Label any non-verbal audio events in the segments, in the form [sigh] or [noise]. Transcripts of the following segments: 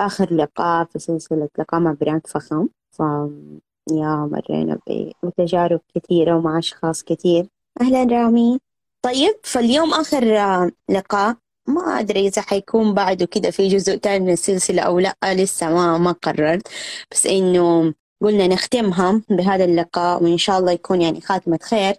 آخر لقاء في سلسلة لقاء مع براند فخم. ف يا مرينا بتجارب كثيرة ومع أشخاص كثير. أهلا رامي. طيب فاليوم آخر آه، لقاء. ما أدري إذا حيكون بعده كده في جزء تاني من السلسلة أو لأ لسه ما ما قررت. بس إنه قلنا نختمها بهذا اللقاء وإن شاء الله يكون يعني خاتمة خير.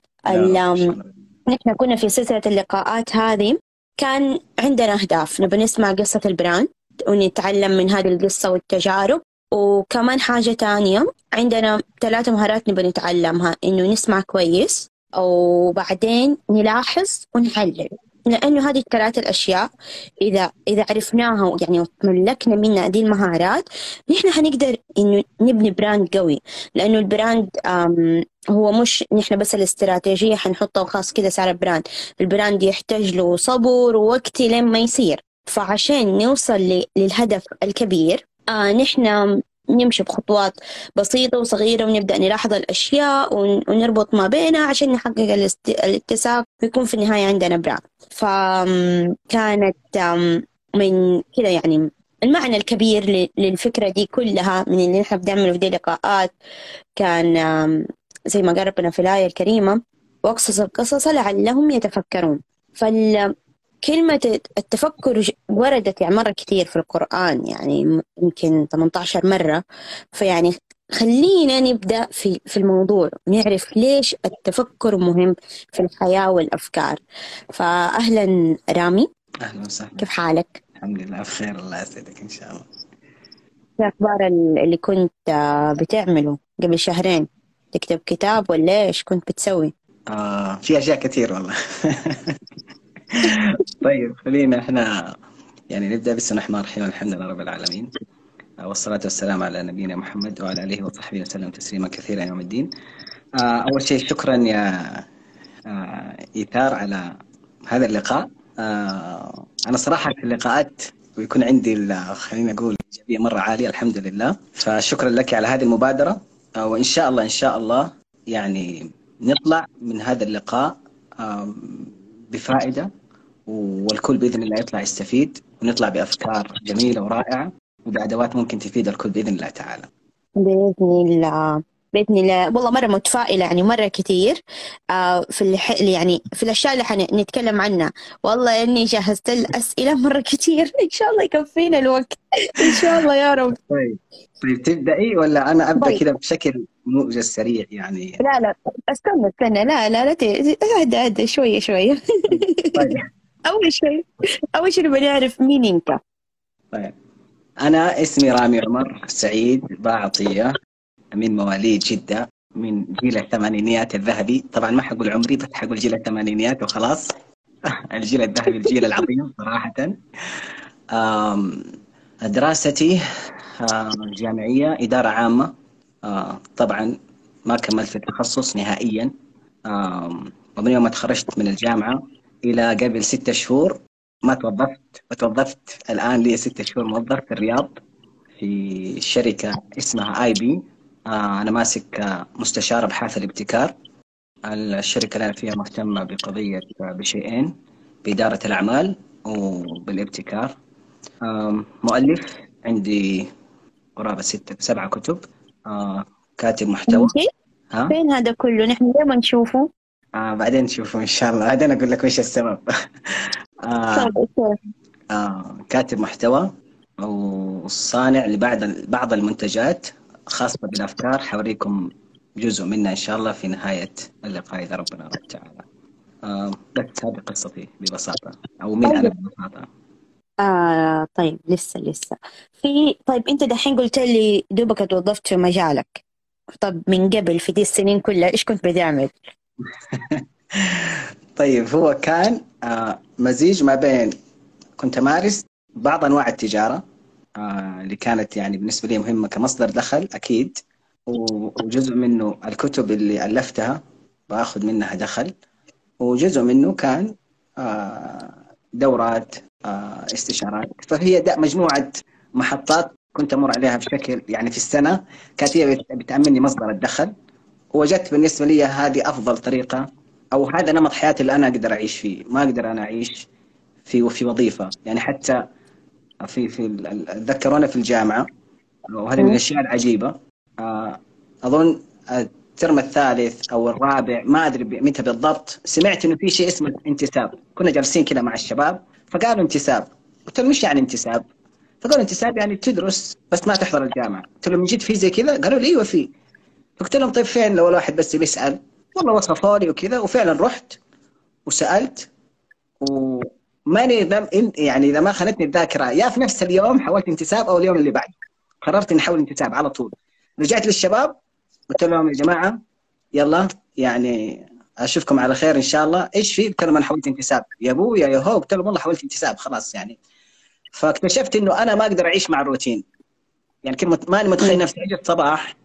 نحن كنا في سلسلة اللقاءات هذه. كان عندنا أهداف. نبي نسمع قصة ال brand ونتعلم من هذه القصة والتجارب. وكمان حاجة تانية عندنا ثلاثة مهارات نبي نتعلمها إنه نسمع كويس وبعدين نلاحظ ونحلل. لأنه هذه الثلاث الأشياء إذا إذا عرفناها يعني وتملكنا منها هذه المهارات نحن حنقدر إنه نبني brand قوي. لأنه ال brand هو مش نحن بس الاستراتيجية حنحطها وخلاص كذا صار brand ال brand يحتاج له صبر ووقت لين ما يصير. فعشان نوصل للهدف الكبير آه نحن نمشي بخطوات بسيطة وصغيرة ونبدأ نلاحظ الأشياء ونربط ما بينها عشان نحقق الاتساق ويكون في النهاية عندنا brand فكانت من كذا يعني. المعنى الكبير للفكرة دي كلها من اللي نحن بنعمله في دي اللقاءات كان زي ما قال ربنا في الآية الكريمة واقصص القصص لعلهم يتفكرون فال كلمة التفكر وردت يعني مرة كثير في القرآن يعني يمكن 18 مرة. فيعني خلينا نبدأ في في الموضوع نعرف ليش التفكر مهم في الحياة والأفكار. فأهلا رامي أهلا وسهلا. كيف حالك؟ الحمد لله بخير الله يسعدك إن شاء الله. شو أخبار اللي كنت بتعمله قبل شهرين؟ تكتب كتاب ولا إيش كنت بتسوي؟ آه في أشياء كثير والله. [laughs] طيب خلينا إحنا يعني نبدأ. بسم الله الرحمن الرحيم الحمد لله رب العالمين. والصلاة والسلام على نبينا محمد وعلى آله وصحبه وسلم تسليما كثيرا يوم الدين. آه، أول شيء شكرا يا آه، إيثار على هذا اللقاء. آه، أنا صراحة في اللقاءات ويكون عندي خلينا نقول مرة عالية الحمد لله. فشكرا لك على هذه المبادرة. وإن شاء الله إن شاء الله يعني نطلع من هذا اللقاء بفائدة والكل بإذن الله يطلع يستفيد ونطلع بأفكار جميلة ورائعة وبادوات ممكن تفيد الكل بإذن الله تعالى. بإذن الله بإذن الله. والله مرة متفائلة يعني مرة كثير. آه في الح... يعني في الأشياء اللي حنتكلم عنها. والله إني جهزت الأسئلة مرة كثير. إن شاء الله يكفينا الوقت. إن شاء الله يا رب. طيب. طيب تبدأي ولا أنا أبدأ طيب. كذا بشكل موجز سريع يعني. لا لا استنى استنى لا لا لا اهدى اهدى شوية طيب. [laughs] أول شيء أول شيء نبغى نعرف مين أنت. طيب. أنا اسمي رامي عمر سعيد باعطيه من مواليد جدة من جيل الثمانينيات الذهبي. طبعا ما حقول عمري بس حقول جيل الثمانينيات وخلاص. [laughs] الجيل الذهبي الجيل العظيم صراحة. دراستي جامعية إدارة عامه طبعا ما كملت في التخصص نهائيا. ومن يوم ما تخرجت من الجامعة إلى قبل ستة شهور ما توظفت وتوظفت الآن لي ستة شهور موظف في الرياض في شركة اسمها آي بي. آه، أنا ماسك مستشار أبحاث الابتكار. الشركة اللي أنا فيها مهتمة بقضية بشيئين بإدارة الأعمال وبالابتكار. مؤلف عندي قرابة ستة سبعة كتب. آه، كاتب محتوى. ها؟ فين هذا كله؟ نحن دائما نشوفه. آه بعدين نشوفه إن شاء الله. بعدين أقول لك وش السبب. [laughs] آه آه كاتب محتوى وصانع لبعض بعض المنتجات خاصة بالأفكار. حوريكم جزء منها إن شاء الله في نهاية اللقاء إذا ربنا رب تعالى. آه بس هذه قصتي ببساطة أو مين أنا طيب. ببساطة. آه طيب لسه لسه. في طيب أنت دحين قلت لي دوبك توظفت في مجالك. طب من قبل في دي السنين كلها إيش كنت بتعمل؟ [laughs] طيب هو كان آه، مزيج ما بين كنت أمارس بعض أنواع التجارة آه، اللي كانت يعني بالنسبة لي مهمة كمصدر دخل أكيد. وجزء منه الكتب اللي ألفتها بآخذ منها دخل. وجزء منه كان آه، دورات استشارات. فهي مجموعة محطات كنت أمر عليها بشكل يعني في السنة كانت هي بتامني مصدر الدخل. وجدت بالنسبة لي هذه أفضل طريقة أو هذا نمط حياتي اللي أنا أقدر أعيش فيه. ما أقدر أنا أعيش في في وظيفة. يعني حتى في في اتذكر في الجامعة وهذه من الأشياء العجيبة. آه، أظن الترم الثالث أو الرابع ما أدري متى بالضبط سمعت إنه في شيء اسمه انتساب. كنا جالسين كذا مع الشباب فقالوا انتساب. قلت لهم إيش يعني انتساب؟ فقالوا انتساب يعني تدرس بس ما تحضر الجامعة. قلت لهم من جد في زي كذا؟ قالوا لي إيوه في. فقلت لهم طيب فين لو الواحد بس بيسال والله وصفوا لي وكذا. وفعلا رحت وسألت وماني يعني إذا ما خانتني الذاكرة. يا في نفس اليوم حولت انتساب أو اليوم اللي بعده قررت إني أحول انتساب على طول. رجعت للشباب قلت لهم يا جماعة يلا يعني أشوفكم على خير إن شاء الله. إيش في؟ قلت لهم أنا حولت انتساب. يا ابويا يا هو قلت لهم والله حولت انتساب. خلاص يعني. فاكتشفت إنه أنا ما أقدر أعيش مع الروتين. يعني كنت ماني متخيل نفسي. أجي الصباح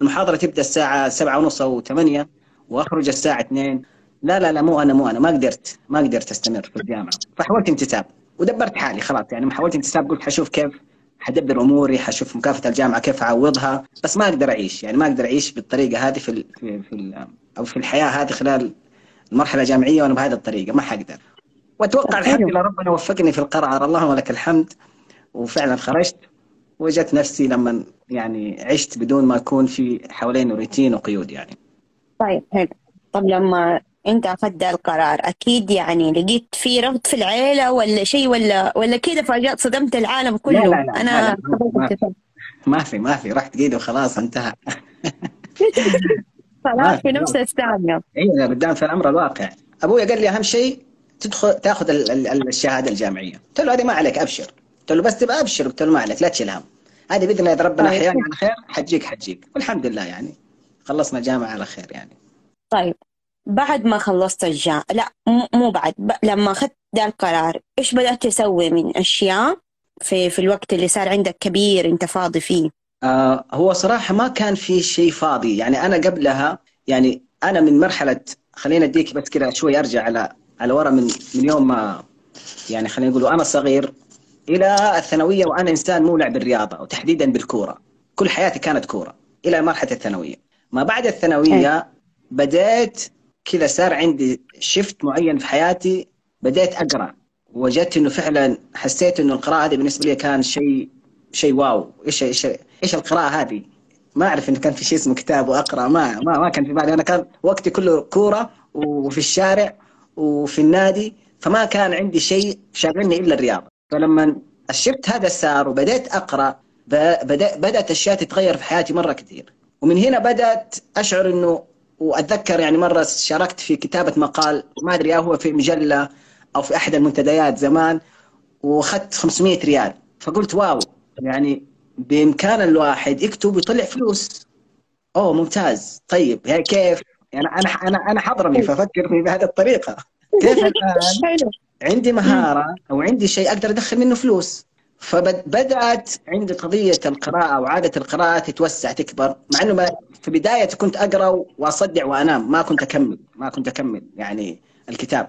المحاضرة تبدأ الساعة 7 ونص أو 8 وأخرج الساعة 2 لا لا لا مو أنا مو أنا. ما قدرت. ما قدرت أستمر في الجامعة. فحاولت انتساب. ودبرت حالي. خلاص يعني حاولت انتساب قلت حشوف كيف حدبر أموري حشوف مكافأة الجامعة كيف أعوضها. بس ما أقدر أعيش. يعني ما أقدر أعيش بالطريقة هذه في ال في, في أو في الحياة هذه خلال المرحله الجامعيه وأنا بهذه الطريقة ما حقدر. وأتوقع الحمد لله ربنا وفقني في القرار اللهم لك الحمد. وفعلا خرجت وجدت نفسي لما يعني عشت بدون ما يكون في حوالين روتين وقيود يعني. طيب حلو. طب لما أنت أخذت القرار أكيد يعني لقيت في رفض في العيلة ولا شيء ولا ولا كذا فجأة صدمت العالم كله؟ لا لا لا أنا لا لا ما في ما في رحت كذا وخلاص انتهى. [laughs] خلاص في نفس الثانية اي قدام في الامر الواقع أبوي قال لي أهم شيء تدخل تاخذ الشهادة الجامعية. قلت له هذه ما عليك أبشر. قلت له بس تبقى أبشر؟ قلت له ما عليك لا تشيل هم. هذه بإذن الله إذا ربنا طيب. أحيانا على خير حجيك حجيك والحمد لله يعني. خلصنا الجامعة على خير يعني. طيب. بعد ما خلصت الجامعة لا مو بعد ب... لما أخذت ذا القرار إيش بدأت تسوي من أشياء في في الوقت اللي صار عندك كبير أنت فاضي فيه؟ آه هو صراحة ما كان في شيء فاضي. يعني أنا قبلها يعني أنا من مرحلة خلينا أديك بس كذا شوي أرجع على على ورا من من يوم ما يعني خلينا نقول وأنا صغير إلى الثانوية وأنا إنسان مولع بالرياضة وتحديدا بالكورة. كل حياتي كانت كورة إلى مرحلة الثانوية. ما بعد الثانوية بدأت كذا صار عندي شفت معين في حياتي. بديت أقرأ. وجدت إنه فعلا حسيت إنه القراءة هذه بالنسبة لي كان شيء شيء واو. إيش إيش إيش القراءة هذه؟ ما أعرف انه كان في شيء اسمه كتاب وأقرأ ما ما, ما كان في بالي أنا كان وقتي كله كورة وفي الشارع وفي النادي فما كان عندي شيء شاغلني إلا الرياضة. فلما الشفت هذا صار وبدأت أقرأ بدأت أشياء تتغير في حياتي مرة كثير. ومن هنا بدأت أشعر إنه وأتذكر يعني مرة شاركت في كتابة مقال ما أدري هو في مجلة أو في أحد المنتديات زمان وأخذت 500 ريال. فقلت واو يعني بإمكان الواحد يكتب ويطلع فلوس. أوه ممتاز. طيب يعني كيف؟ يعني أنا أنا أنا حضرمي فافكر في بهذه الطريقة. كيف [laughs] الآن؟ عندي مهارة أو عندي شيء أقدر أدخل منه فلوس. فبدات عندي قضية القراءة وعاده القراءة تتوسع تكبر. مع إنه في بداية كنت أقرأ وأصدع وأنام. ما كنت أكمل ما كنت أكمل يعني الكتاب.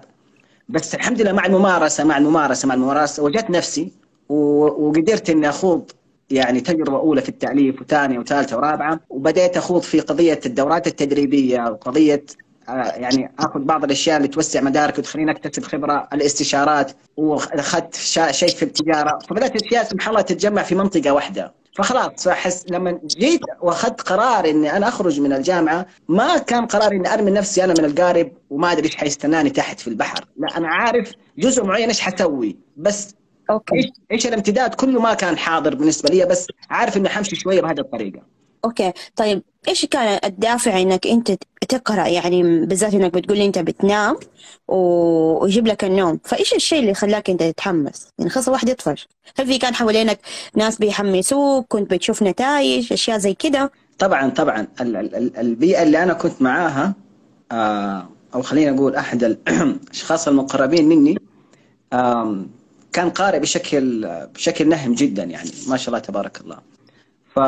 بس الحمد لله مع الممارسة مع الممارسة مع الممارسة وجدت نفسي وقدرت إني أخوض يعني تجربة أولى في التأليف وثانية وثالثة ورابعة وبديت أخوض في قضية الدورات التدريبية وقضيه يعني آخذ بعض الأشياء اللي توسع مدارك وتخليني أكتسب خبرة الاستشارات وأخذت شيء في التجارة. فبدأت الاشياء سبحان الله تتجمع في منطقة واحدة. فخلاص فأحس لما جيت وأخذت قرار إني أنا أخرج من الجامعة ما كان قرار إني أرمي نفسي أنا من القارب وما أدري إيش حيستناني تحت في البحر. لا أنا عارف جزء معين إيش حسوي بس okay. إيش الامتداد؟ كله ما كان حاضر بالنسبة لي بس عارف إني حمشي شوية بهذه الطريقة. okay. طيب إيش كان الدافع إنك أنت تقرأ؟ يعني بالذات إنك بتقول لي أنت بتنام ويجيب لك النوم. فإيش الشيء اللي خلاك أنت تتحمس؟ يعني خاصه واحد يطفش. هل في كان حوالينك ناس بيحمسوك؟ كنت بتشوف نتائج؟ أشياء زي كده؟ طبعا طبعا. البيئة اللي أنا كنت معاها آه، أو خلينا نقول أحد [clears throat] الأشخاص المقربين مني كان قارئ بشكل بشكل نهم جدا يعني. ما شاء الله تبارك الله. ف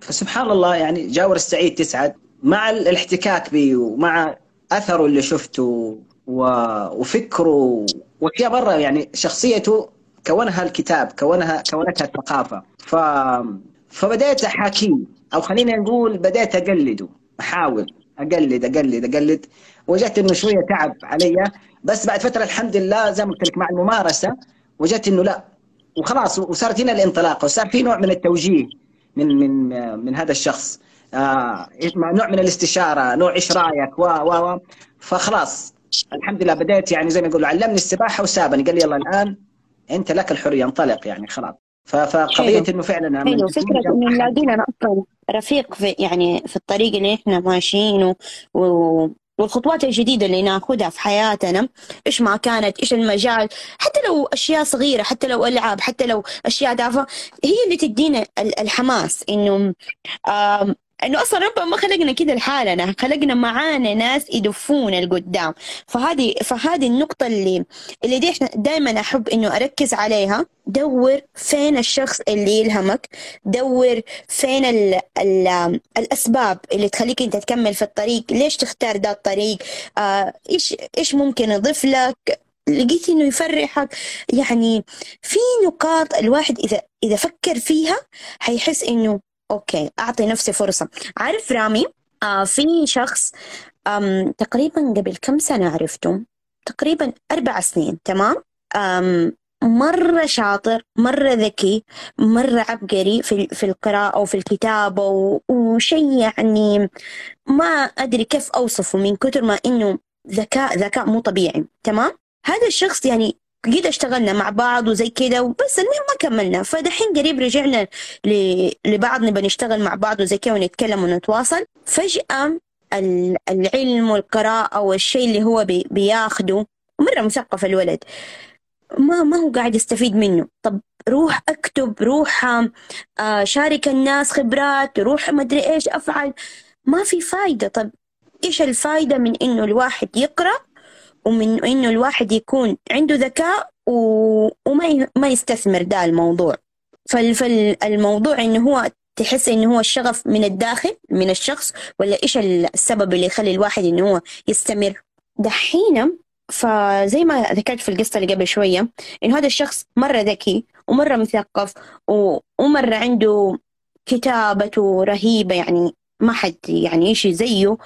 فسبحان الله يعني جاور السعيد تسعد مع الاحتكاك بي ومع أثره اللي شفته وفكره وأشياء مره يعني شخصيته كونها الكتاب كونها كونتها الثقافة. ف فبديت أحاكيه. أو خلينا نقول بديت أقلده. أحاول. أقلد أقلد أقلد. وجدت إنه شوية تعب علي. بس بعد فترة الحمد لله زي ما قلت لك مع الممارسة وجدت إنه لا. وخلاص وصارت هنا الانطلاقه وصار في نوع من التوجيه من من من هذا الشخص. آه نوع من الاستشارة نوع إيش رأيك؟ و و فخلاص الحمد لله بديت يعني زي ما يقولوا علمني السباحة وسابني. قال لي يلا الآن أنت لك الحرية انطلق يعني خلاص. فقضية إنه فعلا حلو. فكرة إنه نلاقي لنا أصلا رفيق في يعني في الطريق اللي إحنا ماشيين و... والخطوات الجديدة اللي ناخذها في حياتنا إيش ما كانت إيش المجال حتى لو أشياء صغيرة حتى لو ألعاب حتى لو أشياء دافة هي اللي تدينا الحماس إنه إنه أصلا ربنا ما خلقنا كده لحالنا خلقنا معانا ناس يدفونا لقدام فهذه فهذه النقطة اللي اللي دي دائما أحب إنه أركز عليها. دور فين الشخص اللي يلهمك. دور فين ال ال الأسباب اللي تخليك أنت تكمل في الطريق. ليش تختار ده الطريق؟ آه إيش إيش ممكن يضيف لك؟ لقيت إنه يفرحك. يعني في نقاط الواحد اذا إذا فكر فيها حيحس إنه أوكي أعطي نفسي فرصة. عارف رامي؟ آه في شخص آم تقريبا قبل كم سنة عرفته؟ تقريبا أربع سنين تمام؟ آم مرة شاطر مرة ذكي مرة عبقري في في القراءة وفي الكتابة وشيء يعني ما أدري كيف أوصفه من كثر ما إنه ذكاء ذكاء مو طبيعي تمام؟ هذا الشخص يعني قد اشتغلنا مع بعض وزي كده وبس المهم ما كملنا. فدحين قريب رجعنا لبعض نبى نشتغل مع بعض وزي كده ونتكلم ونتواصل. فجأة العلم والقراءة والشيء اللي هو بي بياخده مرة مثقف الولد. ما ما هو قاعد يستفيد منه. طب روح اكتب روح آه، شارك الناس خبرات روح ما ادري إيش افعل. ما في فايدة. طب إيش الفايدة من انه الواحد يقرأ ومن إنه الواحد يكون عنده ذكاء و... وما ما يستثمر ده الموضوع. فال... فالموضوع إنه هو تحس إنه هو الشغف من الداخل من الشخص ولا إيش السبب اللي يخلي الواحد إنه هو يستمر؟ دحين فزي ما ذكرت في القصة اللي قبل شوية إنه هذا الشخص مرة ذكي ومرة مثقف ومرة عنده كتابته رهيبة يعني ما حد يعني يشي زيه.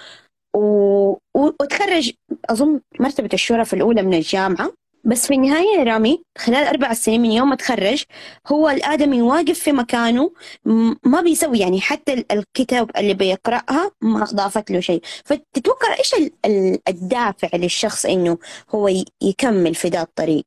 و... وتخرج أظن مرتبة الشرف الأولى من الجامعة. بس في النهاية رامي خلال أربع سنين من يوم ما تخرج هو الآدمي واقف في مكانه ما بيسوي يعني حتى الكتاب اللي بيقرأها ما أضافت له شيء. فتتوقع إيش الدافع للشخص إنه هو يكمل في ذا الطريق؟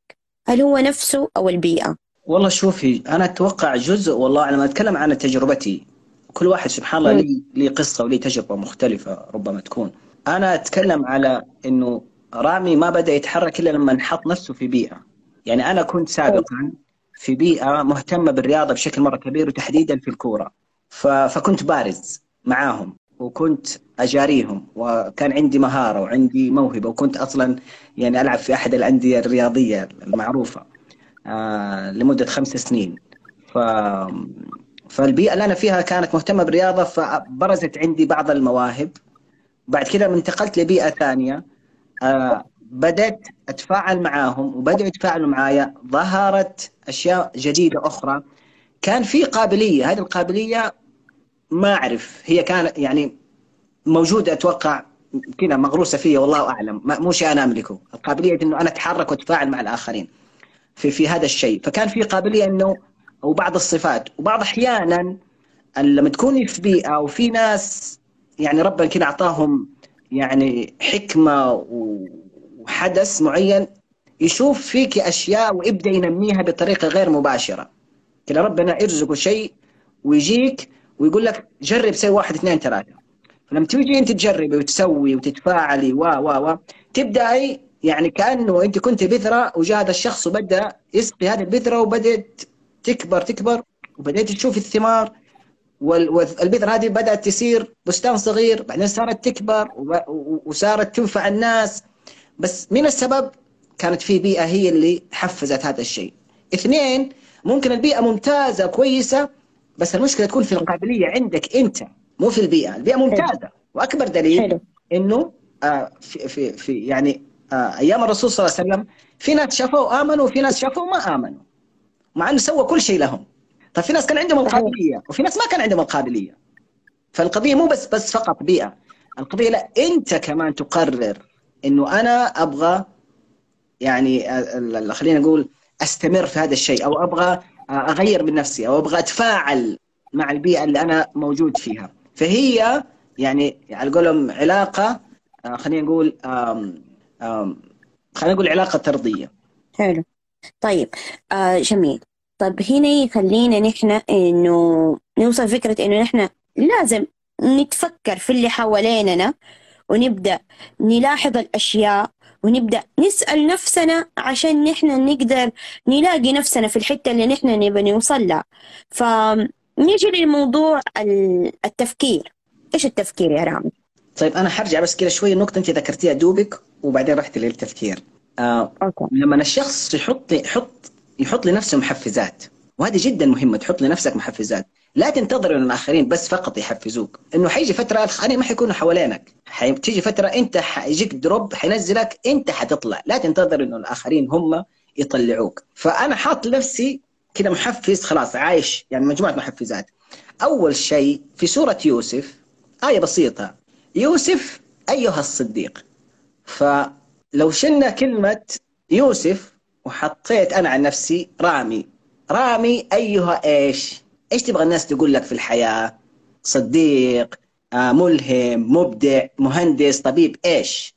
هل هو نفسه أو البيئة؟ والله شوفي أنا أتوقع جزء والله أنا أتكلم عن تجربتي. كل واحد سبحان الله لي لي قصة ولي تجربة مختلفة ربما تكون. أنا أتكلم على إنه رامي ما بدأ يتحرك إلا لما نحط نفسه في بيئة. يعني أنا كنت سابقا في بيئة مهتمة بالرياضة بشكل مرة كبير وتحديدا في الكورة. فكنت بارز معاهم وكنت أجاريهم وكان عندي مهارة وعندي موهبة وكنت أصلا يعني ألعب في أحد الأندية الرياضية المعروفة آه لمدة خمس سنين. ف فالبيئة اللي أنا فيها كانت مهتمة بالرياضة فبرزت عندي بعض المواهب. بعد كذا انتقلت لبيئة ثانية. آه بدأت أتفاعل معاهم وبدأوا يتفاعلوا معايا. ظهرت أشياء جديدة أخرى. كان في قابلية هذه القابلية ما أعرف. هي كانت يعني موجودة أتوقع كذا مغروسة فيا والله أعلم. مو شيء أنا أملكه. القابلية أنه أنا أتحرك وأتفاعل مع الآخرين في في هذا الشيء. فكان في قابلية أنه وبعض الصفات. وبعض أحيانا لما تكوني في بيئة وفي ناس يعني ربنا كده أعطاهم يعني حكمة وحدث معين يشوف فيك أشياء ويبدأ ينميها بطريقة غير مباشرة. كده ربنا يرزقه شيء ويجيك ويقول لك جرب سوي واحد اثنين ثلاثة. فلما تيجي أنت تجربي وتسوي وتتفاعلي و و و تبداي يعني كأنه أنت كنت بذرة وجاء هذا الشخص وبدأ يسقي هذه البذرة وبدأت تكبر تكبر وبدأت تشوف الثمار والبذرة هذه بدأت تصير بستان صغير بعدين صارت تكبر وصارت تنفع الناس. بس من السبب كانت في بيئة هي اللي حفزت هذا الشيء. اثنين ممكن البيئة ممتازة كويسة بس المشكلة تكون في القابلية عندك أنت مو في البيئة. البيئة ممتازة وأكبر دليل إنه آه في, في, في يعني آه أيام الرسول صلى الله عليه وسلم في ناس شافوا آمنوا وفي ناس شافوا ما آمنوا. مع إنه سوى كل شيء لهم. طيب في ناس كان عندهم القابلية وفي ناس ما كان عندهم القابلية. فالقضية مو بس بس فقط بيئة. القضية لا أنت كمان تقرر إنه أنا أبغى يعني خلينا نقول أستمر في هذا الشيء أو أبغى أغير من نفسي أو أبغى أتفاعل مع البيئة اللي أنا موجود فيها. فهي يعني على قولهم علاقة آه، خلينا نقول خلينا نقول علاقة طردية. حلو. طيب آه جميل. طيب هنا يخلينا نحن إنه نوصل فكرة إنه نحن لازم نتفكر في اللي حواليننا ونبدأ نلاحظ الأشياء ونبدأ نسأل نفسنا عشان نحن نقدر نلاقي نفسنا في الحتة اللي نحن نبغى نوصل لها. فنيجي للموضوع التفكير. إيش التفكير يا رامي؟ طيب أنا حرجع بس كذا شوية نقطة أنت ذكرتيها دوبك وبعدين رحت للتفكير. آه okay. لما الشخص يحط يحط يحط لنفسه محفزات وهذه جدا مهمة تحط لنفسك محفزات. لا تنتظر ان الآخرين بس فقط يحفزوك. إنه حيجي فترة الآخرين ما حيكونوا حوالينك. حتيجي فترة أنت حيجيك drop حينزلك أنت حتطلع. لا تنتظر إنه الآخرين هم يطلعوك. فأنا حاط لنفسي كذا محفز خلاص عايش. يعني مجموعة محفزات. أول شيء في سورة يوسف آية بسيطة. يوسف أيها الصديق. فلو شلنا كلمة يوسف وحطيت أنا عن نفسي رامي. رامي أيها إيش؟ إيش تبغى الناس تقول لك في الحياة؟ صديق آه ملهم مبدع مهندس طبيب إيش؟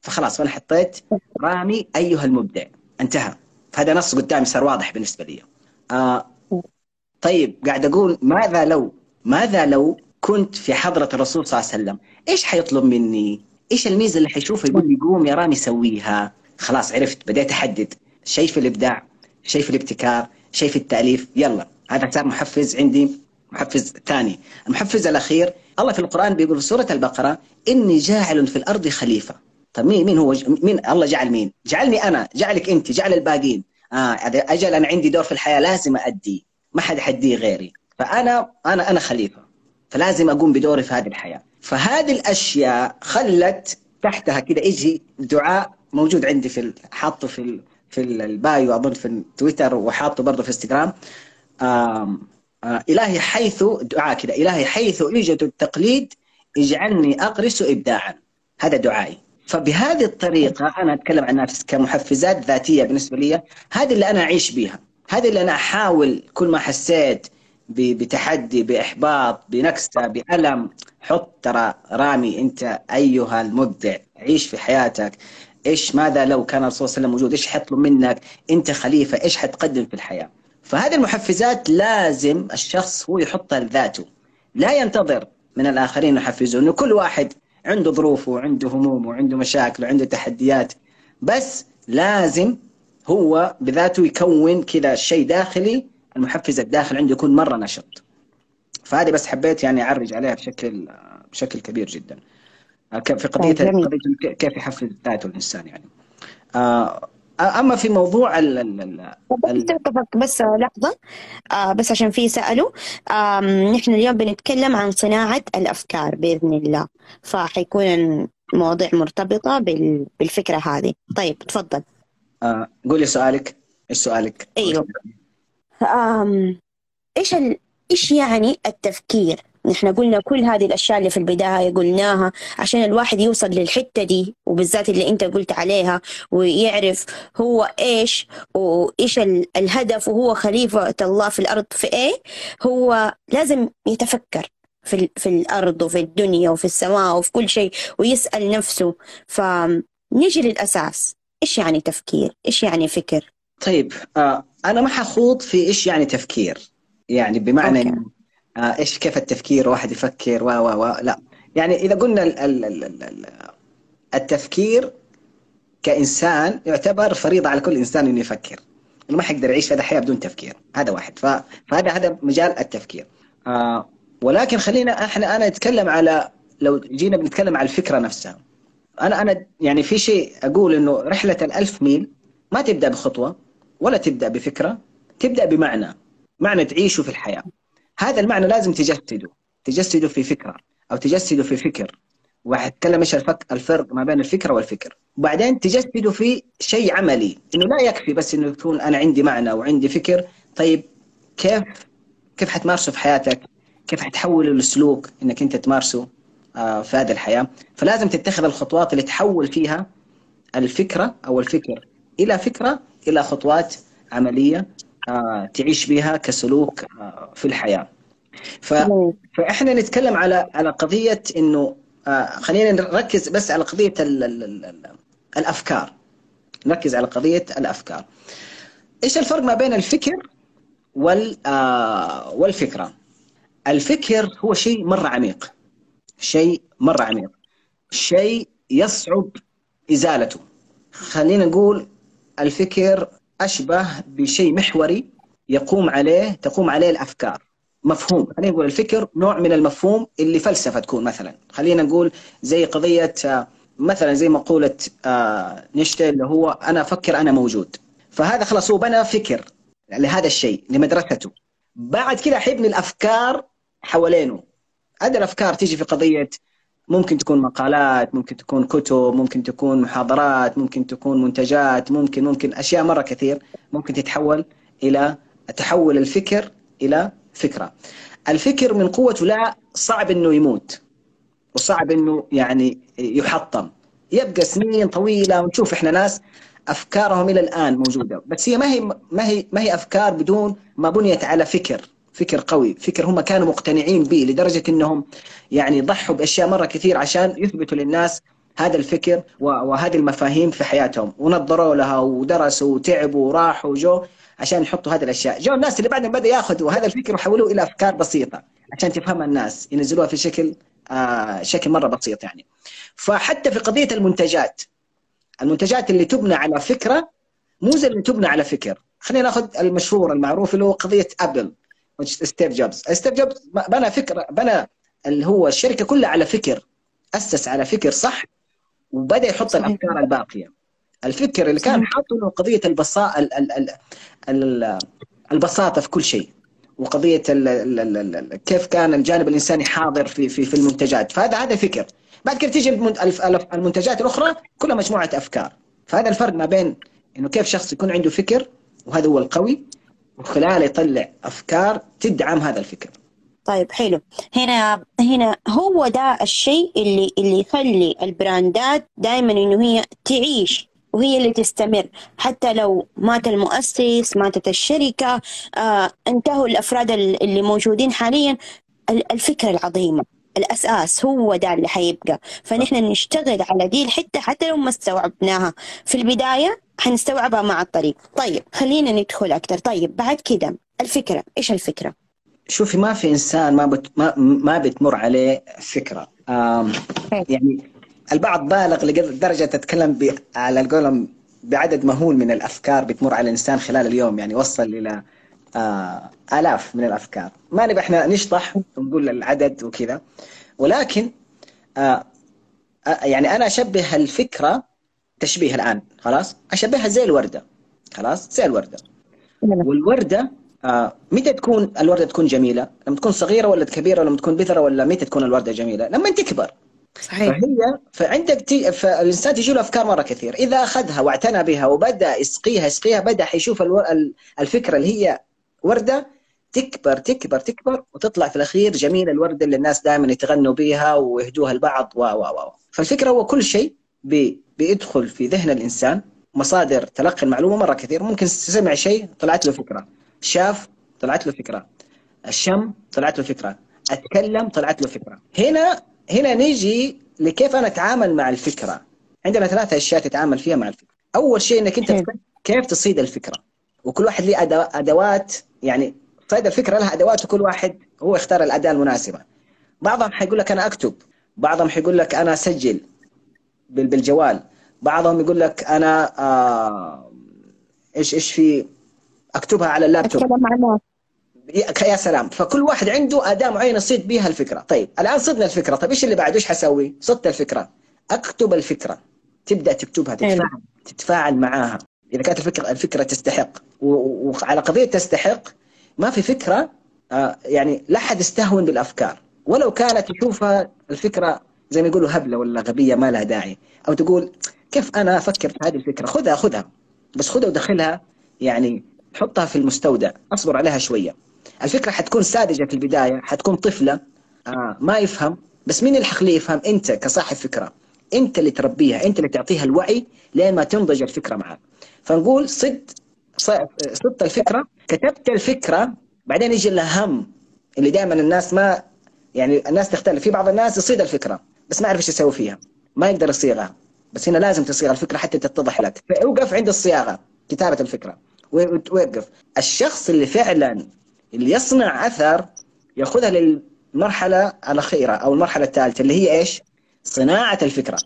فخلاص فانا حطيت رامي أيها المبدع. انتهى. هذا نص قدامي صار واضح بالنسبة لي. آه طيب قاعد أقول ماذا لو ماذا لو كنت في حضرة الرسول صلى الله عليه وسلم؟ إيش حيطلب مني؟ إيش الميزة اللي حيشوفها؟ يقول لي قوم يا رامي سويها. خلاص عرفت بديت أحدد. شيء في الإبداع شيء في الابتكار شيء في التأليف. يلا هذا صار محفز عندي محفز ثاني. المحفز الأخير الله في القرآن بيقول في سورة البقرة إني جاعل في الأرض خليفة. طيب مين مين هو؟ مين؟ الله جعل مين؟ جعلني أنا جعلك أنت جعل الباقين. آه أجل أنا عندي دور في الحياة لازم ادي ما حد حديه غيري. فأنا أنا أنا خليفة. فلازم أقوم بدوري في هذه الحياة. فهذه الأشياء خلت تحتها كده يجي دعاء موجود عندي في حاطه في في البايو أظن في تويتر وحاطه برضه في إنستغرام. آه إلهي حيث دعاء كده إلهي حيث يوجد التقليد اجعلني اغرس ابداعا. هذا دعائي. فبهذه الطريقة أنا أتكلم عن نفسي كمحفزات ذاتية بالنسبة لي هذه اللي أنا أعيش بها هذه اللي أنا أحاول كل ما حسيت بتحدي بإحباط بنكسة بألم. حط ترى رامي أنت أيها المبدع عيش في حياتك. إيش ماذا لو كان الرسول صلى الله عليه وسلم موجود؟ إيش حيطلب منك؟ أنت خليفة إيش حتقدم في الحياة؟ فهذه المحفزات لازم الشخص هو يحطها لذاته. لا ينتظر من الآخرين يحفزوه انه كل واحد عنده ظروفه وعنده همومه وعنده مشاكل وعنده تحديات. بس لازم هو بذاته يكون كذا شيء داخلي المحفز الداخلي عنده يكون مرة نشط. فهذه بس حبيت يعني أعرج عليها بشكل بشكل كبير جدا. في قضيه قضية كيف يحفز ذاته الإنسان يعني. آه، أما في موضوع ال ال بس لحظة. آه بس عشان في سألوا. آه نحن اليوم بنتكلم عن صناعة الأفكار بإذن الله. فحيكون المواضيع مرتبطة بالفكرة هذه. طيب تفضل. آه قولي سؤالك. إيش سؤالك؟ أيوه. إيش ال... إيش يعني التفكير؟ نحن قلنا كل هذه الأشياء اللي في البداية قلناها عشان الواحد يوصل للحتة دي وبالذات اللي أنت قلت عليها ويعرف هو إيش وإيش الهدف وهو خليفة الله في الأرض في إيه هو لازم يتفكر في, في الأرض وفي الدنيا وفي السماء وفي كل شيء ويسأل نفسه. فنيجي للأساس. إيش يعني تفكير؟ إيش يعني فكر؟ طيب آه أنا ما حخوض في إيش يعني تفكير. يعني بمعنى أوكي. آه، إيش كيف التفكير؟ واحد يفكر و و و لا. يعني إذا قلنا ال ال ال ال التفكير كإنسان يعتبر فريضة على كل إنسان إنه يفكر. إنه ما حيقدر يعيش في هذه الحياة بدون تفكير. هذا واحد. فهذا هذا مجال التفكير. آه ولكن خلينا إحنا أنا أتكلم على لو جينا بنتكلم على الفكرة نفسها. أنا أنا يعني في شيء أقول إنه رحلة الألف ميل ما تبدأ بخطوة. ولا تبدأ بفكرة تبدأ بمعنى معنى تعيشه في الحياة. هذا المعنى لازم تجسده تجسده في فكرة أو تجسده في فكر. وحتكلم إيش الفرق ما بين الفكرة والفكر. وبعدين تجسده في شيء عملي إنه لا يكفي بس إنه يكون أنا عندي معنى وعندي فكر. طيب كيف؟ كيف حتمارسه في حياتك؟ كيف حتحوله لسلوك إنك أنت تمارسه آه، في هذه الحياة؟ فلازم تتخذ الخطوات اللي تحول فيها الفكرة أو الفكر إلى فكرة إلى خطوات عملية آه، تعيش بها كسلوك آه، في الحياة. ف... فإحنا نتكلم على على قضية إنه آه، خلينا نركز بس على قضية ال... ال... ال... الأفكار. نركز على قضية الأفكار. إيش الفرق ما بين الفكر وال والفكرة؟ الفكر هو شيء مرة عميق. شيء مرة عميق. شيء يصعب إزالته. خلينا نقول الفكر أشبه بشيء محوري يقوم عليه تقوم عليه الأفكار. مفهوم. خلينا نقول الفكر نوع من المفهوم اللي فلسفة تكون مثلا. خلينا نقول زي قضية مثلا زي مقوله آه، نيشته اللي هو أنا أفكر أنا موجود. فهذا خلاص هو بنى فكر لهذا الشيء لمدرسته. بعد كذا حيبني الأفكار حوالينه. هذه الأفكار تيجي في قضية ممكن تكون مقالات ممكن تكون كتب ممكن تكون محاضرات ممكن تكون منتجات ممكن ممكن أشياء مرة كثير ممكن تتحول إلى تحول الفكر إلى فكرة. الفكر من قوته لا صعب إنه يموت وصعب إنه يعني يحطم. يبقى سنين طويلة ونشوف إحنا ناس أفكارهم إلى الآن موجودة بس هي ما هي ما هي ما هي أفكار بدون ما بنيت على فكر. فكر قوي فكر هم كانوا مقتنعين به لدرجة أنهم يعني ضحوا بأشياء مرة كثير عشان يثبتوا للناس هذا الفكر وهذه المفاهيم في حياتهم. ونظروا لها ودرسوا وتعبوا وراحوا وجو عشان يحطوا هذه الأشياء، جو الناس اللي بعدهم بدا ياخذوا هذا الفكر وحولوه إلى أفكار بسيطة عشان تفهمها الناس، ينزلوها في شكل آه شكل مرة بسيط يعني. فحتى في قضية المنتجات المنتجات اللي تبنى على فكرة مو زي اللي تبنى على فكر، خلينا ناخذ المشهور المعروف اللي هو قضية أبل. ستيف جوبز ستيف جوبز بنى فكره بنى اللي هو الشركة كلها على فكر أسس على فكر صح وبدأ يحط صحيح. الأفكار الباقية. الفكر اللي كان حاطه إنه قضية البساطه ال ال ال البساطة في كل شيء وقضية ال ال ال كيف كان الجانب الإنساني حاضر في في في المنتجات. فهذا هذا فكر. بعد كده تيجي المنتجات الأخرى كلها مجموعة أفكار. فهذا الفرق ما بين إنه كيف شخص يكون عنده فكر وهذا هو القوي وخلاله يطلع أفكار تدعم هذا الفكر. طيب حلو. هنا هنا هو ده الشيء اللي اللي يخلي البراندات دائما إنه هي تعيش وهي اللي تستمر. حتى لو مات المؤسس ماتت الشركة آه انتهوا الأفراد اللي موجودين حاليا. الفكرة العظيمة الأساس هو ده اللي حيبقى. فنحن نشتغل على دي الحتة حتى لو ما استوعبناها. في البداية حنستوعبها مع الطريق. طيب خلينا ندخل أكثر. طيب بعد كده الفكرة. إيش الفكرة؟ شوفي ما في إنسان ما بت ما, ما بتمر عليه فكرة. يعني البعض بالغ لدرجة تتكلم على القولم بعدد مهول من الأفكار بتمر على الإنسان خلال اليوم. يعني وصل إلى آه آلاف من الأفكار. ما نبغى إحنا نشطح ونقول العدد وكذا. ولكن آه يعني أنا أشبه الفكرة تشبيه الآن خلاص؟ أشبهها زي الوردة خلاص؟ زي الوردة. نعم. والوردة آه متى تكون الوردة تكون جميلة؟ لما تكون صغيرة ولا كبيرة؟ ولا لما تكون بذرة ولا متى تكون الوردة جميلة؟ لما تكبر. صحيح. فهي فعندك تي فالانسان تجي له أفكار مرة كثير. إذا أخذها واعتنى بها وبدأ يسقيها يسقيها بدأ حيشوف الفكرة اللي هي وردة تكبر تكبر تكبر وتطلع في الأخير جميلة الوردة اللي الناس دائما يتغنوا بها ويهدوها البعض و و و فالفكرة هو كل شيء بي بيدخل في ذهن الإنسان مصادر تلقي المعلومة مرة كثير. ممكن سمع شيء طلعت له فكرة. شاف طلعت له فكرة. الشم طلعت له فكرة. أتكلم طلعت له فكرة. هنا هنا نيجي لكيف أنا أتعامل مع الفكرة. عندنا ثلاثة أشياء تتعامل فيها مع الفكرة. أول شيء إنك أنت كيف تصيد الفكرة. وكل واحد له أدوات. يعني صيد الفكرة لها أدوات وكل واحد هو يختار الأداة المناسبة. بعضهم حيقول لك أنا أكتب. بعضهم حيقول لك أنا أسجل. بالجوال. بعضهم يقول لك أنا آه إيش إيش في أكتبها على اللابتوب. يا سلام. فكل واحد عنده أداة معينة يصيد بها الفكرة. طيب الآن صدنا الفكرة. طيب إيش اللي بعد؟ إيش حسوي؟ صدت الفكرة. أكتب الفكرة. تبدأ تكتبها تتفاعل. تتفاعل معاها. إذا كانت الفكرة الفكرة تستحق. وعلى قضية تستحق ما في فكرة آه يعني لا أحد يستهون بالأفكار. ولو كانت تشوفها الفكرة زي ما يقولوا هبلة ولا غبية ما لها داعي. أو تقول كيف أنا أفكر في هذه الفكرة؟ خذها خذها. بس خذها ودخلها يعني حطها في المستودع. أصبر عليها شوية. الفكرة حتكون ساذجة في البداية حتكون طفلة آه ما يفهم. بس مين اللي حخليه يفهم؟ أنت كصاحب فكرة. أنت اللي تربيها أنت اللي تعطيها الوعي لين ما تنضج الفكرة معك فنقول صد صدت الفكرة كتبت الفكرة بعدين يجي الهم اللي دائما الناس ما يعني الناس تختلف. في بعض الناس يصيد الفكرة. بس ما يعرف إيش يسوي فيها. ما يقدر يصيغها بس هنا لازم تصيغ الفكرة حتى تتضح لك. فاوقف عند الصياغة كتابة الفكرة. وتوقف الشخص اللي فعلا اللي يصنع أثر يأخذها للمرحلة الأخيرة أو المرحلة الثالثة اللي هي إيش؟ صناعة الفكرة.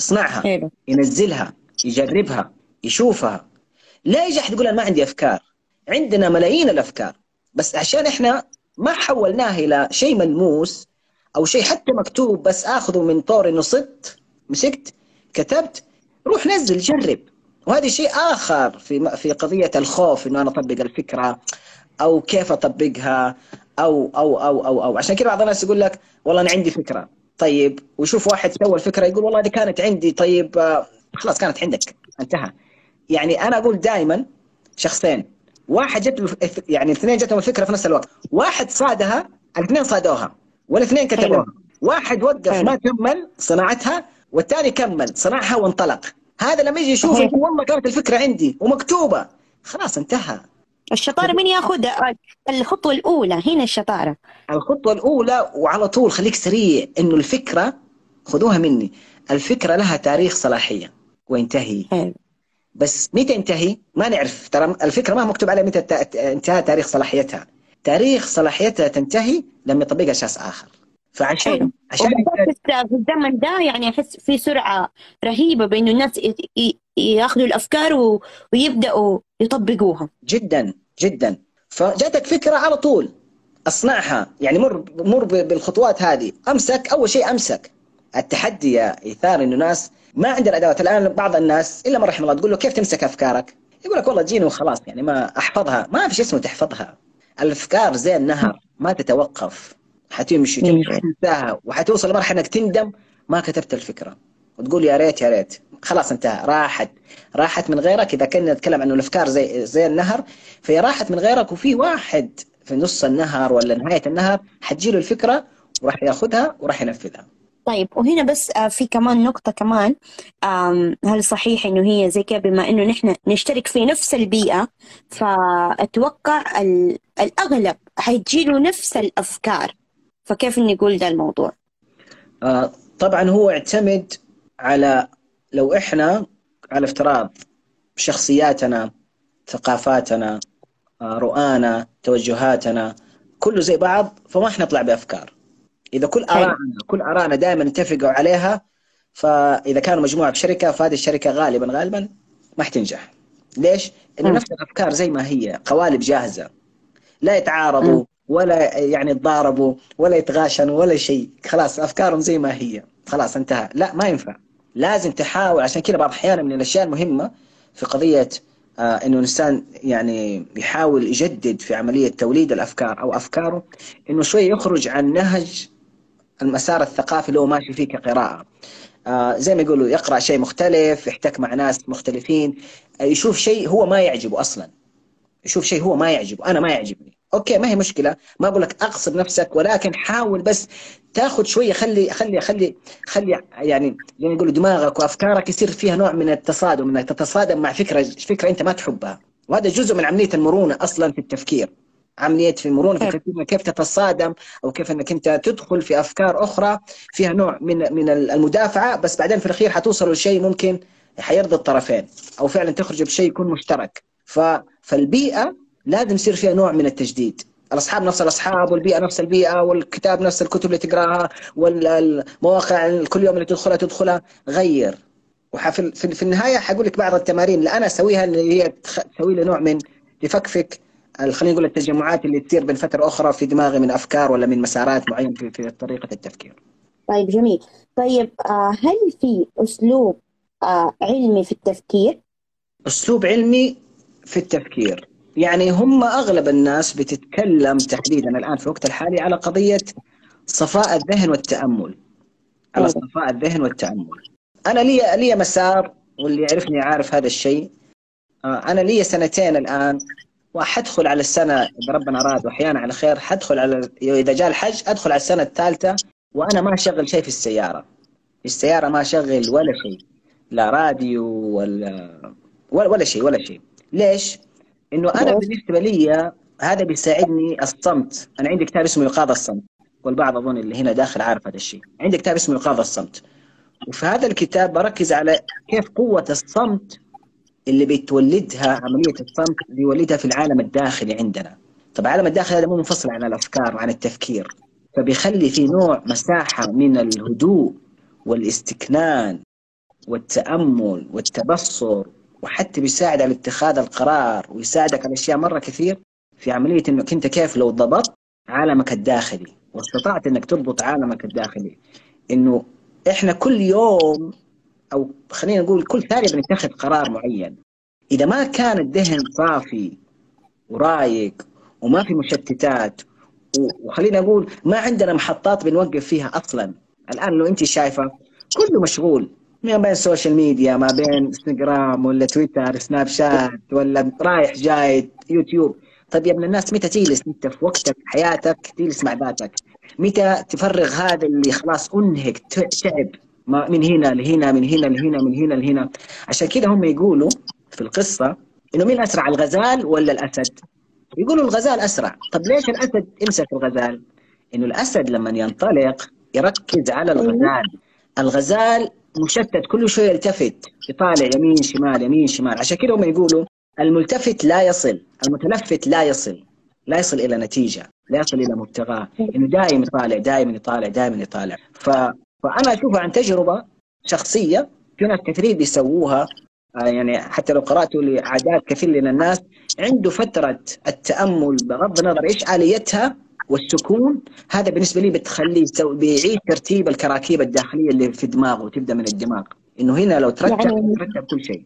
يصنعها حلو. ينزلها يجربها يشوفها. لا يجي أحد يقول أنا ما عندي أفكار. عندنا ملايين الأفكار. بس عشان إحنا ما حولناها إلى شيء ملموس أو شيء حتى مكتوب بس آخذه من طور انه صدت مسكت كتبت روح نزل جرب. وهذا شيء آخر في في قضية الخوف إنه أنا أطبق الفكرة أو كيف أطبقها أو أو أو أو أو. عشان كذا بعض الناس يقول لك والله أنا عندي فكرة. طيب ويشوف واحد سوى الفكرة يقول والله دي كانت عندي. طيب آه، خلاص كانت عندك. انتهى. يعني أنا أقول دائما شخصين. واحد جت يعني الاثنين جتهم الفكرة في نفس الوقت. واحد صادها الاثنين صادوها. والاثنين كتبوها واحد وقف ما كمل صناعتها والثاني كمل صنعها وانطلق. هذا لما يجي يشوف يقول والله كانت الفكرة عندي ومكتوبة. خلاص انتهى. الشطارة من ياخذ؟ الخطوة الأولى هنا الشطارة. الخطوة الأولى وعلى طول خليك سريع إنه الفكرة خذوها مني. الفكرة لها تاريخ صلاحية وينتهي. حلو. بس متى ينتهي؟ ما نعرف. ترى الفكرة ما مكتوب عليها متى انتهى تاريخ صلاحيتها. تاريخ صلاحيتها تنتهي لما يطبقها شخص آخر. فعشان عشان في الزمن ده يعني أحس في سرعة رهيبة بانه الناس يأخذوا الأفكار ويبدأوا يطبقوها. جدا جدا. فجاتك فكرة على طول. أصنعها. يعني مر مر بالخطوات هذه. أمسك أول شيء أمسك. التحدي يا إيثار إنه ناس ما عندنا ادوات الآن بعض الناس إلا من رحم الله تقول له كيف تمسك أفكارك؟ يقول لك والله تجيني وخلاص يعني ما أحفظها. ما في شيء اسمه تحفظها. الأفكار زي النهر ما تتوقف حتمشي تنساها وحتوصل لمرحلة إنك تندم ما كتبت الفكرة. وتقول يا ريت يا ريت. خلاص انتهى. راحت. راحت من غيرك. إذا كنا نتكلم عنه الأفكار زي زي النهر فهي راحت من غيرك وفي واحد في نص النهر ولا نهاية النهر حتجي له الفكرة وراح ياخذها وراح ينفذها. طيب وهنا بس آه، في كمان نقطة كمان. هل صحيح إنه هي زي كذا بما إنه نحن نشترك في نفس البيئة فأتوقع الأغلب حيجيله نفس الأفكار. فكيف نقول ده الموضوع؟ آه طبعا هو يعتمد على لو إحنا على افتراض شخصياتنا ثقافاتنا آه رؤانا توجهاتنا كله زي بعض فما حنطلع بأفكار. إذا كل ارائنا كل ارائنا دائما اتفقوا عليها فإذا كانوا مجموعة بشركة فهذه الشركة غالبا غالبا ما حتنجح. ليش؟ انه نفس الأفكار زي ما هي قوالب جاهزة. لا يتعارضوا ولا يعني يتضاربوا ولا يتغاشنوا ولا شيء. خلاص أفكارهم زي ما هي. خلاص انتهى. لا ما ينفع. لازم تحاول. عشان كذا بعض الأحيان من الأشياء المهمة في قضية آه إنه الإنسان يعني يحاول يجدد في عملية توليد الأفكار أو أفكاره إنه شوي يخرج عن نهج المسار الثقافي اللي هو ماشي فيه كقراءة. آه زي ما يقولوا يقرأ شيء مختلف يحتك مع ناس مختلفين. آه يشوف شيء هو ما يعجبه أصلا. يشوف شيء هو ما يعجبه. أنا ما يعجبني. أوكي ما هي مشكلة. ما أقول لك أغصب نفسك ولكن حاول بس تاخذ شوية خلي خلي خلي خلي يعني زي ما يقولوا دماغك وأفكارك يصير فيها نوع من التصادم إنك تتصادم مع فكرة فكرة أنت ما تحبها. وهذا جزء من عملية المرونة أصلا في التفكير. عملية في مرونة في كيف تتصادم أو كيف إنك أنت تدخل في أفكار أخرى فيها نوع من من المدافعة بس بعدين في الأخير حتوصلوا لشيء ممكن حيرضي الطرفين أو فعلا تخرج بشيء يكون مشترك. ف فالبيئة لازم يصير فيها نوع من التجديد. الأصحاب نفس الأصحاب والبيئة نفس البيئة والكتاب نفس الكتب اللي تقراها والمواقع كل يوم اللي تدخلها تدخلها. غير. وفي في النهاية حقول لك بعض التمارين اللي أنا أسويها اللي هي تسوي لي نوع من تفكفك خلينا نقول التجمعات اللي تصير بين فترة أخرى في دماغي من أفكار ولا من مسارات معينة في, في طريقة التفكير. طيب جميل. طيب آه، هل في أسلوب آه، علمي في التفكير؟ أسلوب علمي في التفكير يعني هم أغلب الناس بتتكلم تحديدا الآن في الوقت الحالي على قضية صفاء الذهن والتأمل على صفاء الذهن والتأمل أنا لي لي مسار واللي يعرفني عارف هذا الشيء آه، أنا لي سنتين الآن وحدخل على السنة إذا ربنا أراد وأحيانا على خير حدخل على إذا جاء الحج أدخل على السنة الثالثة وأنا ما أشغل شيء في السيارة. في السيارة ما أشغل ولا شيء لا راديو ولا ولا شيء ولا شيء. ليش؟ إنه أنا. بالنسبة لي هذا بيساعدني الصمت. أنا عندي كتاب اسمه ايقاظ الصمت. والبعض أظن اللي هنا داخل عارف هذا الشيء. عندي كتاب اسمه ايقاظ الصمت. وفي هذا الكتاب بركز على كيف قوة الصمت اللي بتولدها عملية الصمت بيولدها في العالم الداخلي عندنا. طب العالم الداخلي هذا مو منفصل عن الأفكار وعن التفكير. فبيخلي في نوع مساحة من الهدوء والاستكنان والتأمل والتبصر وحتى بيساعد على اتخاذ القرار ويساعدك على أشياء مرة كثير في عملية إنك أنت كيف لو ضبطت عالمك الداخلي واستطعت إنك تضبط عالمك الداخلي. إنه إحنا كل يوم أو خلينا نقول كل ثانية بنتخذ قرار معين. إذا ما كان الذهن صافي ورايق وما في مشتتات وخلينا نقول ما عندنا محطات بنوقف فيها أصلا الآن لو أنت شايفة كله مشغول ما بين ال social media ما بين انستغرام ولا تويتر سناب شات ولا رايح جاي يوتيوب. طيب يا ابن الناس متى تجلس انت في وقتك حياتك تجلس مع ذاتك؟ متى تفرغ هذا اللي خلاص أنهك تعب؟ من هنا لهنا من هنا لهنا من هنا لهنا. عشان كذا هم يقولوا في القصة إنه مين أسرع الغزال ولا الأسد؟ يقولوا الغزال أسرع. طب ليش الأسد امسك الغزال؟ إنه الأسد لما ينطلق يركز على الغزال. الغزال مشتت كل شوية يلتفت يطالع يمين شمال يمين شمال. عشان كذا هم يقولوا الملتفت لا يصل المتلفت لا يصل لا يصل إلى نتيجة لا يصل إلى مبتغاه إنه دائما يطالع دائما يطالع دائما يطالع. ف... فأنا اشوفها عن تجربة شخصية في ناس كثيرين بيسووها يعني حتى لو قراتوا لعادات كثير من الناس عنده فترة التأمل بغض النظر إيش آليتها والسكون هذا بالنسبة لي بتخليه بيعيد ترتيب الكراكيب الداخلية اللي في دماغه تبدا من الدماغ إنه هنا لو ترتب يعني ترتب كل شيء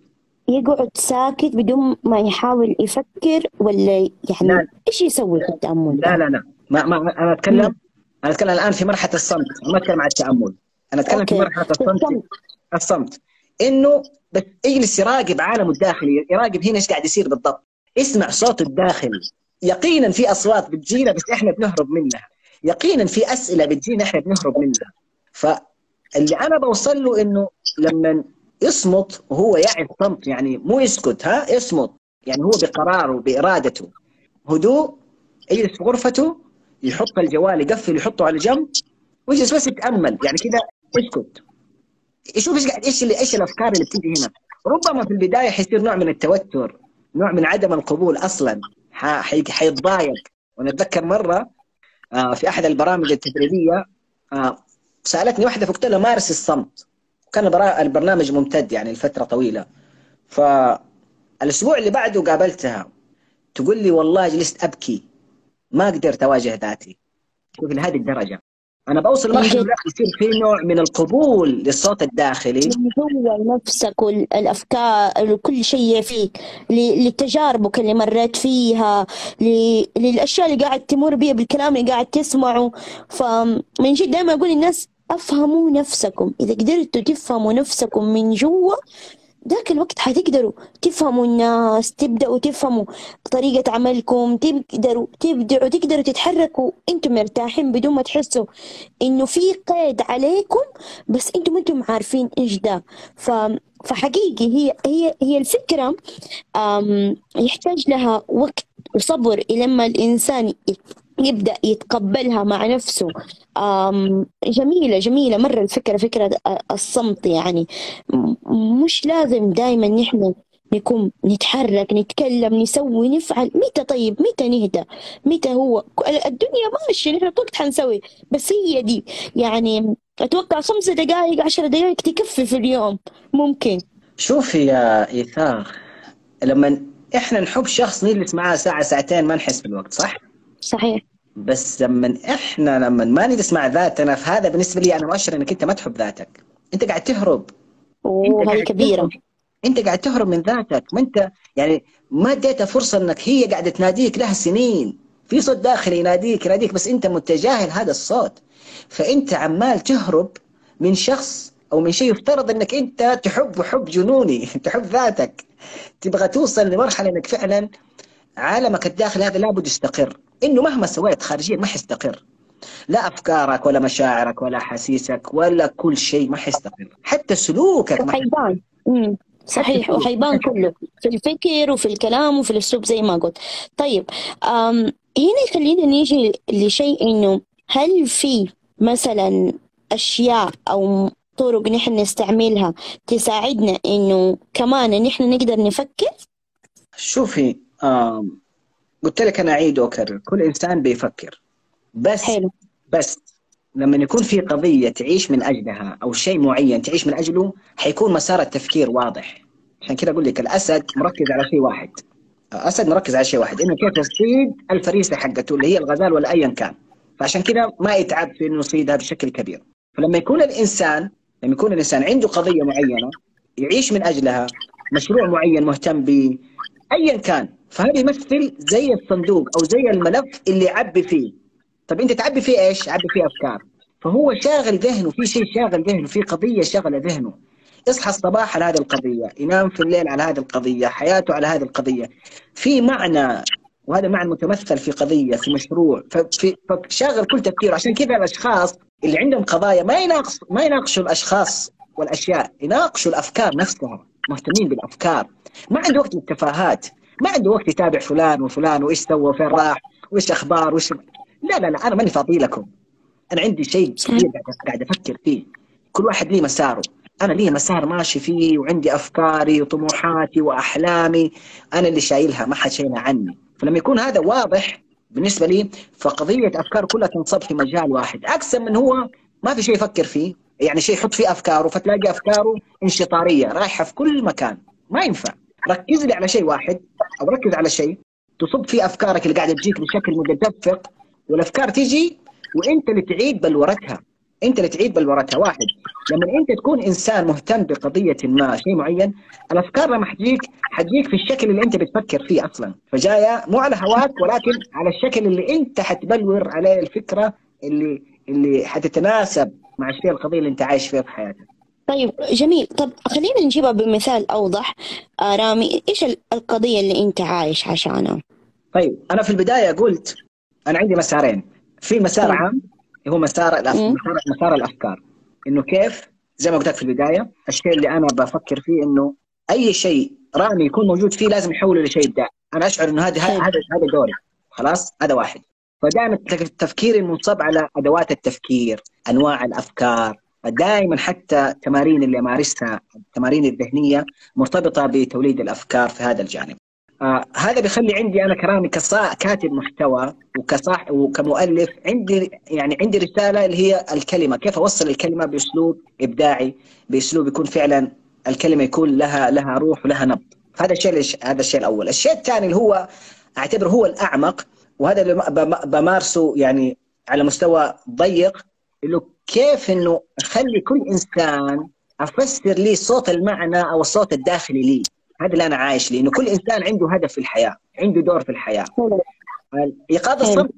يقعد ساكت بدون ما يحاول يفكر ولا يعني لا. إيش يسوي في التأمل؟ لا لا لا ما, ما أنا أتكلم أنا أتكلم الآن في مرحلة الصمت ما أتكلم عن التأمل. أنا أتكلم أوكي. في مرحلة الصمت. الصمت. إنه بس يجلس يراقب عالمه الداخلي يراقب هنا إيش قاعد يصير بالضبط. اسمع صوته الداخلي يقينا في أصوات بتجينا بس إحنا بنهرب منها. يقينا في أسئلة بتجينا إحنا بنهرب منها. فاللي أنا بوصل له إنه لما يصمت وهو يعي الصمت يعني مو يسكت ها؟ يصمت. يعني هو بقراره بارادته هدوء يجلس في غرفته يحط الجوال يقفل يحطه على جنب ويجلس بس يتأمل. يعني كذا اسكت يشوف إيش قاعد إيش إيش الأفكار اللي بتيجي هنا. ربما في البداية حيصير نوع من التوتر نوع من عدم القبول أصلا. حيتضايق. وأنا أتذكر مرة آه، في أحد البرامج التدريبية آه، سألتني واحدة فقلت لها مارس الصمت. كان البرنامج ممتد يعني لفترة طويلة. فالأسبوع اللي بعده قابلتها. تقول لي والله جلست أبكي. ما قدرت اواجه ذاتي. شوف لهذه الدرجة. أنا بوصل لمرحله يصير في نوع من القبول للصوت الداخلي. هو نفسك والأفكار كل شيء فيك لتجاربك اللي مريت فيها للأشياء اللي قاعد تمر بيها بالكلام اللي قاعد تسمعه. فمن جد دائما أقول للناس أفهموا نفسكم. إذا قدرتوا تفهموا نفسكم من جوا ذاك الوقت حتقدروا تفهموا الناس تبدأوا تفهموا طريقة عملكم تقدروا تبدعوا تقدروا تتحركوا. أنتم مرتاحين بدون ما تحسوا إنه في قيد عليكم بس أنتم أنتم عارفين إيش ده. ف فحقيقي هي هي هي الفكرة يحتاج لها وقت وصبر لما الإنسان يبدأ يتقبلها مع نفسه. جميلة جميلة. مرة الفكرة فكرة الصمت يعني. مش لازم دائما نحن نكون نتحرك نتكلم نسوي نفعل. متى طيب؟ متى نهدى؟ متى هو؟ الدنيا ماشية. نحن وقت حنسوي بس هي دي. يعني أتوقع خمس دقائق عشر دقائق تكفي في اليوم. ممكن. شوفي يا إيثار لما إحنا نحب شخص نجلس معاه ساعة ساعتين ما نحس بالوقت صح؟ صحيح. بس لما إحنا لما ما نجلس مع ذاتنا فهذا بالنسبة لي أنا مؤشر إنك أنت ما تحب ذاتك. أنت قاعد تهرب. أوه هذه كبيرة. أنت قاعد تهرب من ذاتك. ما أنت يعني ما اديتها فرصة إنك هي قاعدة تناديك لها سنين. في صوت داخلي يناديك يناديك بس أنت متجاهل هذا الصوت. فأنت عمال تهرب من شخص أو من شيء يفترض إنك أنت تحبه حب جنوني [laughs] تحب ذاتك. تبغى توصل لمرحلة إنك فعلا عالمك الداخلي هذا لابد يستقر. إنه مهما سويت خارجيا ما حيستقر. لا أفكارك ولا مشاعرك ولا احاسيسك ولا كل شيء ما حيستقر. حتى سلوكك ما حيبان صحيح. وحيبان كله. في الفكر وفي الكلام وفي الأسلوب زي ما قلت. طيب هنا خلينا نيجي لشيء إنه هل في مثلا أشياء أو طرق نحن نستعملها تساعدنا إنه كمان نحن نقدر نفكر؟ شوفي قلت لك أنا أعيد وأكرر. كل إنسان بيفكر. بس حلو. بس لما يكون في قضية تعيش من أجلها أو شيء معين تعيش من أجله حيكون مسار التفكير واضح. عشان كذا أقول لك الأسد مركز على شيء واحد. اسد مركز على شيء واحد إنه كيف يصيد الفريسة حقته اللي هي الغزال ولا ايا كان. فعشان كذا ما يتعب في إنه يصيدها بشكل كبير. فلما يكون الإنسان لما يكون الإنسان عنده قضية معينة يعيش من أجلها مشروع معين مهتم به ايا كان. فهذا يمثل زي الصندوق أو زي الملف اللي يعبي فيه. طب أنت تعبي فيه إيش؟ عبي فيه أفكار. فهو شاغل ذهنه في شيء شاغل ذهنه في قضية شغله ذهنه. يصحى الصباح على هذه القضية ينام في الليل على هذه القضية حياته على هذه القضية. في معنى وهذا معنى متمثل في قضية في مشروع ففي فشاغل كل تفكيره. عشان كذا الأشخاص اللي عندهم قضايا ما يناقش ما يناقشوا الأشخاص والأشياء يناقشوا الأفكار نفسها مهتمين بالأفكار. ما عنده وقت للتفاهات. ما عنده وقت يتابع فلان وفلان وإيش سوى وفين راح وإيش أخبار وايش لا لا لا أنا ماني فاضي لكم. أنا عندي شيء كثير قاعد أفكر فيه. كل واحد ليه مساره. أنا لي مسار ماشي فيه وعندي أفكاري وطموحاتي وأحلامي. أنا اللي شايلها ما حد شايلها عني. فلما يكون هذا واضح بالنسبة لي فقضية أفكار كلها تنصب في مجال واحد. أقسم من هو ما في شيء يفكر فيه. يعني شيء يحط فيه أفكاره فتلاقي أفكاره انشطارية رايحة في كل مكان. ما ينفع. ركز لي على شيء واحد أو ركز على شيء تصب فيه أفكارك اللي قاعدة تجيك بشكل متدفق والأفكار تيجي وأنت اللي تعيد بلورتها. أنت اللي تعيد بلورتها. واحد لما أنت تكون إنسان مهتم بقضية ما شيء معين الأفكار لما حتجيك حتجيك في الشكل اللي أنت بتفكر فيه أصلا. فجاية مو على هواك ولكن على الشكل اللي أنت حتبلور عليه الفكرة اللي اللي حتتناسب مع الشيء القضية اللي أنت عايش فيها في حياتك. طيب جميل. طب خلينا نجيبها بمثال أوضح. آه رامي إيش القضية اللي أنت عايش عشانها؟ طيب أنا في البداية قلت أنا عندي مسارين. في مسار طيب. عام هو مسار مسار, مسار الأفكار. إنه كيف؟ زي ما قلت لك في البداية الشيء اللي أنا بفكر فيه إنه أي شيء رامي يكون موجود فيه لازم يحوله لشيء ابداع أنا أشعر إنه هذا هذا هذا دوري. خلاص؟ هذا واحد. فدائما تفكيري منصب على أدوات التفكير أنواع الأفكار دائما حتى تمارين اللي امارسها التمارين الذهنية مرتبطة بتوليد الأفكار في هذا الجانب. آه هذا بيخلي عندي أنا كرامي كصا كاتب محتوى وكصاح وكمؤلف عندي يعني عندي رسالة اللي هي الكلمة كيف أوصل الكلمة بأسلوب إبداعي بأسلوب يكون فعلا الكلمة يكون لها لها روح ولها نبض. هذا الشيء هذا الشيء الأول. الشيء الثاني اللي هو أعتبره هو الأعمق وهذا اللي بمارسه يعني على مستوى ضيق انه كيف إنه أخلي كل إنسان أفسر لي صوت المعنى أو الصوت الداخلي لي؟ هذا اللي أنا عايش ليه إنه كل إنسان عنده هدف في الحياة عنده دور في الحياة. إيقاظ الصمت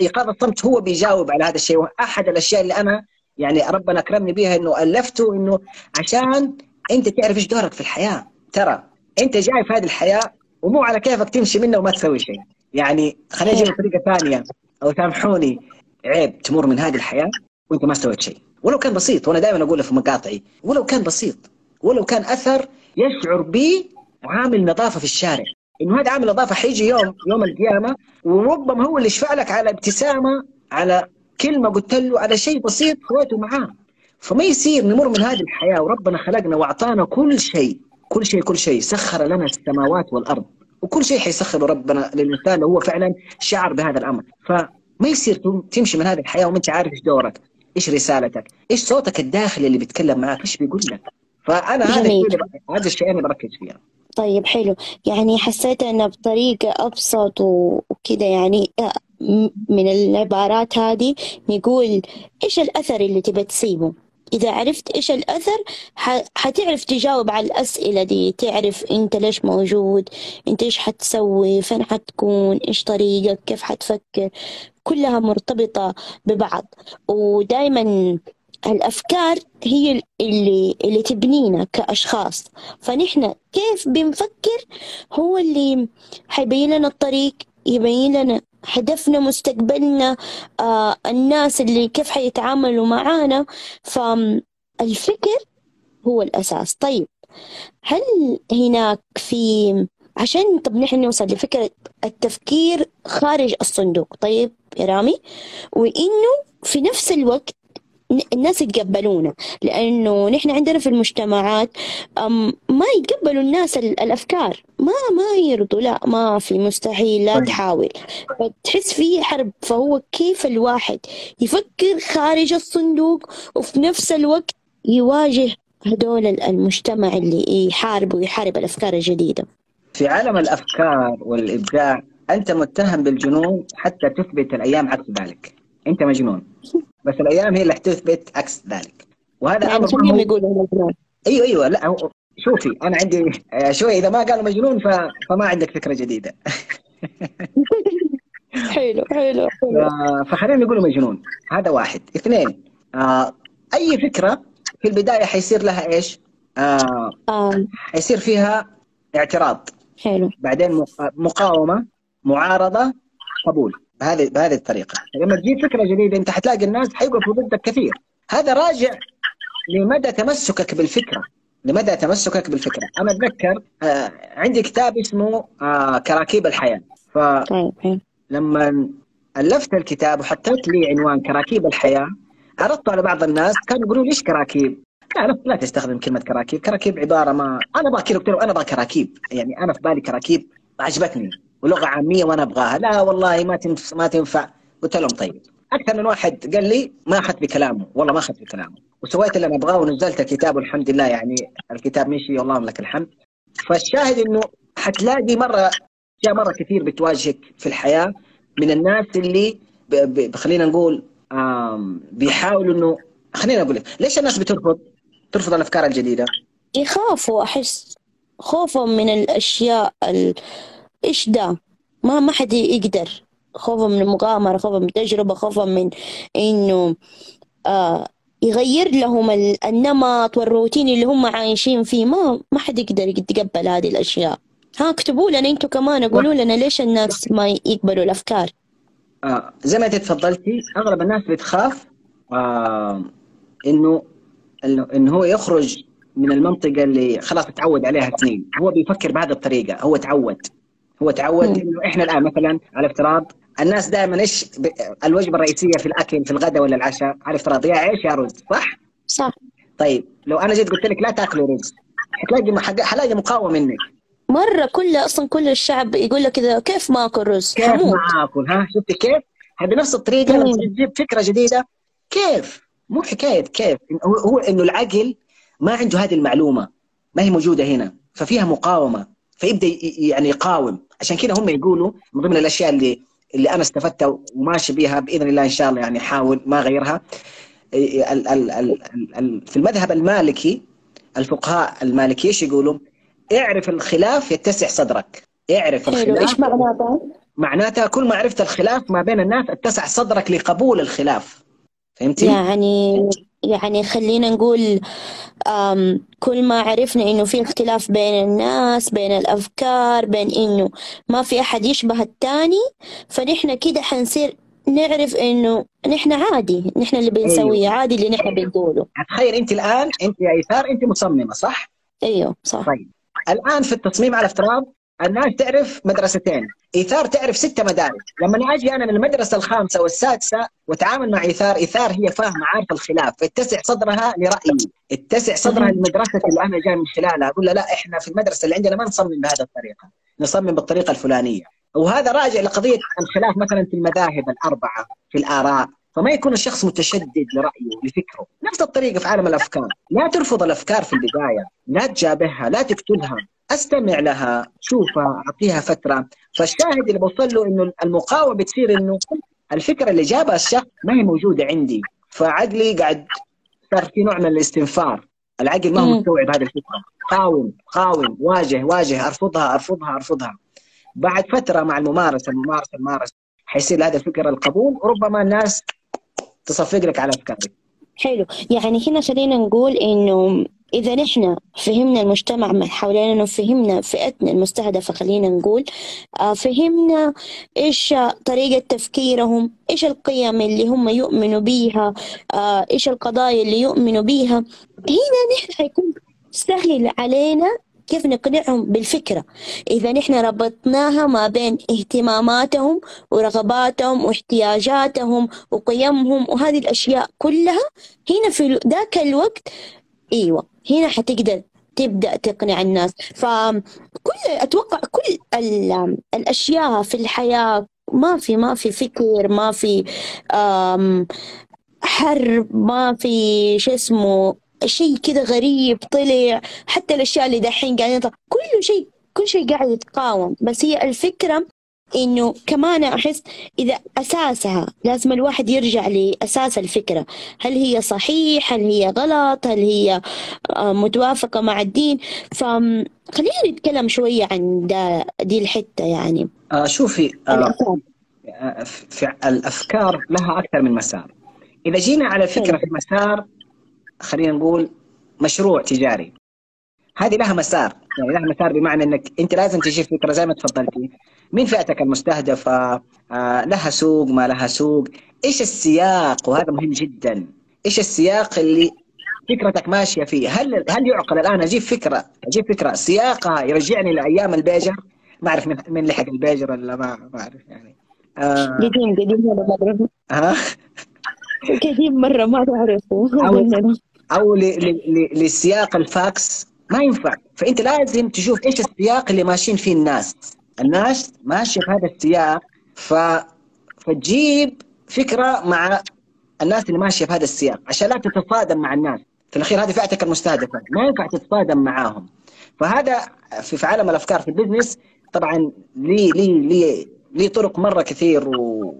إيقاظ الصمت هو بيجاوب على هذا الشيء. وأحد الأشياء اللي أنا يعني ربنا اكرمني بها إنه ألفته إنه عشان أنت تعرف إيش دورك في الحياة. ترى أنت جاي في هذه الحياة ومو على كيفك تمشي منها وما تسوي شيء. يعني خلينا نجيب بطريقه ثانية. أو سامحوني عيب تمر من هذه الحياة؟ وانت ما سويت شيء. ولو كان بسيط وأنا دائما أقول في مقاطعي ولو كان بسيط ولو كان أثر يشعر به عامل نظافة في الشارع. إنه هذا عامل نظافة حيجي يوم يوم القيامة وربما هو اللي يشفع لك على ابتسامة على كلمة قلت له على شيء بسيط سويته معاه. فما يصير نمر من هذه الحياة وربنا خلقنا وأعطانا كل شيء. كل شيء كل شيء. سخر لنا السماوات والأرض. وكل شيء حيسخره ربنا للإنسان هو فعلا شعر بهذا الأمر. فما يصير تمشي من هذه الحياة وما أنت عارف إيش دورك. إيش رسالتك؟ إيش صوتك الداخلي اللي بيتكلم معك إيش بيقول لك؟ فأنا هذا الشيء هذا الشيء أنا بركز فيه. طيب حلو. يعني حسيت انه بطريقة أبسط وكذا يعني آه، من العبارات هذه نقول إيش الأثر اللي تبى تسيبه؟ إذا عرفت إيش الأثر حتعرف تجاوب على الأسئلة دي تعرف أنت ليش موجود أنت إيش حتسوي فين حتكون إيش طريقك كيف حتفكر كلها مرتبطة ببعض. ودائما الأفكار هي اللي اللي تبنينا كأشخاص. فنحن كيف بنفكر؟ هو اللي حيبين لنا الطريق يبين لنا هدفنا مستقبلنا آه الناس اللي كيف حيتعاملوا معانا. فالفكر هو الأساس. طيب هل هناك في عشان طب نحن نوصل لفكرة التفكير خارج الصندوق. طيب يا رامي وإنه في نفس الوقت الناس يتقبلونا لأنه نحن عندنا في المجتمعات ما يتقبلوا الناس الأفكار. ما ما يرضوا لا ما في مستحيل لا طيب. تحاول. فتحس في حرب. فهو كيف الواحد يفكر خارج الصندوق وفي نفس الوقت يواجه هدول المجتمع اللي يحارب ويحارب الأفكار الجديدة. في عالم الأفكار والإبداع أنت متهم بالجنون حتى تثبت الأيام عكس ذلك. أنت مجنون. بس الأيام هي اللي حتثبت عكس ذلك. وهذا يعني أمر يقولوا مجنون أيوه أيوه لا شوفي أنا عندي آه، شوي إذا ما قالوا مجنون ف... فما عندك فكرة جديدة. [laughs] حلو حلو حلو. فخلينا نقول مجنون. هذا واحد. اثنين آه أي فكرة في البداية حيصير لها إيش؟ آه آه. حيصير فيها اعتراض. حلو. بعدين مقاومة معارضة قبول. بهذه بهذه الطريقة. لما تجيب فكرة جديدة أنت حتلاقي الناس حيوقفوا ضدك كثير. هذا راجع لمدى تمسكك بالفكرة. لمدى تمسكك بالفكرة. أنا أتذكر آه عندي كتاب اسمه آه كراكيب الحياة. ف طيب، لما ألفت الكتاب وحطيت لي عنوان كراكيب الحياة عرضته على بعض الناس كانوا يقولوا ليش كراكيب؟ لا لا تستخدم كلمة كراكيب، كراكيب عبارة ما أنا أبغى كذا أنا أبغى كراكيب. يعني أنا في بالي كراكيب عجبتني. ولغة عامية وأنا أبغاها. لا والله ما ما تنفع. قلت لهم طيب. أكثر من واحد قال لي ما اخذت بكلامه. والله ما اخذت بكلامه. وسويت اللي أنا أبغاه ونزلت الكتاب والحمد لله يعني الكتاب مشي. اللهم لك الحمد. فالشاهد إنه حتلاقي مرة اشياء مرة كثير بتواجهك في الحياة من الناس اللي خلينا نقول بيحاولوا إنه خلينا أقول لك ليش الناس بترفض؟ ترفض الأفكار الجديدة؟ يخافوا. أحس خوفهم من الأشياء إيش ده ما ما حد يقدر. خوفا من المغامرة خوفا من التجربة خوفا من إنه آه يغير لهم النمط والروتين اللي هم عايشين فيه. ما ما حد يقدر يتقبل هذه الأشياء. ها اكتبوا لنا أنتم كمان قولوا لنا ليش الناس ما يقبلوا الأفكار. آه زي ما انت تفضلتي أغلب الناس بتخاف آه إنه إنه هو يخرج من المنطقة اللي خلاص تعود عليها سنين هو بيفكر بهذه الطريقة هو تعود هو تعود إنه إحنا الآن مثلا على افتراض الناس دائما إيش الوجبة الرئيسية في الأكل في الغداء ولا العشاء؟ على افتراض يا عيش يا رز صح؟ صح. طيب لو أنا جيت قلت لك لا تأكلوا رز حتلاقي حلاقي مقاومة منك. مرة كل أصلا كل الشعب يقول لك اذا كيف ما أكل رز؟ كيف. ما أكل ها؟ شفتي كيف؟ هذه نفس الطريقة تجيب فكرة جديدة. كيف؟ مو حكاية كيف. هو إنه العقل ما عنده هذه المعلومة ما هي موجودة هنا ففيها مقاومة فيبدأ يعني يقاوم. عشان كذا هم يقولوا من ضمن الأشياء اللي اللي أنا استفدتها وماشي بها بإذن الله إن شاء الله يعني احاول ما اغيرها في المذهب المالكي الفقهاء المالكي إيش يقولوا؟ اعرف الخلاف يتسع صدرك اعرف الخلاف إيش معناتها؟ معناتها كل ما عرفت الخلاف ما بين الناس اتسع صدرك لقبول الخلاف فهمتي؟ يعني يعني خلينا نقول كل ما عرفنا إنه في اختلاف بين الناس بين الأفكار بين إنه ما في أحد يشبه التاني فنحن كده حنصير نعرف إنه نحن عادي نحن اللي بنسويه أيوه. عادي اللي نحن بنقوله تخيل أنت الآن أنت يا إيثار أنت مصممة صح؟ أيوه صح طيب الآن في التصميم على افتراض الناس تعرف مدرستين. إيثار تعرف ستة مدارس. لما أجي أنا من المدرسة الخامسة والسادسة وأتعامل مع إيثار إيثار هي فاهمه عارفه الخلاف. فتسع صدرها لرأيي. اتسع صدرها لمدرسه اللي أنا جاي من خلالها. أقول لها لا إحنا في المدرسة اللي عندنا ما نصمم بهذه الطريقة. نصمم بالطريقة الفلانية. وهذا راجع لقضية الخلاف مثلا في المذاهب الأربعة في الآراء. فما يكون الشخص متشدد لرأيه لفكره نفس الطريقة في عالم الأفكار. لا ترفض الأفكار في البداية. لا تجابهها لا تقتلها. أستمع لها. شوفها أعطيها فترة. فالشاهد اللي بوصل له إنه المقاومة بتصير إنه الفكرة اللي جابها الشخص ما هي موجودة عندي. فعقلي قاعد صار في نوع من الاستنفار. العقل ما هو مستوعب هذه الفكرة. قاوم قاوم. واجه واجه. أرفضها أرفضها أرفضها. بعد فترة مع الممارسة الممارسة الممارسة حيصير هذا الفكرة القبول. وربما الناس تصفق لك على أفكارك. حلو. يعني هنا خلينا نقول إنه إذا نحن فهمنا المجتمع من حولنا فهمنا فئتنا المستهدفة خلينا نقول آه، فهمنا إيش طريقة تفكيرهم إيش القيم اللي هم يؤمنوا بيها آه، إيش القضايا اللي يؤمنوا بيها. هنا نحن حيكون سهل علينا كيف نقنعهم بالفكرة. إذا نحن ربطناها ما بين اهتماماتهم ورغباتهم واحتياجاتهم وقيمهم وهذه الأشياء كلها هنا في ذاك الوقت أيوة هنا حتقدر تبدأ تقنع الناس. فكل أتوقع كل الأشياء في الحياة ما في ما في فكر ما في حرب ما في شو اسمه شيء كذا غريب طلع. حتى الأشياء اللي دحين قاعدين كل شيء كل شيء قاعد يتقاوم. بس هي الفكرة إنه كمان أحس إذا أساسها لازم الواحد يرجع لأساس الفكرة. هل هي صحيح؟ هل هي غلط؟ هل هي آه، متوافقة مع الدين؟ فخلينا نتكلم شوية عن دي الحتة يعني. آه شوفي آه في الأفكار لها أكثر من مسار. إذا جينا على الفكرة في مسار خلينا نقول مشروع تجاري. هذه لها مسار يعني لها مسار بمعنى إنك أنت لازم تجيب فكرة زي ما تفضلتي. مين فئتك المستهدفة؟ آه لها سوق ما لها سوق. إيش السياق؟ وهذا مهم جدا. إيش السياق اللي فكرتك ماشية فيه؟ هل هل يعقل الآن؟ أجيب فكرة أجيب فكرة. سياقها يرجعني لأيام البيجر. ما أعرف من من لحق البيجر ولا ما ما أعرف يعني. آه. قديم قديم هذا ها؟ قديم مرة ما تعرفه أو لسياق الفاكس. ما ينفع. فأنت لازم تشوف إيش السياق اللي ماشيين فيه الناس. الناس ماشيه في هذا السياق ف فتجيب فكرة مع الناس اللي ماشية في هذا السياق عشان لا تتصادم مع الناس. في الأخير هذه فئتك المستهدفة ما ينفع تتصادم معاهم. فهذا في عالم الأفكار في البزنس طبعا لي لي لي لي طرق مرة كثير و...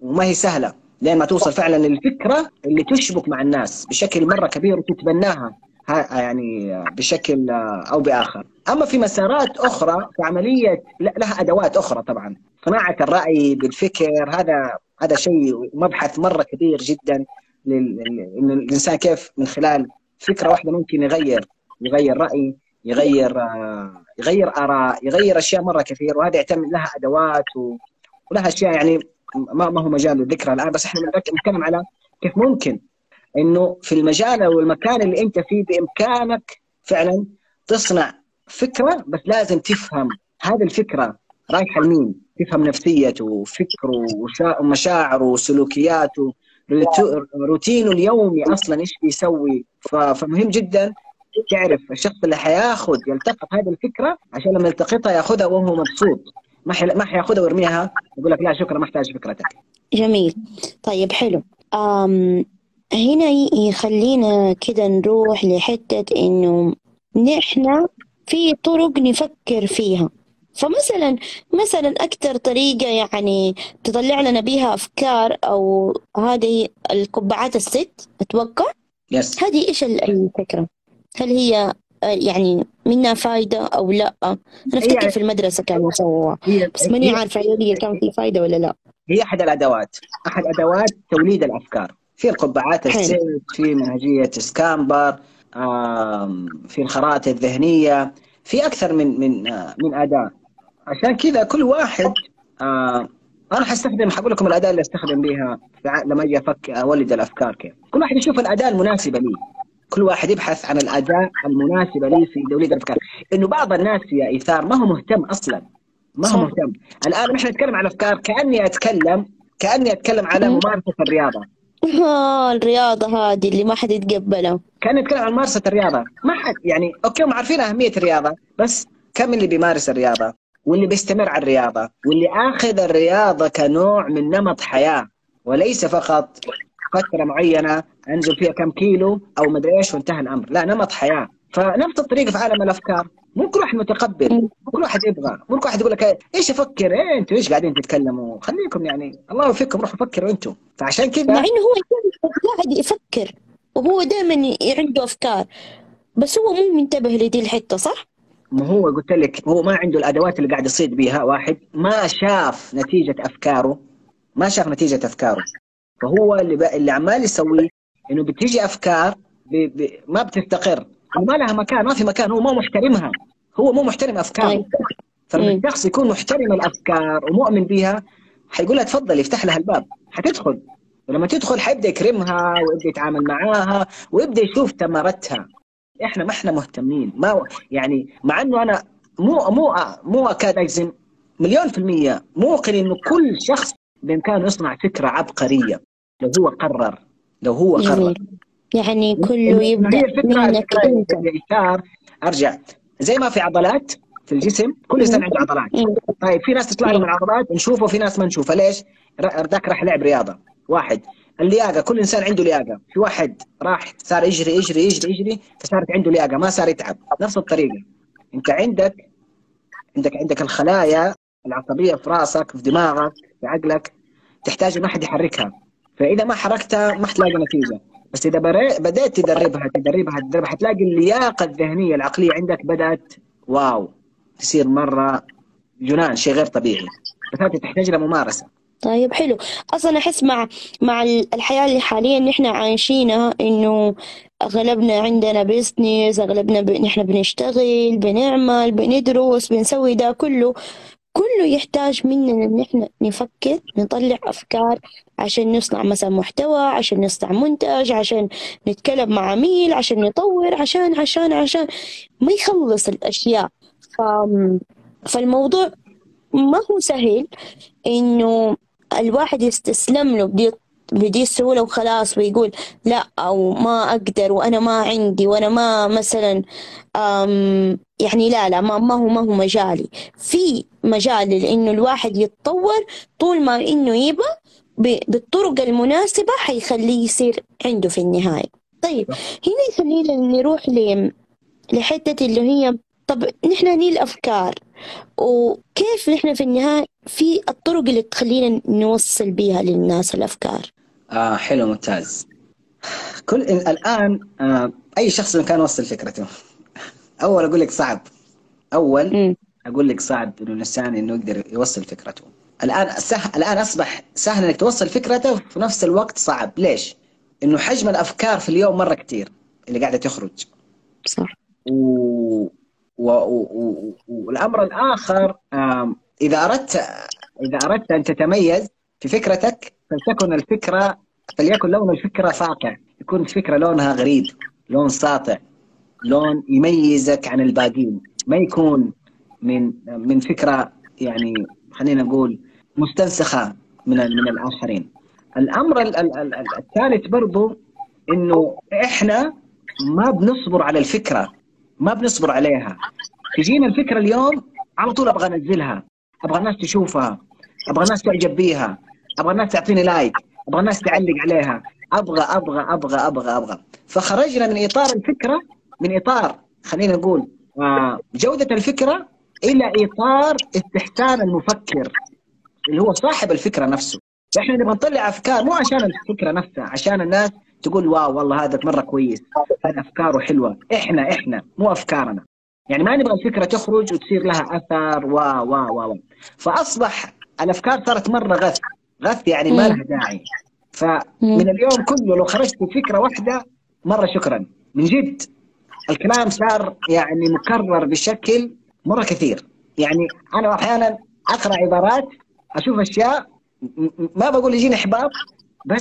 وما هي سهلة لين ما توصل فعلا للفكرة اللي تشبك مع الناس بشكل مرة كبير وتتبناها. يعني بشكل أو بآخر. أما في مسارات أخرى عملية لها أدوات أخرى طبعا. صناعة الرأي بالفكر هذا هذا شيء مبحث مرة كبير جدا انه الانسان كيف من خلال فكرة واحدة ممكن يغير يغير رأي يغير يغير آراء يغير أشياء مرة كثير. وهذا يعتمد لها أدوات ولها أشياء يعني ما ما هو مجال الذكرى الآن. بس إحنا نتكلم على كيف ممكن إنه في المجال أو المكان اللي أنت فيه بإمكانك فعلا تصنع فكرة بس لازم تفهم هذه الفكرة رايحة لمين؟ تفهم نفسيته وفكره ومشاعره وسلوكياته. روتينه اليومي أصلا إيش بيسوي؟ فمهم جدا تعرف الشخص اللي حياخذ يلتقط هذه الفكرة عشان لما يلتقطها ياخذها وهو مبسوط. ما. ما حياخذها ويرميها يقول لك لا شكرا ما احتاج فكرتك. جميل. طيب حلو. هنا يخلينا كده نروح لحتة إنه نحن في طرق نفكر فيها. فمثلا مثلا أكثر طريقة يعني تطلع لنا بها أفكار أو هذه القبعات الست أتوقع؟ يس. هذه إيش الفكرة؟ هل هي يعني منها فايدة أو لأ؟ أنا أفتكر في المدرسة كانوا يسووها. بس ماني عارفة هي كان في فايدة ولا لأ. هي أحد الأدوات أحد أدوات توليد الأفكار. في القبعات الست في منهجية SCAMPER في الخرائط الذهنية في أكثر من من آه، من أداة. عشان كذا كل واحد أنا حستخدم حقول لكم الأداة اللي أستخدم بها لما أجي افك أولد الأفكار كيف. كل واحد يشوف الأداة المناسبة لي. كل واحد يبحث عن الأداة المناسبة لي في توليد الأفكار. إنه بعض الناس يا إيثار ما هو مهتم أصلا. ما هو مهتم. الآن إحنا نتكلم عن الافكار كأني أتكلم كأني أتكلم على ممارسة الرياضة. آه الرياضة هذه اللي ما حد يتقبلها. كان نتكلم عن ممارسة الرياضة. ما حد يعني أوكي هم عارفين أهمية الرياضة بس كم اللي بيمارس الرياضة؟ واللي بيستمر على الرياضة واللي آخذ الرياضة كنوع من نمط حياة وليس فقط فترة معينة أنزل فيها كم كيلو أو مدري إيش وانتهى الأمر. لا نمط حياة. فنفس الطريقة في عالم الأفكار. مو كل واحد متقبل مو كل واحد يبغى. مو كل واحد يقول لك إيش أفكر إيه أنتوا إيش قاعدين تتكلموا؟ خليكم يعني الله يوفقكم روحوا فكروا أنتم. فعشان كذا مع إنه هو قاعد يفكر وهو دائما عنده أفكار. بس هو مو منتبه لدي الحتة صح؟ ما هو قلت لك هو ما عنده الأدوات اللي قاعد يصيد بيها واحد. ما شاف نتيجة أفكاره. ما شاف نتيجة أفكاره. فهو اللي ب... اللي عمال يسويه إنه بتيجي أفكار ب... ب... ما بتستقر. ما لها مكان ما في مكان هو مو محترمها. هو مو محترم أفكاره. فلما الشخص يكون محترم الأفكار ومؤمن بها حيقول لها تفضل يفتح لها الباب. حتدخل. ولما تدخل حيبدأ يكرمها ويبدأ يتعامل معاها ويبدأ يشوف ثمرتها. إحنا ما إحنا مهتمين. ما يعني مع إنه أنا مو مو مو أكاد أجزم مليون في المية. موقن إنه كل شخص بإمكانه يصنع فكرة عبقرية. لو هو قرر. لو هو قرر. يعني كله يبدأ منك أنت. أرجع. زي ما في عضلات في الجسم كل إنسان عنده عضلات. طيب في ناس تطلع لهم العضلات نشوفه وفي ناس ما نشوفها ليش؟ ذاك راح لعب رياضة. واحد اللياقة. كل إنسان عنده لياقة. في واحد راح صار يجري يجري يجري يجري فصارت عنده لياقة ما صار يتعب. نفس الطريقة. أنت عندك عندك عندك الخلايا العصبية في راسك في دماغك في عقلك تحتاج ما حد يحركها. فإذا ما حركتها ما حتلاقي نتيجة. بس إذا بدأت تدربها تدربها تدربها حتلاقي اللياقة الذهنية العقلية عندك بدأت واو تصير مرة جنان شيء غير طبيعي. بس هذه تحتاج لها ممارسة. طيب حلو. أصلا أحس مع مع الحياة اللي حاليا نحن عايشينها إنه أغلبنا عندنا بيزنس أغلبنا ب... نحن بنشتغل بنعمل بندرس بنسوي ده كله. كله يحتاج مننا إن إحنا نفكر نطلع أفكار عشان نصنع مثلا محتوى عشان نصنع منتج عشان نتكلم مع عميل عشان نطور عشان عشان عشان ما يخلص الأشياء. ف... فالموضوع ما هو سهل إنه الواحد يستسلم له بدي بدي السهولة وخلاص ويقول لا أو ما أقدر وأنا ما عندي وأنا ما مثلا يعني لا لا ما, ما هو ما هو مجالي. في مجال لأنه الواحد يتطور طول ما إنه يبى بالطرق المناسبة حيخليه يصير عنده في النهاية. طيب هنا يخلينا نروح لحتة اللي هي طب نحن هني الأفكار وكيف نحن في النهاية في الطرق اللي تخلينا نوصل بيها للناس الأفكار؟ آه حلو ممتاز. كل الآن آه أي شخص كان يوصل فكرته. أول أقول لك صعب. أول م. أقول لك صعب إنه الإنسان إنه يقدر يوصل فكرته. الآن سهل الآن أصبح سهل إنك توصل فكرته وفي نفس الوقت صعب. ليش؟ إنه حجم الأفكار في اليوم مرة كثير اللي قاعدة تخرج. صح. و... و... و... والأمر الآخر إذا أردت إذا أردت أن تتميز في فكرتك فلتكن الفكرة فليكن لون الفكرة فاقع. يكون الفكرة لونها غريب لون ساطع. لون يميزك عن الباقين ما يكون من من فكرة يعني خلينا نقول مستنسخة من من الآخرين. الأمر الثالث برضو إنه إحنا ما بنصبر على الفكرة ما بنصبر عليها. تجينا الفكرة اليوم على طول أبغى أنزلها. أبغى الناس تشوفها. أبغى الناس تعجب بيها. أبغى الناس تعطيني لايك أبغى الناس تعلق عليها. أبغى أبغى أبغى أبغى أبغى. فخرجنا من إطار الفكرة من إطار خلينا نقول آه، جودة الفكرة إلى إطار استحسان المفكر اللي هو صاحب الفكرة نفسه. إحنا نبغى نطلع أفكار مو عشان الفكرة نفسها عشان الناس تقول واو والله هذا مرة كويس هذا أفكاره حلوة. إحنا إحنا مو أفكارنا. يعني ما نبغى الفكرة تخرج وتصير لها أثر و و و فأصبح الأفكار صارت مرة غث غث يعني ما لها داعي. فمن اليوم كله لو خرجت بفكره واحدة مرة شكرا. من جد. الكلام صار يعني مكرر بشكل مرة كثير. يعني أنا أحيانا أقرأ عبارات أشوف أشياء ما بقول يجيني إحباط بس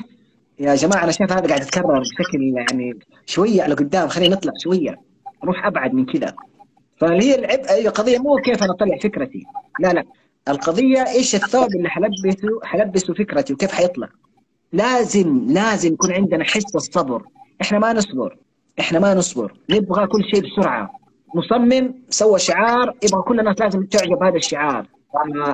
يا جماعة أنا شايف هذا قاعد يتكرر بشكل يعني شوية على قدام. خلينا نطلع شوية نروح أبعد من كذا. فهي العبء القضية مو كيف أنا أطلع فكرتي. لا لا. القضية إيش الثوب اللي حلبسه حلبسه فكرتي وكيف حيطلع. لازم لازم يكون عندنا حس الصبر. إحنا ما نصبر. إحنا ما نصبر نبغى كل شيء بسرعة. مصمم سوى شعار يبغى كل الناس لازم تعجب هذا الشعار.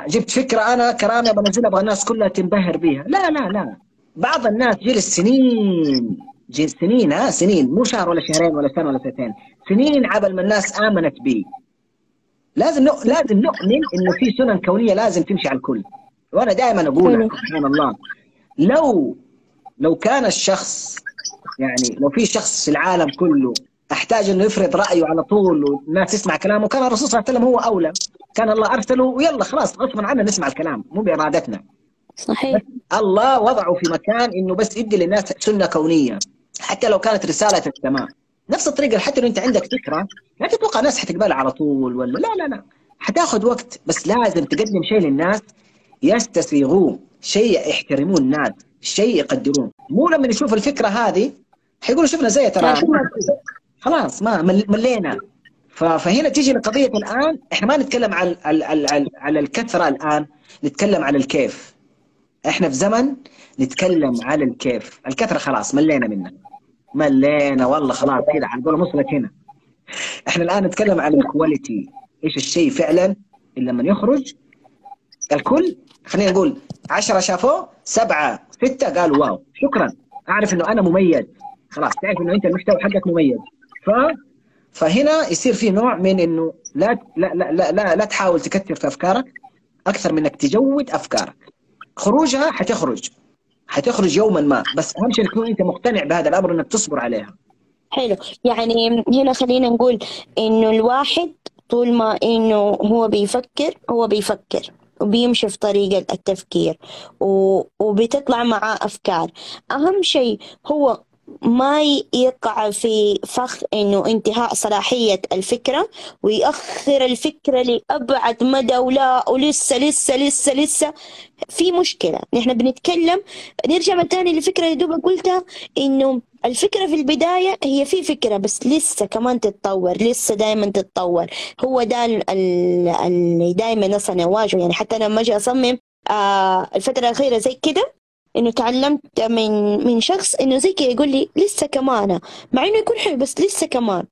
جبت فكرة أنا كرامي بنزلها أبغى الناس كلها تنبهر بيها. لا لا لا. بعض الناس جلس سنين جلس سنين ها سنين. مو شهر ولا شهرين ولا سنة ولا سنتين. سنين عبل ما الناس آمنت بي. لازم نؤ... لازم نؤمن إنه في سنن كونية لازم تمشي على الكل. وأنا دائما أقول سبحان الله. لو لو كان الشخص يعني لو في شخص في العالم كله أحتاج إنه يفرض رأيه على طول والناس تسمع كلامه كان الرسول صلى الله عليه وسلم هو أولى. كان الله أرسله ويلا خلاص غصبا عنا نسمع الكلام مو بإرادتنا. صحيح. الله وضعه في مكان إنه بس يدي للناس سنة كونية حتى لو كانت رسالة السماء نفس الطريقة حتى لو أنت عندك فكرة لا تتوقع الناس حتقبلها على طول ولا لا لا لا. حتاخذ وقت بس لازم تقدم شيء للناس يستسيغوه شيء يحترموه الناس شيء يقدروه مو لما يشوف الفكرة هذه حيقولوا شفنا زي ترى. خلاص ما مل- ملينا. فهنا تيجي لقضية الآن. إحنا ما نتكلم على على على, على الكثرة الآن. نتكلم على الكيف. إحنا في زمن نتكلم على الكيف. الكثرة خلاص ملينا منها. ملينا والله خلاص كذا على قولهم وصلت هنا. إحنا الآن نتكلم عن ال quality إيش الشيء فعلا اللي لما يخرج؟ الكل خلينا نقول عشرة شافوه سبعة ستة قالوا wow. شكرا. أعرف إنه أنا مميز. خلاص تعرف إنه أنت المحتوى حقك مميز. ف فهنا يصير في نوع من إنه لا لا لا لا, لا, تحاول تكثر في أفكارك أكثر من إنك تجود أفكارك. خروجها حتخرج. حتخرج يوما ما. بس أهم شيء تكون أنت مقتنع بهذا الأمر إنك تصبر عليها. حلو. يعني هنا خلينا نقول إنه الواحد طول ما إنه هو بيفكر هو بيفكر وبيمشي في طريق التفكير و... وبتطلع معاه أفكار. أهم شيء هو ما يقع في فخ إنه انتهاء صلاحية الفكرة ويأخر الفكرة لأبعد مدى ولا ولسه لسه لسه لسه. في مشكلة. نحن بنتكلم نرجع من تاني للفكرة اللي دوبك قلتها إنه الفكرة في البداية هي في فكرة بس لسه كمان تتطور لسه دائما تتطور. هو ده ال- ال- اللي دائما أصلا أواجهه. يعني حتى أنا لما أجي أصمم آه الفترة الأخيرة زي كده إنه تعلمت من من شخص إنه زي كده يقول لي لسه كمان. مع إنه يكون حلو بس لسه كمان.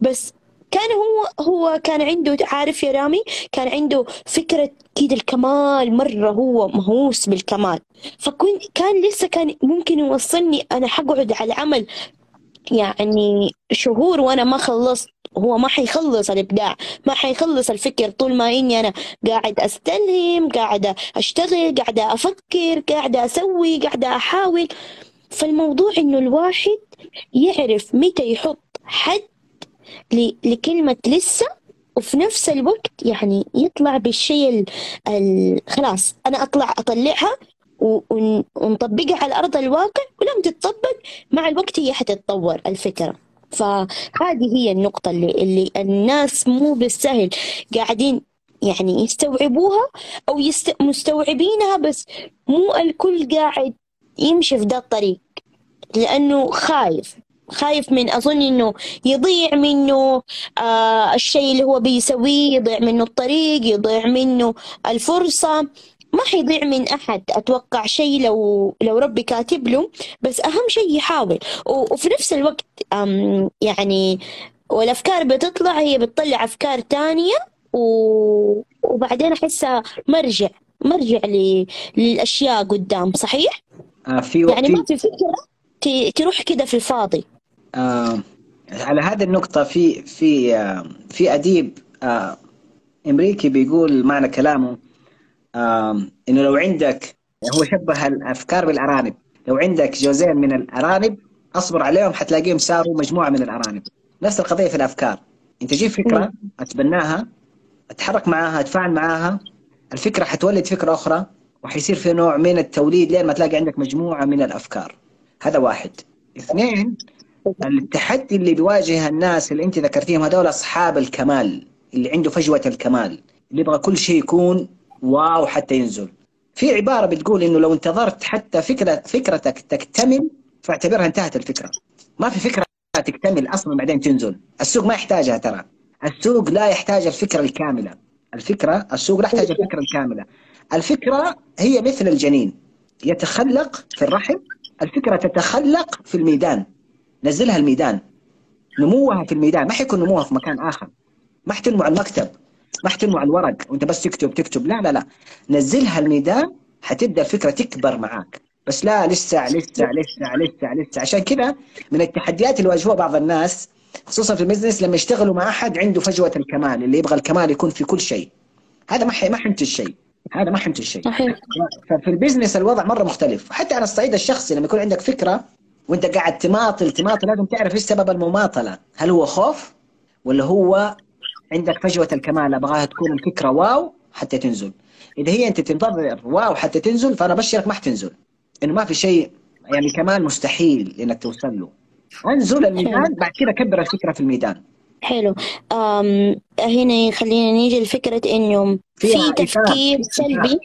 بس كان هو هو كان عنده عارف يا رامي؟ كان عنده فكرة كده الكمال مرة هو مهووس بالكمال. فكنت كان لسه كان ممكن يوصلني أنا حقعد على العمل يعني شهور وأنا ما خلصت هو ما حيخلص الإبداع ما حيخلص الفكر طول ما إني أنا قاعد أستلهم قاعدة أشتغل قاعدة أفكر قاعدة أسوي قاعدة أحاول. فالموضوع إنه الواحد يعرف متى يحط حد ل- لكلمة لسه وفي نفس الوقت يعني يطلع بالشيء ال- ال- خلاص أطلعها و- ون- ونطبقها على أرض الواقع ولما تتطبق مع الوقت هي حتتطور الفكرة. فهذه هي النقطة اللي, اللي الناس مو بالسهل قاعدين يعني يستوعبوها أو يست... مستوعبينها بس مو الكل قاعد يمشي في ده الطريق لأنه خايف. خايف من أظن إنه يضيع منه آه الشيء اللي هو بيسويه يضيع منه الطريق يضيع منه الفرصة. ما حيضيع من أحد. أتوقع شيء لو لو ربي كاتب له بس أهم شيء يحاول. وفي نفس الوقت يعني والأفكار بتطلع هي بتطلع أفكار تانية و... وبعدين أحسها مرجع مرجع ل... للأشياء قدام صحيح؟ آه في يعني في ما في فكرة ت... تروح كده في الفاضي. آه على هذه النقطة في في آه في أديب آه أمريكي بيقول معنى كلامه إنه لو عندك هو شبه الأفكار بالأرانب. لو عندك جوزين من الأرانب أصبر عليهم حتلاقيهم صاروا مجموعة من الأرانب. نفس القضية في الأفكار. أنت جيب فكرة أتبناها أتحرك معاها أتفاعل معاها. الفكرة حتولد فكرة أخرى وحيصير في نوع من التوليد لين ما تلاقي عندك مجموعة من الأفكار. هذا واحد. اثنين التحدي اللي بيواجه الناس اللي أنت ذكرتيهم هذول أصحاب الكمال اللي عنده فجوة الكمال اللي يبغى كل شيء يكون واو حتى ينزل. في عبارة بتقول إنه لو انتظرت حتى فكرة فكرتك تكتمل فاعتبرها انتهت الفكرة. ما في فكرة تكتمل أصلا بعدين تنزل. السوق ما يحتاجها ترى. السوق لا يحتاج الفكرة الكاملة. الفكرة السوق لا يحتاج الفكرة الكاملة. الفكرة هي مثل الجنين. يتخلق في الرحم الفكرة تتخلق في الميدان. نزلها الميدان. نموها في الميدان. ما حيكون نموها في مكان آخر. ما حتنمو على المكتب. ما حتنمو على الورق. وانت بس تكتب تكتب. لا لا لا. نزلها الميدان حتبدأ الفكرة تكبر معاك. بس لا لسه لسه لسه لسه لسه. عشان كذا من التحديات اللي واجهوها بعض الناس خصوصا في ال business لما يشتغلوا مع أحد عنده فجوة الكمال اللي يبغى الكمال يكون في كل شيء. هذا ما ما حينتج شيء. هذا ما حينتج شيء. صحيح. ففي ال business الوضع مرة مختلف. حتى على الصعيد الشخصي لما يكون عندك فكرة وأنت قاعد تماطل تماطل لازم تعرف إيش سبب المماطلة. هل هو خوف ولا هو عندك فجوة الكمال أبغاها تكون الفكرة wow حتى تنزل. إذا هي أنت تنتظر واو حتى تنزل فأنا أبشرك ما حتنزل. إنه ما في شيء يعني كمال مستحيل إنك توصل له. أنزل الميدان بعد كذا كبر الفكرة في الميدان. حلو. أم هنا خلينا نيجي لفكرة إنه في. تفكير سلبي.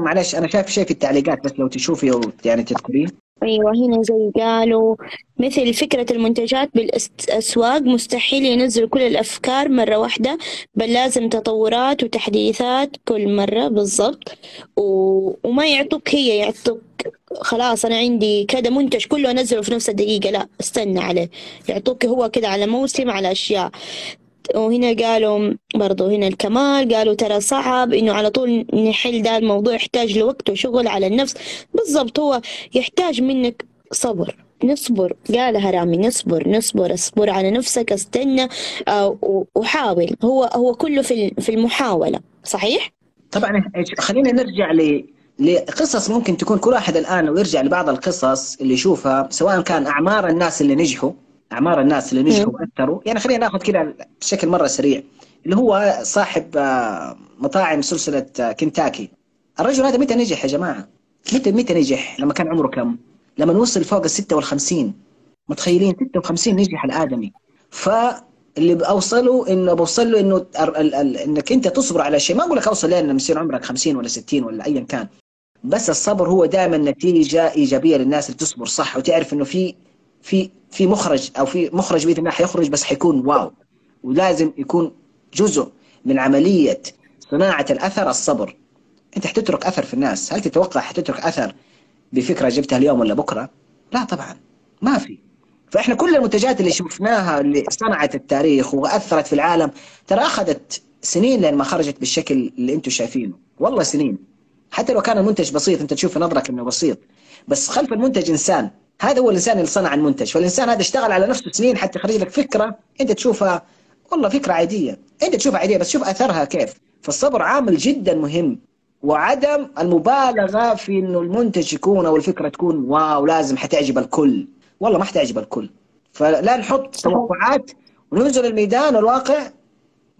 معلش أنا شايف شيء في التعليقات بس لو تشوفي أو يعني تذكريه أيوة هنا زي قالوا مثل فكرة المنتجات بالأسواق مستحيل ينزلوا كل الأفكار مرة واحدة بل لازم تطورات وتحديثات كل مرة بالضبط. و... وما يعطوك هي يعطوك خلاص أنا عندي كذا منتج كله أنزله في نفس الدقيقة لا استنى عليه. يعطوك هو كذا على موسم على أشياء. وهنا قالوا برضو هنا الكمال قالوا ترى صعب إنه على طول نحل ده الموضوع يحتاج لوقت وشغل على النفس. بالضبط هو يحتاج منك صبر نصبر. قالها رامي نصبر نصبر اصبر على نفسك استنى آه، وحاول. هو هو كله في في المحاولة صحيح؟ طبعا خلينا نرجع ل لقصص ممكن تكون كل واحد الآن ويرجع لبعض القصص اللي يشوفها سواء كان أعمار الناس اللي نجحوا أعمار الناس اللي نجحوا وأثروا. يعني خلينا ناخذ كذا بشكل مرة سريع. اللي هو صاحب آه، مطاعم سلسلة آه، كنتاكي. الرجل هذا متى نجح يا جماعة؟ متى متى نجح؟ لما كان عمره كم؟ لما وصل فوق ال 56 متخيلين؟ 56 نجح الآدمي. فاللي أوصله إنه بوصل له انه إنك أنت تصبر على شيء. ما أقول لك أوصل لين لما يصير عمرك 50 ولا 60 ولا ايا كان. بس الصبر هو دائما نتيجة إيجابية للناس اللي تصبر صح وتعرف إنه في في في مخرج أو في مخرج بإذن الله حيخرج بس حيكون واو. ولازم يكون جزء من عملية صناعة الأثر الصبر. أنت حتترك أثر في الناس. هل تتوقع حتترك أثر بفكرة جبتها اليوم ولا بكرة؟ لا طبعا. ما في. فإحنا كل المنتجات اللي شفناها اللي صنعت التاريخ وأثرت في العالم ترى أخذت سنين لين ما خرجت بالشكل اللي أنتم شايفينه. والله سنين. حتى لو كان المنتج بسيط أنت تشوف نظرك إنه بسيط. بس خلف المنتج إنسان. هذا هو الإنسان اللي صنع المنتج فالانسان هذا اشتغل على نفسه سنين حتى يخرج لك فكرة أنت تشوفها. والله فكرة عادية أنت تشوفها عادية بس شوف أثرها كيف. فالصبر عامل جدا مهم وعدم المبالغة في إنه المنتج يكون أو الفكرة تكون واو لازم حتعجب الكل. والله ما حتعجب الكل. فلا نحط توقعات وننزل الميدان الواقع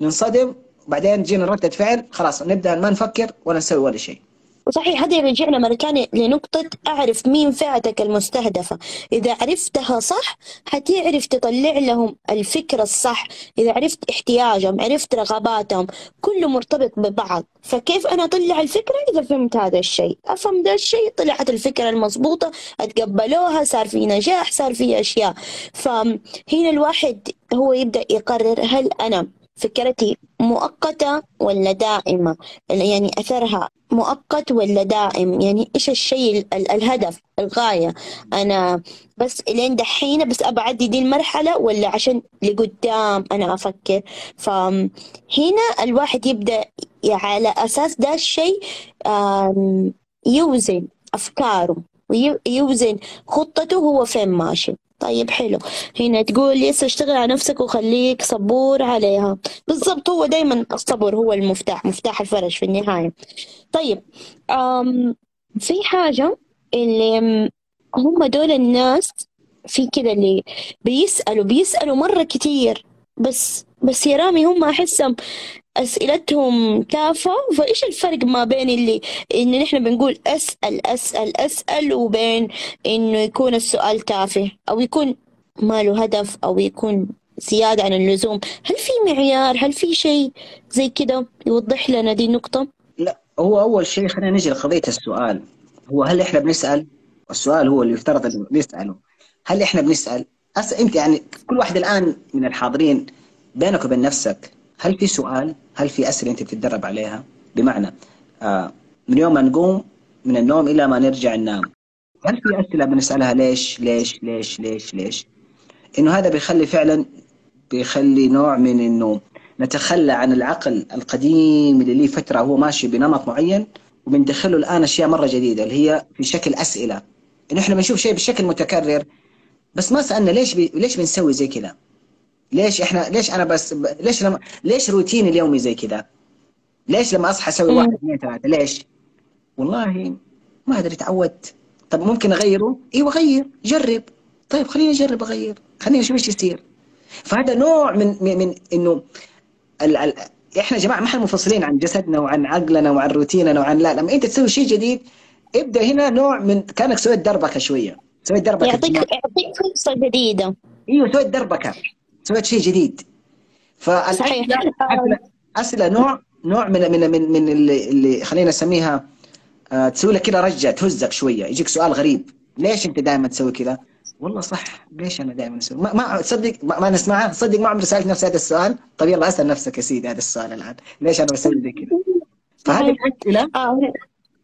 ننصدم وبعدين تجينا ردة فعل خلاص نبدأ ما نفكر ولا نسوي ولا شيء. وصحيح هذا يرجعنا مرة ثانية لنقطة أعرف مين فئتك المستهدفة. إذا عرفتها صح حتعرف تطلع لهم الفكرة الصح. إذا عرفت احتياجهم عرفت رغباتهم كله مرتبط ببعض. فكيف أنا أطلع الفكرة؟ إذا فهمت هذا الشيء. أفهم ذا الشيء طلعت الفكرة المضبوطة أتقبلوها صار في نجاح صار في أشياء. فهنا الواحد هو يبدأ يقرر هل أنا فكرتي مؤقتة ولا دائمة؟ يعني أثرها مؤقت ولا دائم؟ يعني إيش الشيء الهدف الغاية؟ أنا بس لين دحين بس أبعدي دي المرحلة ولا عشان لقدام أنا أفكر؟ فهنا الواحد يبدأ على أساس ده الشيء يوزن أفكاره ويوزن خطته هو فين ماشي. طيب حلو. هنا تقول يس اشتغل على نفسك وخليك صبور عليها. بالضبط هو دايما الصبر هو المفتاح مفتاح الفرج في النهاية. طيب أم في حاجة اللي هم دول الناس في كده اللي بيسألوا بيسألوا مرة كتير بس بس يا رامي هم أحسهم أسئلتهم تافهة فإيش الفرق ما بين اللي إن نحن بنقول أسأل أسأل أسأل وبين إنه يكون السؤال تافه أو يكون ما له هدف أو يكون زيادة عن اللزوم هل في معيار هل في شيء زي كده يوضح لنا دي النقطة؟ لا هو أول شيء خلينا نجي لقضية السؤال هو هل إحنا بنسأل؟ السؤال هو اللي يفترض أنه نسأله هل إحنا بنسأل؟ أس أنت يعني كل واحد الآن من الحاضرين بينك وبين نفسك هل في سؤال؟ هل في أسئلة أنت بتتدرب عليها؟ بمعنى آه من يوم ما نقوم من النوم إلى ما نرجع ننام. هل في أسئلة بنسألها ليش ليش ليش ليش ليش؟ إنه هذا بيخلي فعلا بيخلي نوع من إنه نتخلى عن العقل القديم اللي ليه فترة هو ماشي بنمط معين وبندخله الآن أشياء مرة جديدة اللي هي في شكل أسئلة. إنه إحنا بنشوف شيء بشكل متكرر بس ما سألنا ليش بي... ليش بنسوي زي كذا؟ ليش إحنا ليش أنا بس ليش لما ليش روتيني اليومي زي كذا؟ ليش لما أصحى أسوي واحد اثنين ثلاثة؟ ليش؟ والله ما أدري تعودت. طب ممكن أغيره؟ إيوه غير جرب. طيب خليني أجرب أغير. خليني أشوف إيش يصير. فهذا نوع من من, من إنه ال ال إحنا يا جماعة ما إحنا منفصلين عن جسدنا وعن عقلنا وعن روتيننا وعن لا لما أنت تسوي شيء جديد ابدأ هنا نوع من كأنك سويت دربكة شوية. سويت دربكة يعطيك يعطيك فرصة جديدة. إيوه سويت دربكة. سويت شيء جديد. فالاسئله اسئله نوع نوع من من من, من اللي, اللي خلينا نسميها آه، تسوي لك كذا رجة تهزك شوية يجيك سؤال غريب. ليش أنت دائما تسوي كذا؟ والله صح. ليش أنا دائما أسوي؟ ما, ما تصدق ما, ما نسمعها تصدق ما عمري سألت نفسي هذا السؤال. طيب يلا أسأل نفسك يا سيدي هذا السؤال الآن. ليش أنا بسوي زي كذا؟ فهذه الأسئلة.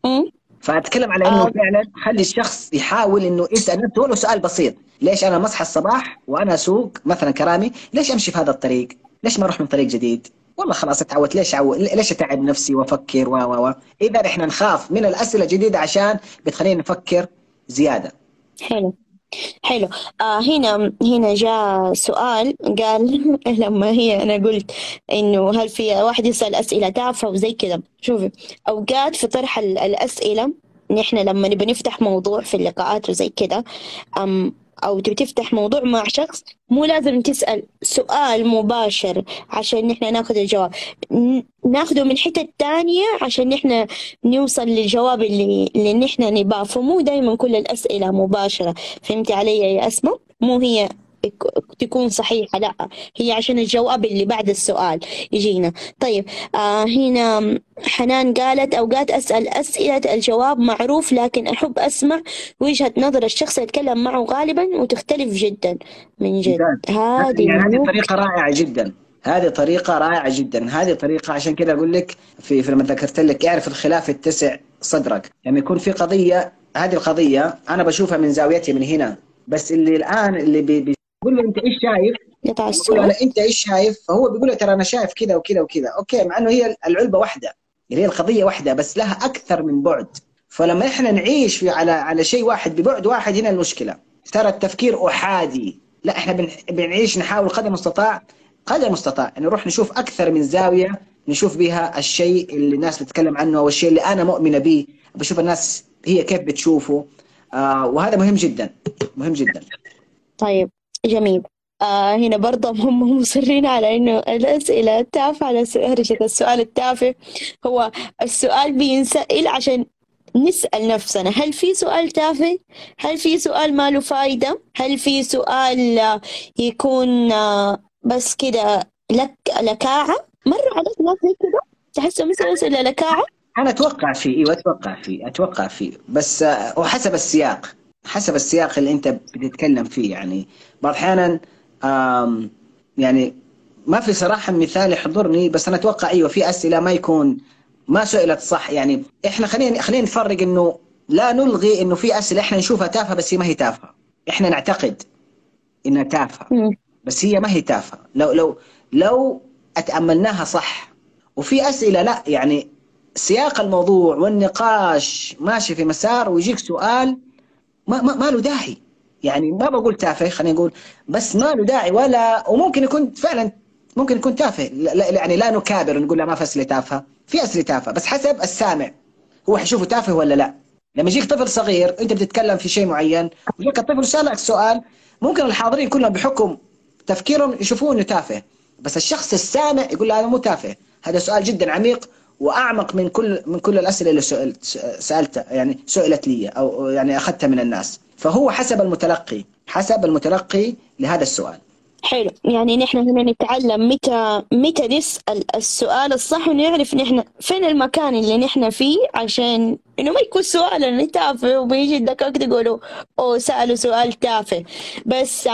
آه. فأتكلم على إنه فعلا خلي الشخص يحاول إنه يسأل نفسه ولو سؤال بسيط. ليش أنا مصحى الصباح وأنا اسوق مثلا كرامي؟ ليش أمشي في هذا الطريق؟ ليش ما أروح من طريق جديد؟ والله خلاص اتعودت. ليش عو... ليش أتعب نفسي وأفكر؟ و و و. إذا إحنا نخاف من الأسئلة الجديدة عشان بتخلينا نفكر زيادة. حلو. حلو. آه هنا هنا جاء سؤال قال [laughs] لما هي أنا قلت إنه هل في واحد يسأل أسئلة؟ تافهة وزي كذا. شوفي أوقات في طرح الأسئلة نحن لما نبي نفتح موضوع في اللقاءات وزي كذا أو تبي تفتح موضوع مع شخص مو لازم تسأل سؤال مباشر عشان نحن ناخذ الجواب. ناخده من حتة تانية عشان نحن نوصل للجواب اللي اللي نحن نباه فمو دايما كل الأسئلة مباشرة. فهمتي علي يا أسماء؟ مو هي تكون صحيحة لا هي عشان الجواب اللي بعد السؤال يجينا. طيب آه هنا حنان قالت أوقات أسأل أسئلة الجواب معروف لكن أحب أسمع وجهة نظر الشخص اللي أتكلم معه غالبا وتختلف جدا. من جد هذه يعني هذه طريقة رائعة جدا. هذه طريقة رائعة جدا. هذه طريقة عشان كذا أقول لك في في لما ذكرت لك اعرف الخلاف يتسع صدرك. يعني يكون في قضية هذه القضية أنا بشوفها من زاويتي من هنا. بس اللي الآن اللي بي بقول له أنت إيش شايف؟ يقول له أنت إيش شايف؟ فهو بيقول له ترى أنا شايف كذا وكذا وكذا، okay مع إنه هي العلبة واحدة اللي هي القضية واحدة بس لها أكثر من بعد. فلما إحنا نعيش في على على شيء واحد ببعد واحد هنا المشكلة. ترى التفكير أحادي. لا إحنا بنعيش نحاول قدر المستطاع قدر المستطاع نروح نشوف أكثر من زاوية نشوف بها الشيء اللي الناس بتتكلم عنه أو الشيء اللي أنا مؤمنه به. بشوف الناس هي كيف بتشوفه. آه وهذا مهم جدا مهم جدا. طيب. جميل آه هنا برضه هم [laughs] مصرين على إنه الأسئلة التافهة هرجة السؤال التافه هو السؤال بينسأل عشان نسأل نفسنا هل في سؤال تافه؟ هل في سؤال ما له فايدة؟ هل في سؤال يكون بس كده لك لكاعة؟ مر عليك ناس زي كده؟ تحسوا مثلا أسئلة لكاعة؟ أنا أتوقع فيه أيوه أتوقع فيه أتوقع فيه بس وحسب السياق حسب السياق اللي انت بتتكلم فيه يعني. بعض الاحيان يعني ما في صراحة مثال يحضرني بس أنا أتوقع أيوه في أسئلة ما يكون ما سئلت صح يعني. إحنا خلينا خلينا نفرق إنه لا نلغي إنه في أسئلة إحنا نشوفها تافهة بس هي ما هي تافهة. إحنا نعتقد إنها تافهة بس هي ما هي تافهة. لو لو لو أتأملناها صح وفي أسئلة لا يعني سياق الموضوع والنقاش ماشي في مسار ويجيك سؤال ما ما, ما له داعي. يعني ما بقول تافه خلينا نقول بس ما له داعي ولا وممكن يكون فعلا ممكن يكون تافه. لا يعني لا نكابر نقول لا ما في أسئلة تافهة. في أسئلة تافهة بس حسب السامع. هو حيشوفه تافه ولا لا؟ لما يجيك طفل صغير أنت بتتكلم في شيء معين ويجيك الطفل سالك سؤال ممكن الحاضرين كلهم بحكم تفكيرهم يشوفوه انه تافه. بس الشخص السامع يقول لا هذا مو تافه. هذا سؤال جدا عميق. وأعمق من كل من كل الأسئلة اللي سألت سالتها يعني سئلت لي أو يعني أخذتها من الناس. فهو حسب المتلقي حسب المتلقي لهذا السؤال. حلو. يعني نحن هنا نتعلم متى متى نسأل السؤال الصح ونعرف نحن فين المكان اللي نحن فيه عشان إنه ما يكون سؤال تافه وبيجي الدكاك تقولوا أو سألوا سؤال تافه بس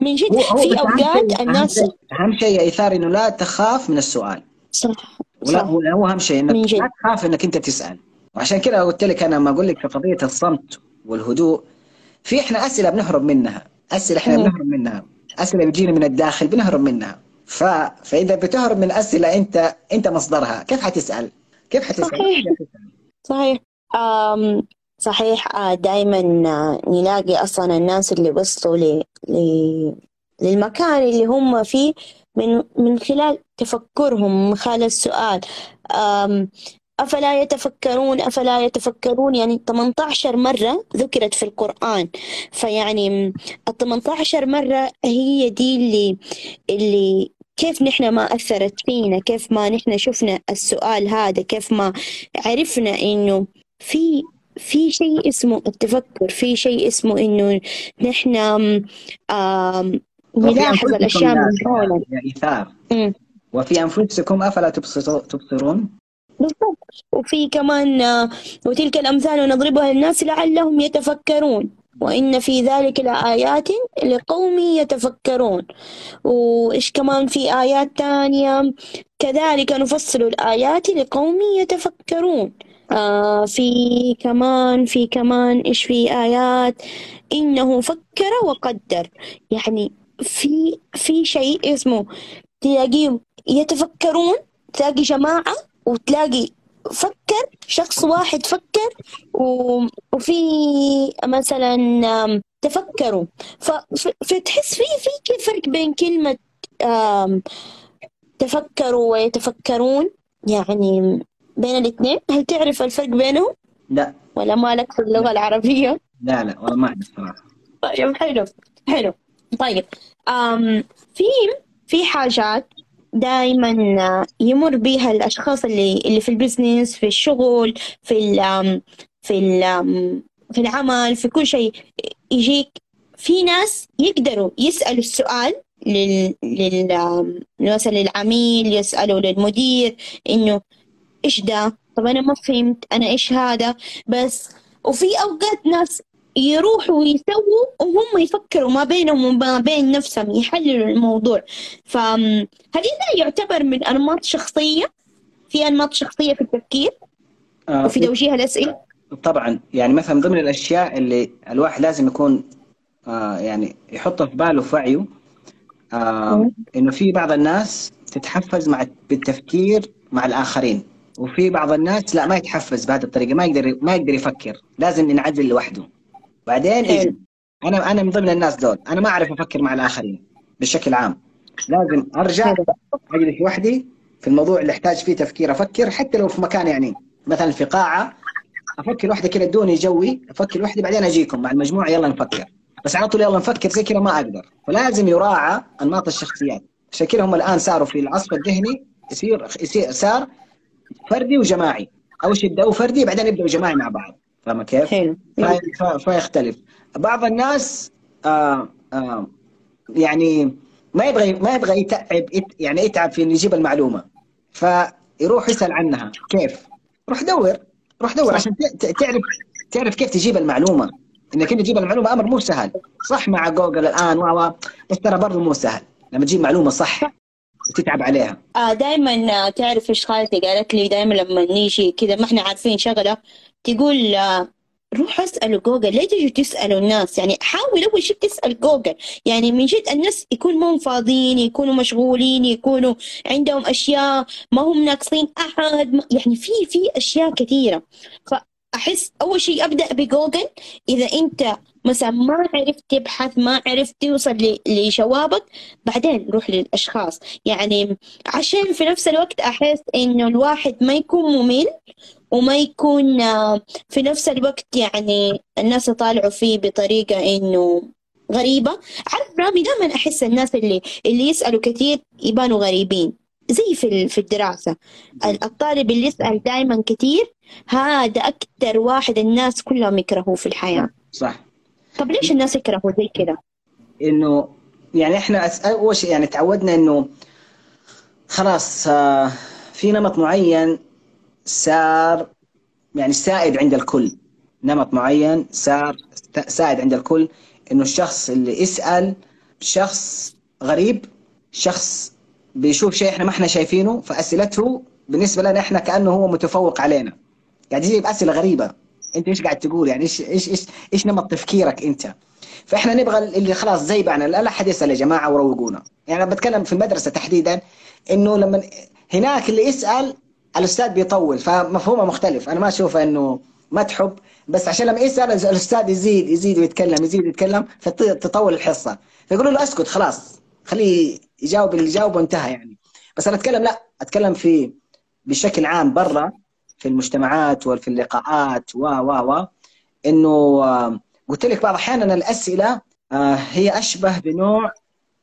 من جد في أوقات الناس أهم شيء يا ايثار إنه لا تخاف من السؤال. صح. ولا هو أهم شيء إنك لا تخاف إنك أنت تسأل. وعشان كذا قلت لك أنا ما أقول لك في قضية الصمت والهدوء. في إحنا أسئلة بنهرب منها. أسئلة إحنا بنهرب منها. أسئلة بتجينا من الداخل بنهرب منها. ف... فإذا بتهرب من أسئلة أنت أنت مصدرها. كيف حتسأل؟ كيف حتسأل؟ صحيح. صحيح. أم صحيح. آه، دائما آه، نلاقي أصلا الناس اللي وصلوا ل... ل... للمكان اللي هم فيه. من من خلال تفكرهم من خلال السؤال. أفلا يتفكرون أفلا يتفكرون؟ يعني 18 مرة ذكرت في القرآن. فيعني ال 18 مرة هي دي اللي اللي كيف نحن ما أثرت فينا كيف ما نحن شفنا السؤال هذا كيف ما عرفنا إنه في في شيء اسمه التفكر في شيء اسمه إنه نحن نلاحظ الأشياء من يا إيثار. وفي أنفسكم أفلا تبصرون؟ بالضبط. وفي كمان آه، وتلك الأمثال نضربها للناس لعلهم يتفكرون. وإن في ذلك لآيات لقوم يتفكرون. وإيش كمان في آيات تانية كذلك نفصل الآيات لقوم يتفكرون. آه في كمان في كمان إيش في آيات؟ إنه فكر وقدر. يعني في في شيء اسمه تلاقيهم يتفكرون تلاقي جماعة وتلاقي فكر شخص واحد فكر وفي مثلا تفكروا. فتحس في في فرق بين كلمة تفكروا ويتفكرون يعني بين الاثنين هل تعرف الفرق بينهم؟ لا. ولا مالك في اللغة العربية؟ لا لا والله ما أعرف صراحة طيب حلو حلو. طيب أم في في حاجات دائما يمر بها الأشخاص اللي اللي في البزنس في الشغل في ال في ال في العمل في كل شيء. يجيك في ناس يقدروا يسألوا السؤال لل, لل... مثلا للعميل يسألوا للمدير إنه إيش ده؟ طب أنا ما فهمت أنا إيش هذا؟ بس وفي أوقات ناس يروحوا ويسووا وهم يفكروا ما بينهم وما بين نفسهم يحللوا الموضوع. فهل هذا يعتبر من أنماط شخصية؟ في أنماط شخصية في التفكير؟ آه وفي توجيه الأسئلة؟ طبعا يعني مثلا ضمن الأشياء اللي الواحد لازم يكون آه يعني يحطها في باله في وعيه آه إنه في بعض الناس تتحفز مع بالتفكير مع الآخرين وفي بعض الناس لا ما يتحفز بهذه الطريقة ما يقدر ما يقدر يفكر لازم ينعزل لوحده. بعدين إيه؟ أنا أنا من ضمن الناس دول. أنا ما أعرف أفكر مع الآخرين بشكل عام. لازم أرجع أجلس وحدي في الموضوع اللي يحتاج فيه تفكير أفكر حتى لو في مكان يعني مثلا في قاعة. أفكر وحدي كذا ادوني جوي أفكر وحدي بعدين أجيكم مع المجموعة يلا نفكر. بس على طول يلا نفكر زي كذا ما أقدر. فلازم يراعى أنماط الشخصيات. عشان كذا هم الآن صاروا في العصف الذهني يصير يصير صار فردي وجماعي. أول شيء يبداوا فردي بعدين يبدأوا جماعي مع بعض. فاهمة كيف؟ حلو. فيختلف بعض الناس آه آه يعني ما يبغى ما يبغى يتعب يعني يتعب في إنه يجيب المعلومة. فيروح يسأل عنها. كيف؟ روح دور. روح دور. عشان تعرف تعرف كيف تجيب المعلومة. إنك إنت تجيب المعلومة أمر مو سهل. صح مع جوجل الآن و بس ترى برضه مو سهل. لما تجيب معلومة صح وتتعب عليها. آه دائما تعرف إيش خالتي قالت لي؟ دائما لما نيجي كذا ما إحنا عارفين شغلة تقول روح اسألوا جوجل. ليه تجوا تسألوا الناس؟ يعني حاول أول شيء تسأل جوجل. يعني من جد الناس يكون مو فاضيين يكونوا مشغولين يكونوا عندهم أشياء ما هم ناقصين أحد. يعني في في أشياء كثيرة. فأحس أول شيء أبدأ بجوجل. إذا أنت مثلا ما عرفت تبحث ما عرفت توصل لجوابك بعدين روح للأشخاص. يعني عشان في نفس الوقت أحس إنه الواحد ما يكون ممل وما يكون آه، في نفس الوقت يعني الناس يطالعوا فيه بطريقة إنه غريبة. عارف رامي دائما أحس الناس اللي اللي يسألوا كثير يبانوا غريبين زي في في الدراسة. الطالب اللي يسأل دائما كثير هذا أكثر واحد الناس كلهم يكرهوه في الحياة. صح. طب ليش الناس يكرهوا زي كذا؟ إنه يعني إحنا أول شيء يعني تعودنا إنه خلاص آه، في نمط معين صار يعني سائد عند الكل. نمط معين صار سائد عند الكل. إنه الشخص اللي يسأل شخص غريب شخص بيشوف شيء إحنا ما إحنا شايفينه فأسئلته بالنسبة لنا إحنا كأنه هو متفوق علينا. قاعد يجيب أسئلة غريبة. أنت إيش قاعد تقول؟ يعني إيش إيش إيش إيش نمط تفكيرك أنت؟ فإحنا نبغى اللي خلاص زي بعنا لا احد يسأل يا جماعة وروقونا. يعني أنا بتكلم في المدرسة تحديدا إنه لما هناك اللي يسأل الأستاذ بيطول فمفهومه مختلف. أنا ما أشوف إنه ما تحب بس عشان لما يسأل الأستاذ يزيد يزيد ويتكلم يزيد ويتكلم فتطول الحصة. فيقولوا له أسكت خلاص خليه يجاوب اللي يجاوب وانتهى يعني. بس أنا أتكلم لا أتكلم في بشكل عام برا في المجتمعات وفي اللقاءات و و و إنه قلت لك بعض أحيانا الأسئلة آه، هي أشبه بنوع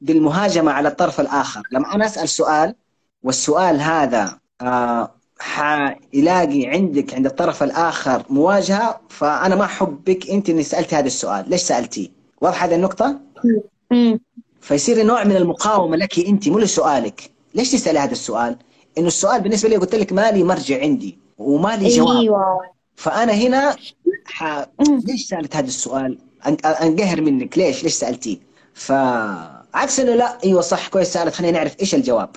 بالمهاجمة على الطرف الآخر. لما أنا أسأل سؤال والسؤال هذا آه، حيلاقي عندك عند الطرف الآخر مواجهة فأنا ما احبك أنت إني سألت هذا السؤال، ليش سألتي؟ واضحة هذه النقطة؟ فيصير نوع من المقاومة لك أنت مو لسؤالك، ليش تسالي هذا السؤال؟ إنه السؤال بالنسبة لي قلت لك مالي مرجع عندي ومالي جواب أيوه فأنا هنا ح... ليش سألت هذا السؤال؟ أنقهر منك ليش؟ ليش سالتيه؟ فعكس إنه لا أيوه صح كويس سألت خلينا نعرف إيش الجواب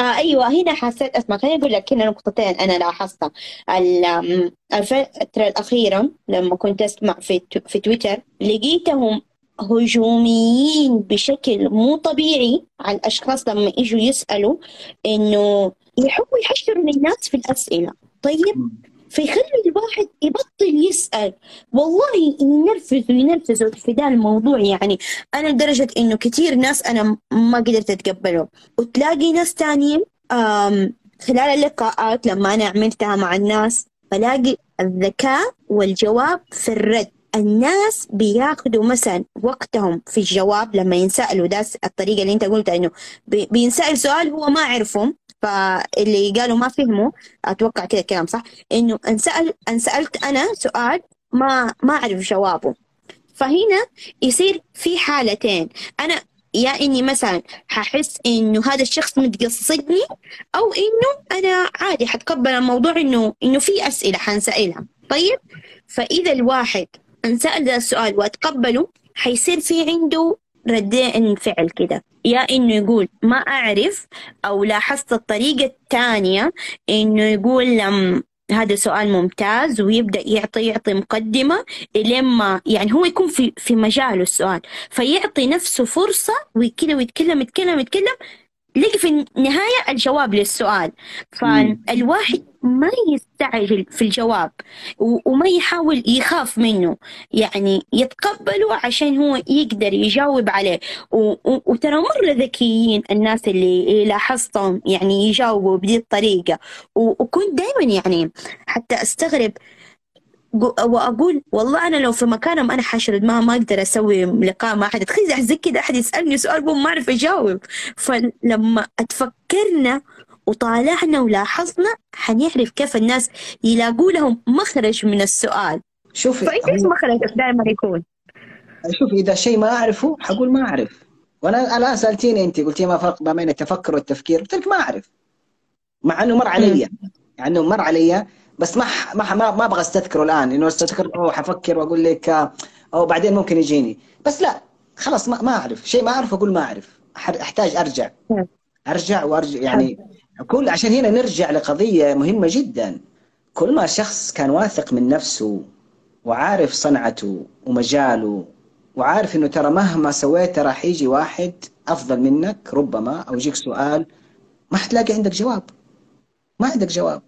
آه أيوة هنا حسيت أسمع خليني أقول لك هنا نقطتين أنا لاحظتها. ال- آم، الفترة الأخيرة لما كنت أسمع في في تويتر لقيتهم هجوميين بشكل مو طبيعي على الأشخاص لما يجوا يسألوا إنه يحبوا يحشروا الناس في الأسئلة. طيب فيخلي الواحد يبطل يسأل. والله ينرفز وينرفز في ذا الموضوع يعني. أنا لدرجة إنه كثير ناس أنا ما قدرت أتقبلهم. وتلاقي ناس تانيين آم، خلال اللقاءات لما أنا عملتها مع الناس بلاقي الذكاء والجواب في الرد. الناس بياخدوا مثلا وقتهم في الجواب لما ينسألوا. ده الطريقة اللي أنت قلتها إنه بي- بينسأل سؤال هو ما عرفه فاللي قالوا ما فهموا أتوقع كده الكلام صح؟ إنه انسأل انسألت أنا سؤال ما ما أعرف جوابه. فهنا يصير في حالتين. أنا يا إني مثلا ححس إنه هذا الشخص متقصدني أو إنه أنا عادي حتقبل الموضوع إنه إنه في أسئلة حنسألها. طيب؟ فإذا الواحد انسال ذا السؤال وأتقبله حيصير في عنده ردين فعل كده. يا إنه يقول ما أعرف أو لاحظت الطريقة الثانية إنه يقول لم هذا سؤال ممتاز ويبدأ يعطي يعطي مقدمة لما يعني هو يكون في في مجاله السؤال. فيعطي نفسه فرصة وكذا ويتكلم يتكلم يتكلم يلاقي في النهاية الجواب للسؤال. فالواحد ما يستعجل في الجواب وما يحاول يخاف منه. يعني يتقبله عشان هو يقدر يجاوب عليه. وترى مرة ذكيين الناس اللي لاحظتهم يعني يجاوبوا بهذه الطريقة وكنت دائما يعني حتى أستغرب قو- وأقول والله أنا لو في مكانهم أنا حشرد ما ما أقدر أسوي لقاء مع أحد. تخيل زي كذا أحد يسألني سؤال ما اعرف اجاوب فلما أتفكرنا وطالعنا ولاحظنا حنعرف كيف الناس يلاقوا لهم مخرج من السؤال. شوفي فايش إيش مخرجك دائما يكون؟ شوفي إذا شيء ما أعرفه حقول ما أعرف. وأنا الآن سألتيني أنت قلتي ما فرق ما بين التفكر والتفكير قلت لك ما أعرف. مع إنه مر علي. يعني إنه مر علي بس ما ما ما, ما أبغى أستذكره الآن. إنه أستذكر أوه حفكر وأقول لك أو بعدين ممكن يجيني. بس لا خلاص ما, ما أعرف. شيء ما اعرف أقول ما أعرف. أحتاج أرجع. أرجع وأرجع يعني كل عشان هنا نرجع لقضية مهمة جدا. كل ما شخص كان واثق من نفسه وعارف صنعته ومجاله وعارف إنه ترى مهما سويت راح يجي واحد أفضل منك ربما أو يجيك سؤال ما حتلاقي عندك جواب. ما عندك جواب.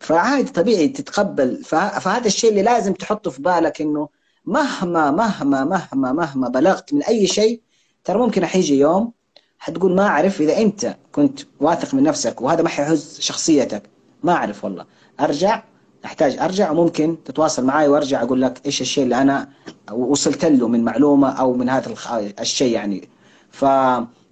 فعادي طبيعي تتقبل. فه- فهذا الشيء اللي لازم تحطه في بالك إنه مهما مهما مهما مهما بلغت من أي شيء ترى ممكن حيجي يوم حتقول ما أعرف إذا أنت كنت واثق من نفسك وهذا ما حيهز شخصيتك. ما أعرف والله. أرجع؟ أحتاج أرجع وممكن تتواصل معي وأرجع أقول لك إيش الشيء اللي أنا وصلت له من معلومة أو من هذا الشيء يعني. ف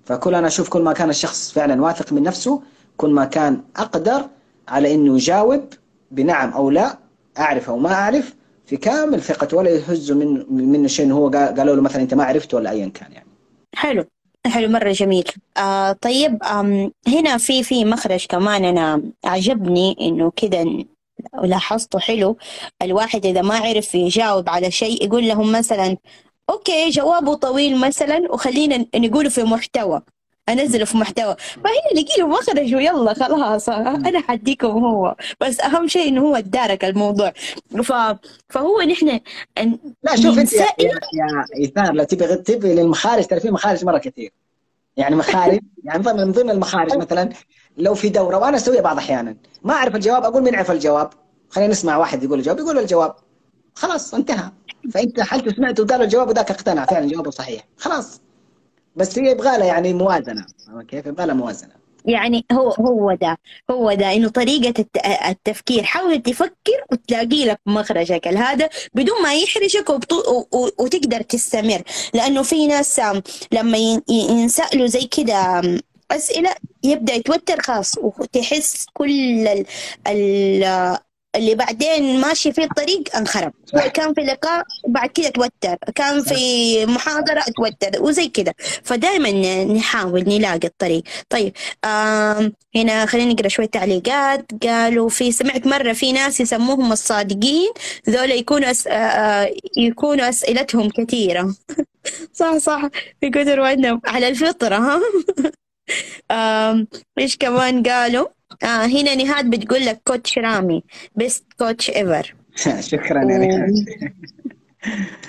فكل أنا أشوف كل ما كان الشخص فعلا واثق من نفسه كل ما كان أقدر على إنه يجاوب بنعم أو لا أعرف أو ما أعرف في كامل ثقته ولا يهز من منه شيء هو قال- قالوا له مثلا أنت ما عرفت ولا ايا كان يعني. حلو. حلو مرة جميل. آه طيب آم هنا في في مخرج كمان أنا عجبني إنه كده لاحظته حلو. الواحد إذا ما عرف يجاوب على شيء يقول لهم مثلا أوكي جوابه طويل مثلا وخلينا نقوله في محتوى. أنزله في محتوى. فهنا نلاقي له مخرج ويلا خلاص أنا حديكم هو. بس أهم شيء إنه هو ادارك الموضوع. ف... فهو نحن ن- لا شوف أنت يا, يا, يا ايثار لا تبي تبي للمخارج ترى في مخارج مرة كثير. يعني مخارج [laughs] يعني من ضمن المخارج مثلا لو في دورة وأنا أسويها بعض أحيانا. ما أعرف الجواب أقول مين عرف الجواب؟ خلينا نسمع واحد يقول الجواب يقول الجواب. خلاص انتهى. فأنت حلت سمعت وقال الجواب وذاك اقتنع. فعلا جوابه صحيح. خلاص. بس هي يبغى لها يعني موازنة. كيف؟ يبغى لها موازنة. يعني هو هو ده. هو ده. إنه طريقة الت- التفكير. حاول تفكر وتلاقي لك مخرجك. هذا بدون ما يحرجك وتقدر تستمر. لأنه في ناس لما ين- ينسألوا زي كده آم، أسئلة يبدأ يتوتر خلاص وتحس كل ال ال اللي بعدين ماشي في الطريق انخرب. كان في لقاء بعد كده توتر. كان في محاضرة توتر. وزي كده. فدائما نحاول نلاقي الطريق. طيب آم هنا خلينا نقرا شوية تعليقات. قالوا في سمعت مرة في ناس يسموهم الصادقين. ذولا يكونوا أس... آه يكونوا أسئلتهم كثيرة. [laughs] صح صح. يقولوا عندنا على الفطرة ها؟ [laughs] آم إيش كمان قالوا؟ آه هنا نهاد بتقول لك coach رامي best coach ever شكرا يا نهاد.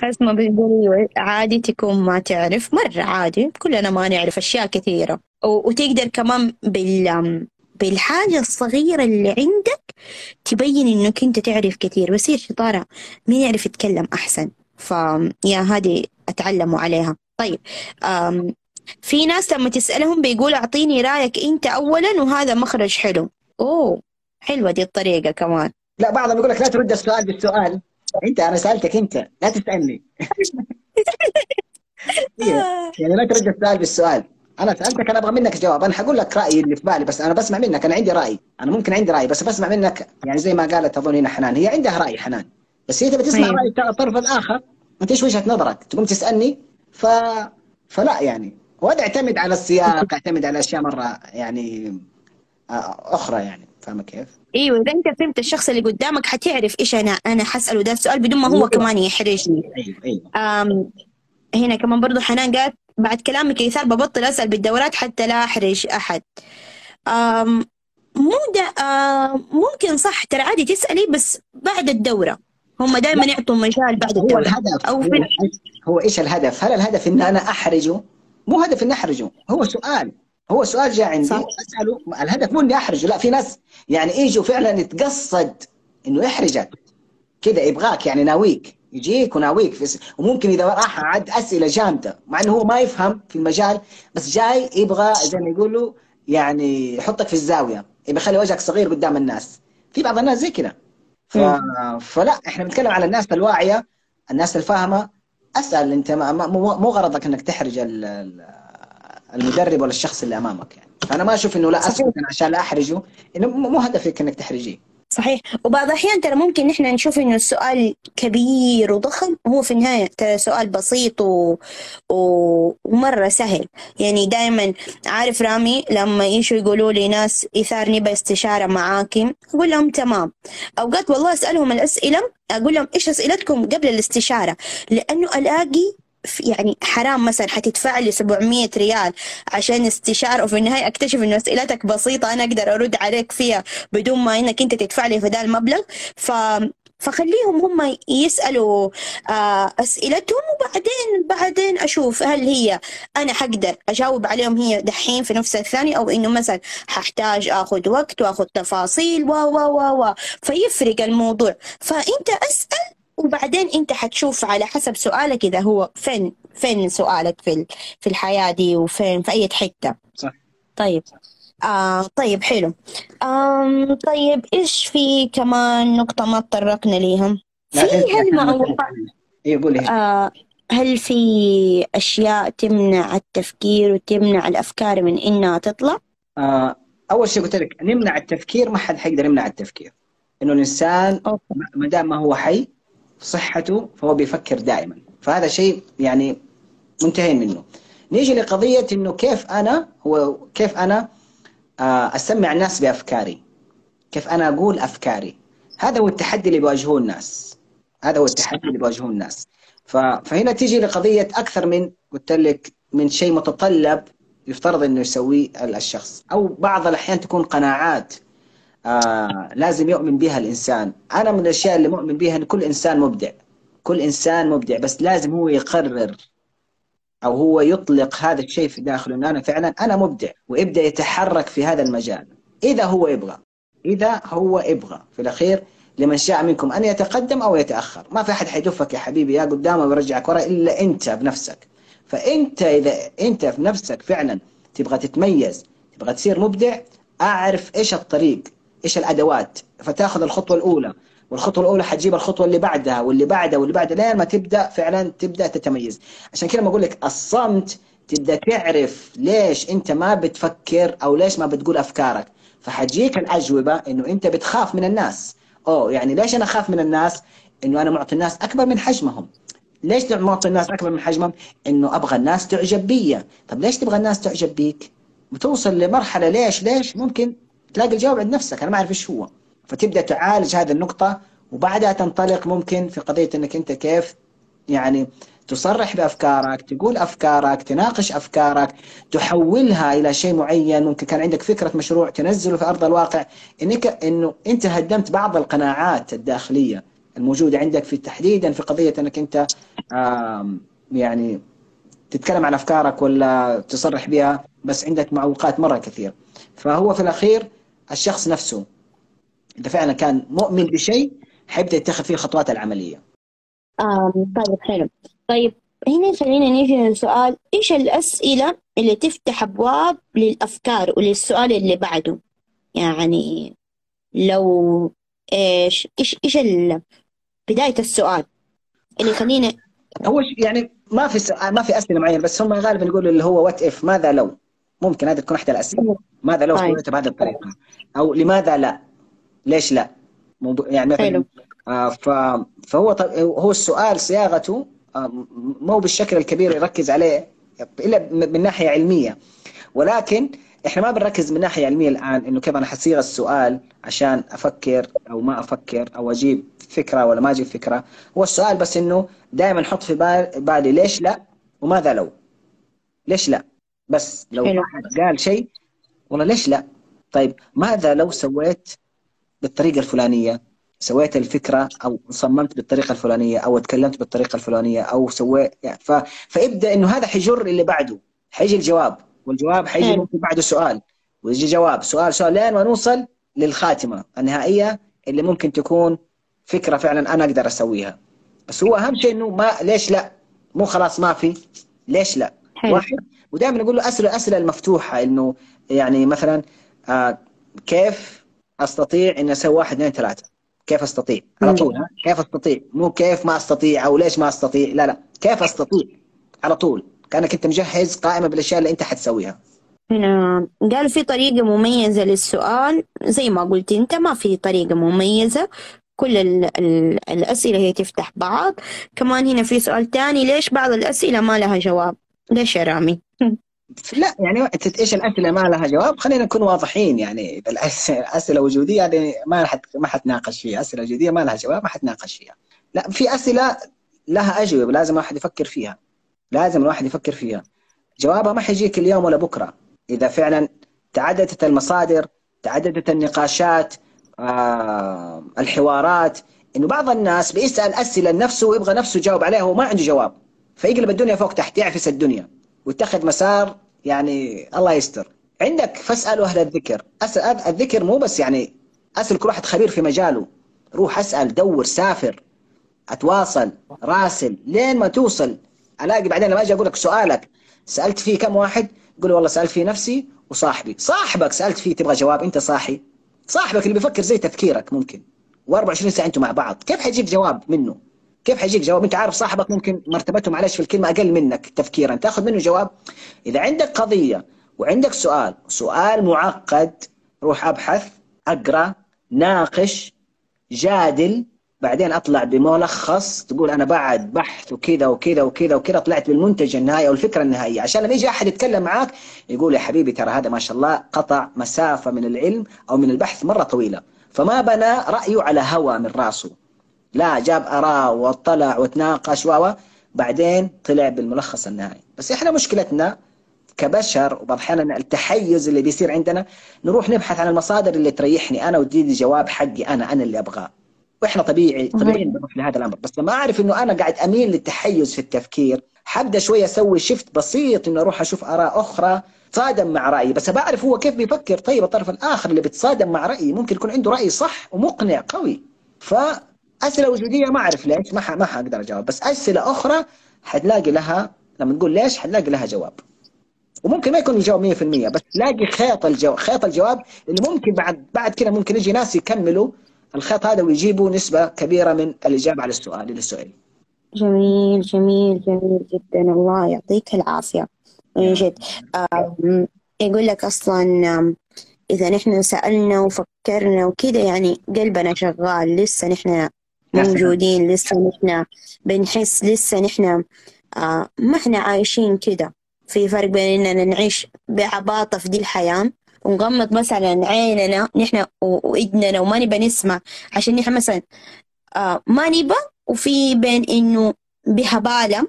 اسمه بتقول عادي تكون ما تعرف مرة عادي كلنا ما نعرف أشياء كثيرة. وتقدر كمان بال بالحاجة الصغيرة اللي عندك تبين إنك أنت تعرف كثير بس هي شطارة مين يعرف يتكلم أحسن. فيا هذه أتعلموا عليها. طيب في ناس لما تسألهم بيقول أعطيني رأيك أنت أولا وهذا مخرج حلو. أوه حلوة دي الطريقة كمان. لا بعضهم يقول لك لا ترد السؤال بالسؤال. أنت أنا سألتك أنت لا تسألني. [laughs] إيه. يعني لا ترد السؤال بالسؤال. أنا سألتك أنا أبغى منك جواب. أنا حقول لك رأيي اللي في بالي بس أنا بسمع منك. أنا عندي رأي. أنا ممكن عندي رأي بس بسمع منك. يعني زي ما قالت أظن هنا حنان هي عندها رأي حنان. بس هي تبي تسمع. رأي الطرف الآخر انت إيش وجهة نظرك. تقوم تسألني ف فلا يعني. وهذا يعتمد على السياق يعتمد على أشياء مرة يعني آه، أخرى يعني فاهمة كيف؟ إيوه إذا أنت فهمت الشخص اللي قدامك حتعرف إيش أنا أنا حسأله ده السؤال بدون ما هو أيوة. كمان يحرجني أيوه أيوه هنا كمان برضو حنان قالت بعد كلامك يا يسار ببطل أسأل بالدورات حتى لا أحرج أحد أم مو ده أم ممكن صح ترى عادي تسألي بس بعد الدورة هم دائما يعطوا مجال بعد هو الدورة الهدف أو هو, هو إيش الهدف؟ هل الهدف إن أنا أحرجه؟ مو هدف إني أحرجه، هو سؤال. هو سؤال جاء عندي. صح. أسأله. الهدف مو إني أحرجه، لا في ناس يعني يجوا فعلا يتقصد إنه يحرجك. كذا يبغاك يعني ناويك. يجيك وناويك في س... وممكن إذا راح عد أسئلة جامدة. مع إنه هو ما يفهم في المجال بس جاي يبغى زي ما يقولوا يعني يحطك في الزاوية. يبغى يخلي وجهك صغير قدام الناس. في بعض الناس زي كذا. ف... فلا إحنا بنتكلم على الناس الواعية الناس الفاهمة أسأل أنت. مو غرضك إنك تحرج ال... ال- المدرب ولا الشخص اللي أمامك يعني فانا ما أشوف إنه لا أسكت عشان أحرجه إنه مو هدفك إنك تحرجيه صحيح. وبعض الأحيان ترى ممكن نحن نشوف إنه السؤال كبير وضخم هو في النهاية ترى سؤال بسيط و... و... ومرة سهل. يعني دائما عارف رامي لما يجوا يقولوا لي ناس إيثار نبى استشارة معاكي أقول لهم تمام. أوقات والله أسألهم الأسئلة أقول لهم إيش أسئلتكم قبل الاستشارة؟ لأنه ألاقي يعني حرام مثلا حتدفع لي 700 ريال عشان استشارة وفي النهاية أكتشف إنه أسئلتك بسيطة أنا أقدر أرد عليك فيها بدون ما إنك أنت تدفع لي في ذا المبلغ. ف فخليهم هم يسألوا آه، أسئلتهم وبعدين بعدين أشوف هل هي أنا حقدر أجاوب عليهم هي دحين في نفس الثانية أو إنه مثلا ححتاج آخذ وقت وآخذ تفاصيل و و و و فيفرق الموضوع. فأنت أسأل وبعدين انت حتشوف على حسب سؤالك اذا هو فين فين سؤالك في في الحياة دي وفين في أي حتة. صح. طيب. آه طيب حلو. آم طيب إيش في كمان نقطة ما تطرقنا ليها؟ في هل إيه قولي. آه هل في أشياء تمنع التفكير وتمنع الأفكار من إنها تطلع؟ آه، أول شيء قلت لك نمنع التفكير ما حد حيقدر يمنع التفكير. إنه الإنسان أوكي. ما دام ما هو حي صحته فهو بيفكر دائما. فهذا شيء يعني منتهين منه. نيجي لقضية إنه كيف أنا هو كيف أنا آه، أسمع الناس بأفكاري. كيف أنا أقول أفكاري. هذا هو التحدي اللي بيواجهوه الناس. هذا هو التحدي اللي بيواجهوه الناس. فهنا تيجي لقضية أكثر من قلت لك من شيء متطلب يفترض إنه يسويه الشخص. أو بعض الأحيان تكون قناعات آه لازم يؤمن بها الإنسان. أنا من الأشياء اللي مؤمن بها إن كل إنسان مبدع. كل إنسان مبدع بس لازم هو يقرر أو هو يطلق هذا الشيء في داخله. إنه أنا فعلا أنا مبدع ويبدأ يتحرك في هذا المجال. إذا هو يبغى إذا هو يبغى. في الأخير لمن شاء منكم أن يتقدم أو يتأخر. ما في أحد حيدفك يا حبيبي يا قدامه ويرجعك ورا إلا أنت بنفسك فأنت إذا أنت في نفسك فعلا تبغى تتميز تبغى تصير مبدع أعرف إيش الطريق. إيش الأدوات؟ فتأخذ الخطوة الأولى والخطوة الأولى حتجيب الخطوة اللي بعدها واللي بعدها واللي بعدها لين ما تبدأ فعلا تبدأ تتميز. عشان كذا ما أقول لك الصمت تبدأ تعرف ليش أنت ما بتفكر أو ليش ما بتقول أفكارك. فحتجيك الأجوبة إنه أنت بتخاف من الناس. أوه يعني ليش أنا أخاف من الناس؟ إنه أنا معطي الناس أكبر من حجمهم. ليش معطي الناس أكبر من حجمهم؟ إنه أبغى الناس تعجب بي. طب ليش تبغى الناس تعجب بيك؟ بتوصل لمرحلة ليش ليش ممكن تلاقي الجواب عند نفسك أنا ما أعرف إيش هو. فتبدأ تعالج هذه النقطة وبعدها تنطلق ممكن في قضية إنك أنت كيف يعني تصرح بأفكارك تقول أفكارك تناقش أفكارك تحولها إلى شيء معين. ممكن كان عندك فكرة مشروع تنزله في أرض الواقع. انك إنه أنت هدمت بعض القناعات الداخلية الموجودة عندك في تحديدا في قضية إنك أنت يعني تتكلم عن أفكارك ولا تصرح بها بس عندك معوقات مرة كثير. فهو في الأخير الشخص نفسه. إذا فعلا كان مؤمن بشيء حيبدأ يتخذ فيه الخطوات العملية. آه طيب حلو. طيب هنا خلينا نيجي للسؤال إيش الأسئلة اللي تفتح أبواب للأفكار وللسؤال اللي بعده؟ يعني لو إيش إيش إيش بداية السؤال. اللي يخلينا هو يعني ما في ما في أسئلة معينة بس هم غالبا يقولوا اللي هو what if ماذا لو. ممكن هذه تكون إحدى الأسئلة. ماذا لو طيب. سويت بهذه الطريقة؟ أو لماذا لا؟ ليش لا؟ يعني مثلا آه فهو هو السؤال صياغته آه مو بالشكل الكبير يركز عليه إلا من ناحية علمية. ولكن إحنا ما بنركز من ناحية علمية الآن إنه كيف أنا حصيغ السؤال عشان أفكر أو ما أفكر أو أجيب فكرة ولا ما أجيب فكرة. هو السؤال بس إنه دائما أحط في بالي ليش لا وماذا لو؟ ليش لا؟ بس لو واحد قال شيء والله ليش لا؟ طيب ماذا لو سويت بالطريقة الفلانية؟ سويت الفكرة أو صممت بالطريقة الفلانية أو تكلمت بالطريقة الفلانية أو سويت يعني ف... فابدأ إنه هذا حيجر اللي بعده حيجي الجواب والجواب حيجي ممكن بعده سؤال ويجي جواب سؤال سؤال لين ما نوصل للخاتمة النهائية اللي ممكن تكون فكرة فعلا أنا أقدر أسويها. بس هو أهم شيء إنه ما ليش لا؟ مو خلاص ما في ليش لا؟ حلو. واحد ودائما نقول له اسئله الاسئله المفتوحة إنه يعني مثلا آه كيف أستطيع إني أسوي واحد اثنين ثلاثة؟ كيف أستطيع؟ على طول ها؟ كيف أستطيع؟ مو كيف ما أستطيع أو ليش ما أستطيع؟ لا لا. كيف أستطيع؟ على طول. كأنك أنت مجهز قائمه بالأشياء اللي أنت حتسويها. هنا قال في طريقة مميزة للسؤال زي ما قلت أنت ما في طريقة مميزة. كل ال ال الأسئلة هي تفتح بعض. كمان هنا في سؤال تاني ليش بعض الأسئلة ما لها جواب؟ ليش يا رامي؟ لا يعني إيش الأسئلة؟ ما لها جواب. خلينا نكون واضحين يعني الأسئلة وجوديه يعني ما حت ما حتناقش فيها. أسئلة وجودية ما لها جواب ما حتناقش فيها. لا في أسئلة لها أجوبة لازم الواحد يفكر فيها. لازم الواحد يفكر فيها. جوابها ما حيجيك اليوم ولا بكرة. إذا فعلا تعددت المصادر تعددت النقاشات آه الحوارات إنه بعض الناس بيسأل أسئلة لنفسه ويبغى نفسه يجاوب عليها وما عنده جواب. فيقلب الدنيا فوق تحت يعفس الدنيا ويتخذ مسار يعني الله يستر. عندك فاسالوا أهل الذكر. اسال الذكر مو بس يعني اسال كل واحد خبير في مجاله. روح أسأل دور سافر أتواصل راسل. لين ما توصل ألاقي بعدين لما أجي أقول لك سؤالك سألت فيه كم واحد؟ يقول والله سألت فيه نفسي وصاحبي. صاحبك سألت فيه تبغى جواب أنت صاحي. صاحبك اللي بيفكر زي تفكيرك ممكن. و24 ساعة أنتم مع بعض. كيف حيجيك جواب منه؟ كيف حيجيك جواب؟ انت عارف صاحبك ممكن مرتبته معلش في الكلمة أقل منك تفكيرا. تأخذ منه جواب. إذا عندك قضية وعندك سؤال سؤال معقد روح أبحث أقرأ ناقش جادل بعدين أطلع بملخص تقول أنا بعد بحث وكذا وكذا وكذا وكذا طلعت بالمنتج النهائي أو الفكرة النهائية. عشان لما يجي أحد يتكلم معاك يقول يا حبيبي ترى هذا ما شاء الله قطع مسافة من العلم أو من البحث مرة طويلة. فما بنى رأيه على هوى من رأسه. لا جاب أراء واطلع وتناقش و بعدين طلع بالملخص النهائي. بس إحنا مشكلتنا كبشر وبعض الأحيان التحيز اللي بيصير عندنا نروح نبحث عن المصادر اللي تريحني أنا وتدي جواب حقي أنا أنا اللي أبغاه. وإحنا طبيعي طبيعي نروح لهذا الأمر. بس لما أعرف إنه أنا قاعد أميل للتحيز في التفكير حبدأ شوية أسوي شيفت بسيط إنه أروح أشوف آراء أخرى تصادم مع رأيي. بس بعرف هو كيف بيفكر. طيب الطرف الآخر اللي بيتصادم مع رأيي ممكن يكون عنده رأي صح ومقنع قوي. فاسئله وجودية ما أعرف ليش ما ما حقدر أجاوب بس أسئلة أخرى حتلاقي لها لما نقول ليش حتلاقي لها جواب. وممكن ما يكون الجواب 100% بس تلاقي خيط الجواب خيط الجواب اللي ممكن بعد بعد كده ممكن يجي ناس يكملوا الخط هذا ويجيبوا نسبة كبيرة من الإجابة على السؤال اللي سئل جميل جميل جميل جدا. الله يعطيك العافية. من جد. يقول لك أصلا إذا نحن سألنا وفكرنا وكده يعني قلبنا شغال لسه نحن موجودين لسه نحن بنحس لسه نحن آه ما إحنا عايشين كده. في فرق بين إننا نعيش بعباطة في دي الحياة ونغمض مثلا عيننا نحن وإيدنا وما نبى نسمع. عشان نحن مثلا آه ما نبى وفي بين إنه بهبالة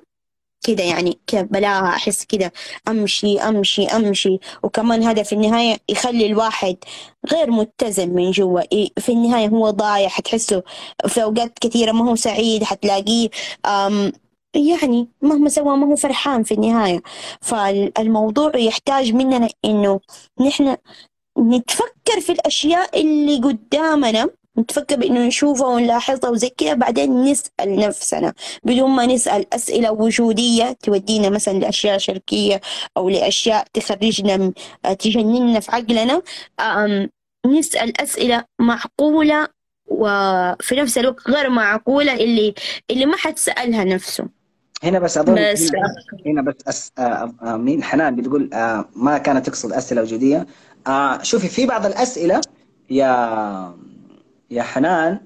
كده يعني بلاها أحس كده أمشي أمشي أمشي. وكمان هذا في النهاية يخلي الواحد غير متزن من جوا. في النهاية هو ضايع حتحسه في أوقات كثيرة ما هو سعيد حتلاقيه يعني مهما سوى ما هو فرحان في النهاية. فالموضوع يحتاج مننا إنه نحن نتفكر في الأشياء اللي قدامنا نتفكر بإنه نشوفها ونلاحظها وزي كذا بعدين نسأل نفسنا. بدون ما نسأل أسئلة وجودية تودينا مثلا لأشياء شركية أو لأشياء تخرجنا تجننا في عقلنا. نسأل أسئلة معقولة وفي نفس الوقت غير معقولة اللي اللي ما حد سألها نفسه. هنا بس أظن بس. هنا بس أس... آه آه مين؟ حنان بتقول آه ما كانت تقصد أسئلة وجودية. آه شوفي في بعض الأسئلة يا يا حنان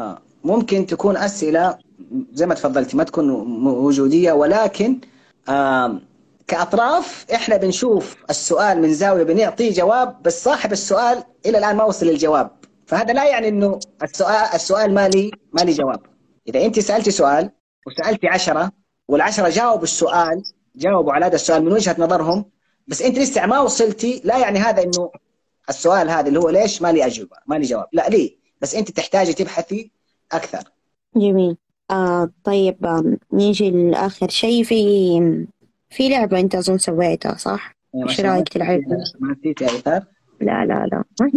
آه ممكن تكون أسئلة زي ما تفضلتي ما تكون وجودية ولكن آه كأطراف إحنا بنشوف السؤال من زاوية بنعطيه جواب بس صاحب السؤال إلى الآن ما وصل للجواب. فهذا لا يعني إنه السؤال السؤال ما لي ما لي جواب. إذا أنت سألتي سؤال وسألتي عشرة والعشرة جاوبوا السؤال جاوبوا على هذا السؤال من وجهة نظرهم بس أنت لسه ما وصلتي لا يعني هذا إنه السؤال هذا اللي هو ليش ما لي أجوبة ما لي جواب. لا ليه؟ بس أنت تحتاجي تبحثي أكثر جميل آه طيب آه نيجي لآخر شيء في في لعبة أنت أظن سويتها صح؟ إيش رأيك تلعب؟ ما نسيتي ايثار؟ لا لا لا [laughs]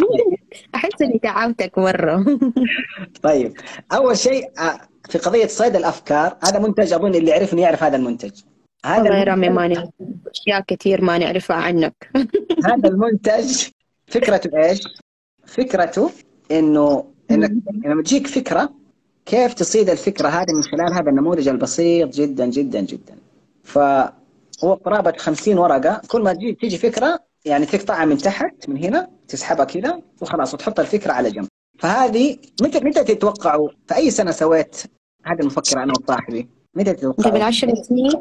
أحس إني تعبتك مرة [laughs] طيب أول شيء في قضية صيد الأفكار هذا منتج أظن اللي يعرفني يعرف هذا المنتج هذا الله رامي ما أشياء كثير ما نعرفها عنك [laughs] هذا المنتج فكرته إيش؟ فكرته إنه إنك لما تجيك فكرة كيف تصيد الفكرة هذه من خلال هذا النموذج البسيط جدا جدا جدا؟ فهو قرابة 50 ورقة. كل ما تجي تيجي فكرة يعني تقطعها من تحت من هنا تسحبها كذا وخلاص وتحط الفكرة على جنب. فهذه متى متى تتوقعوا؟ في أي سنة سويت؟ هذه المفكرة أنا وصاحبي متى تتوقعوا؟ قبل 10 سنين.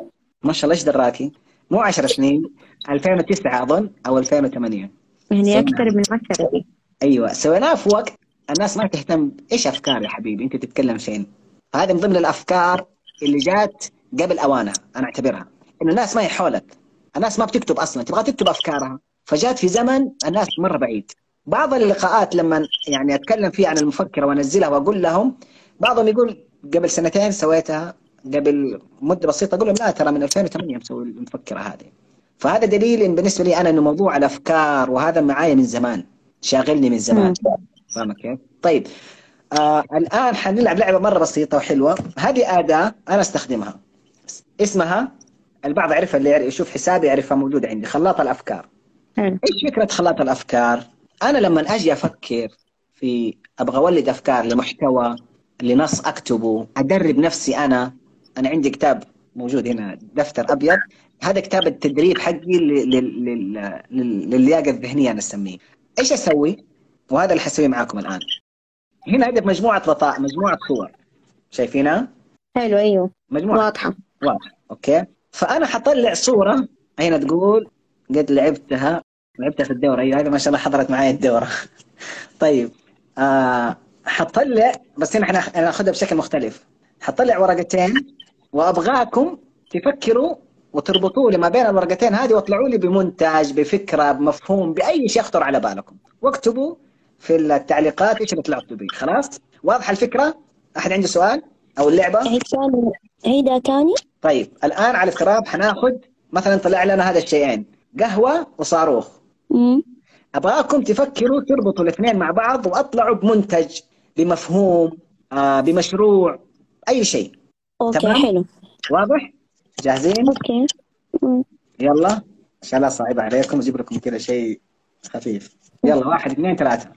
ما شاء الله إيش دراكي؟ مو 10 سنين 2009 أظن أو 2008 يعني أكثر من 10 دي أيوه. سويناه في وقت الناس ما تهتم. إيش افكار يا حبيبي؟ أنت تتكلم فين؟ هذه من ضمن الأفكار اللي جات قبل اوانها أنا أعتبرها. إنه الناس ما هي حولك. الناس ما بتكتب أصلا. تبغى تكتب أفكارها. فجات في زمن الناس مره بعيد. بعض اللقاءات لما يعني أتكلم فيها عن المفكرة وأنزلها وأقول لهم بعضهم يقول قبل سنتين سويتها قبل مدة بسيطة أقول لهم لا ترى من 2008 مسوي المفكرة هذه. فهذا دليل إن بالنسبة لي أنا إنه موضوع الأفكار وهذا معايا من زمان. شاغلني من زمان. فاهمه كيف؟ طيب آه الآن حنلعب لعبة مرة بسيطة وحلوة. هذه آداة أنا أستخدمها. اسمها البعض يعرفها اللي يشوف حسابي يعرفها موجودة عندي خلاط الأفكار. إيش فكرة خلاط الأفكار؟ أنا لما أجي أفكر في أبغى أولد أفكار لمحتوى لنص أكتبه أدرب نفسي أنا. أنا عندي كتاب موجود هنا دفتر أبيض. هذا كتاب التدريب حقي للياقة الذهنية أنا أسميه. إيش أسوي؟ وهذا اللي حسويه معاكم الآن. هنا عندك مجموعة لطاء مجموعة صور. شايفينها؟ حلو أيوه. مجموعة. واضحة. واضحة. أوكي. فأنا حطلع صورة هنا تقول قد لعبتها لعبتها في الدورة. أيوه هذا ما شاء الله حضرت معي الدورة. [laughs] طيب آه حطلع بس هنا إحنا ناخذها بشكل مختلف. حطلع ورقتين وأبغاكم تفكروا وتربطوا لي ما بين الورقتين هذه واطلعوا لي بمنتج بفكرة بمفهوم بأي شيء يخطر على بالكم. واكتبوا في التعليقات إيش اللي طلعتوا به خلاص؟ واضحة الفكرة؟ أحد عنده سؤال؟ أو اللعبة؟ عيد ثاني عيدها ثاني طيب الآن على الافتراض حناخذ مثلا طلع لنا هذا الشيئين. قهوة وصاروخ. امم أبغاكم تفكروا تربطوا الاثنين مع بعض وأطلعوا بمنتج بمفهوم آه بمشروع أي شيء. okay تمام؟ حلو. واضح؟ جاهزين؟ okay. يلا. إن شاء الله صعب عليكم أجيب لكم كذا شيء خفيف. يلا واحد اثنين ثلاثة.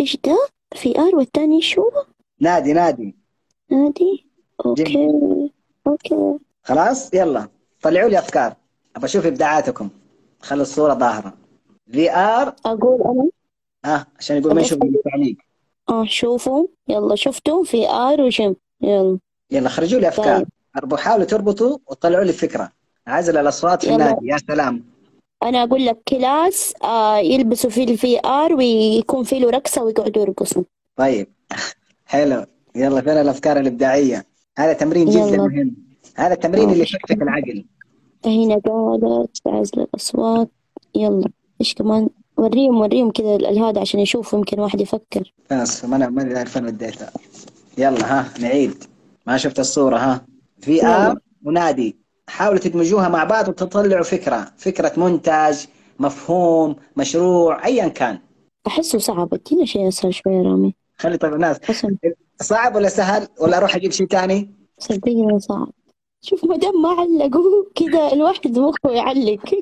إيش ده؟ VR والثاني شو؟ نادي نادي. نادي. okay. okay. خلاص؟ يلا. طلعوا لي أفكار. أبغى أشوف إبداعاتكم. خلوا الصورة ظاهرة. VR. أقول أنا؟ ها عشان يقول ما يشوف التعليق آه شوفوا. يلا شفتوا VR و gym. يلا. يلا خرجوا لي أفكار. طيب. حاولوا تربطوا وتطلعوا لي فكرة. عزل الأصوات في. النادي. يا سلام. أنا أقول لك class آه يلبسوا فيه ال VR ويكون فيه له رقصة ويقعدوا يرقصوا. طيب. [laughs] حلو. يلا فين الأفكار الإبداعية؟ هذا تمرين جدا يلا. مهم. هذا التمرين اللي يفكك العقل. هنا قالت عزل الأصوات. يلا. إيش كمان؟ وريهم وريهم كذا هذا عشان يشوفوا يمكن واحد يفكر. بس ما أنا ما عارف فين وديتها يلا ها نعيد. ما شفت الصورة ها. في يلا. ار ونادي. حاولوا تدمجوها مع بعض وتطلعوا فكرة. فكرة منتج مفهوم مشروع ايا كان. أحسه صعب. ادينا شيء أسهل شوية رامي. خلي طيب الناس. صعب ولا سهل؟ ولا أروح أجيب شيء ثاني؟ صدقني صعب. شوف ما دام ما علقوا كذا الواحد مخه يعلق.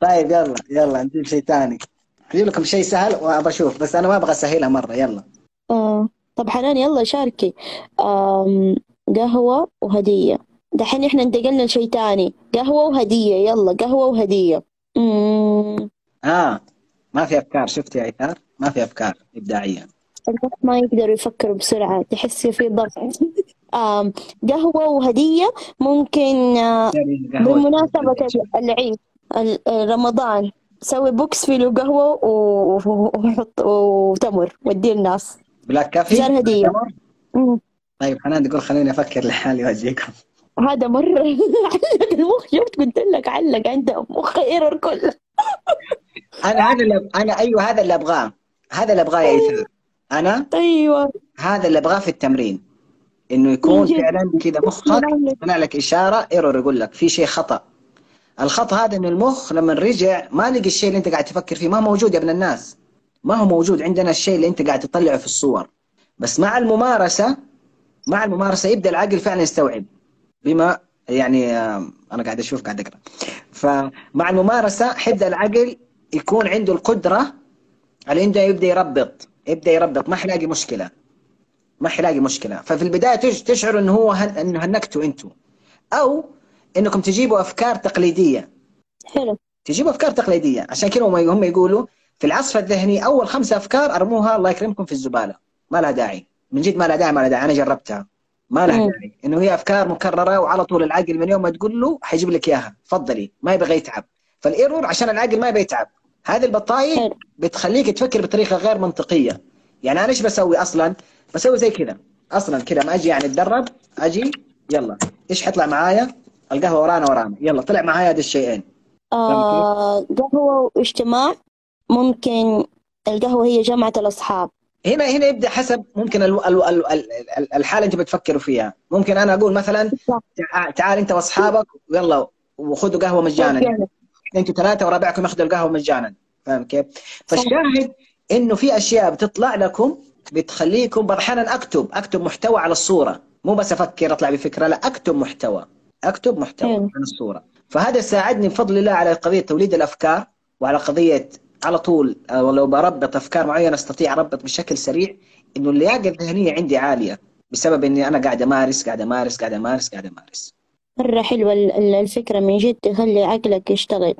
طيب يلا يلا نجيب شيء ثاني. أجيب لكم شيء سهل وابى أشوف بس أنا ما أبغى أسهلها مرة. يلا. آه. طب حنان يلا شاركي. آم. قهوة وهدية. دحين إحنا انتقلنا لشيء تاني. قهوة وهدية. يلا قهوة وهدية. مم. آه ما في أفكار. شفت يا ايثار ما في أفكار إبداعية. الناس ما يقدروا يفكروا بسرعة. تحسي في ضغط. [laughs] آم. قهوة وهدية ممكن آه، قهوة. بمناسبة العيد ال- رمضان. سوي box فيه له قهوة و- و- وحط وتمر. وديه الناس. black coffee؟ هدية. طيب حنان تقول خليني أفكر لحالي وأجيكم. هذا مرة علق المخ شفت؟ قلت لك علق عنده مخ إيرور كله. أنا هذا اللي أنا أيوه هذا اللي أبغاه. هذا اللي أبغاه يا إيثار. أنا؟ أيوه. هذا اللي أبغاه في التمرين. إنه يكون. فعلا كذا مخك [laughs] طلع لك إشارة إيرور يقول لك في شيء خطأ. الخطأ هذا إنه المخ لما رجع ما لقي الشيء اللي أنت قاعد تفكر فيه. ما موجود يا ابن الناس. ما هو موجود عندنا الشيء اللي أنت قاعد تطلعه في الصور. بس مع الممارسة مع الممارسة يبدأ العقل فعلا يستوعب. بما يعني آه، أنا قاعد أشوف قاعد أقرأ. فمع الممارسة حيبدا العقل يكون عنده القدرة على إنه يبدأ يربط يبدأ يربط. ما حيلاقي مشكلة. ما حيلاقي مشكلة. ففي البداية تش- تشعروا إنه هو هن... إنه هنكتوا أنتم أو إنكم تجيبوا أفكار تقليدية. حلو. تجيبوا أفكار تقليدية. عشان كذا هم هم يقولوا في العصف الذهني أول خمسة أفكار أرموها الله يكرمكم في الزبالة. ما لها داعي. من جد ما لها داعي ما لها داعي. أنا جربتها. ما لها. داعي. إنه هي أفكار مكررة وعلى طول العقل من يوم ما تقول له حيجيب لك إياها. تفضلي. ما يبغى يتعب. فالإيرور عشان العقل ما يبغى يتعب. هذه البطايق. بتخليك تفكر بطريقة غير منطقية. يعني أنا إيش بسوي أصلا؟ بسوي زي كذا. أصلا كذا. ما أجي يعني أتدرب. أجي. يلا. إيش حيطلع معايا؟ القهوة ورانا ورانا. يلا. طلع معايا هذه الشيئين. آه قهوة واجتماع. ممكن القهوة هي جمعة الأصحاب. هنا هنا يبدأ حسب ممكن ال ال ال ال ال الحالة انت بتفكروا فيها. ممكن أنا أقول مثلا تع- تعال أنت وأصحابك يلا وخذوا قهوة مجانا. أنتوا ثلاثة ورابعكم ياخذوا القهوة مجانا. فاهم كيف؟ فالشاهد إنه في أشياء بتطلع لكم بتخليكم أحيانا أكتب أكتب محتوى على الصورة. مو بس أفكر أطلع بفكرة لا أكتب محتوى. أكتب محتوى حلو. عن الصورة. فهذا ساعدني بفضل الله على قضية توليد الأفكار وعلى قضية على طول آه، ولو بربط أفكار معينة أستطيع أربط بشكل سريع إنه اللياقة الذهنية عندي عالية بسبب إني أنا قاعد أمارس قاعد أمارس قاعد أمارس قاعد أمارس. مرة حلوة ال- ال- الفكرة من جد تخلي عقلك يشتغل.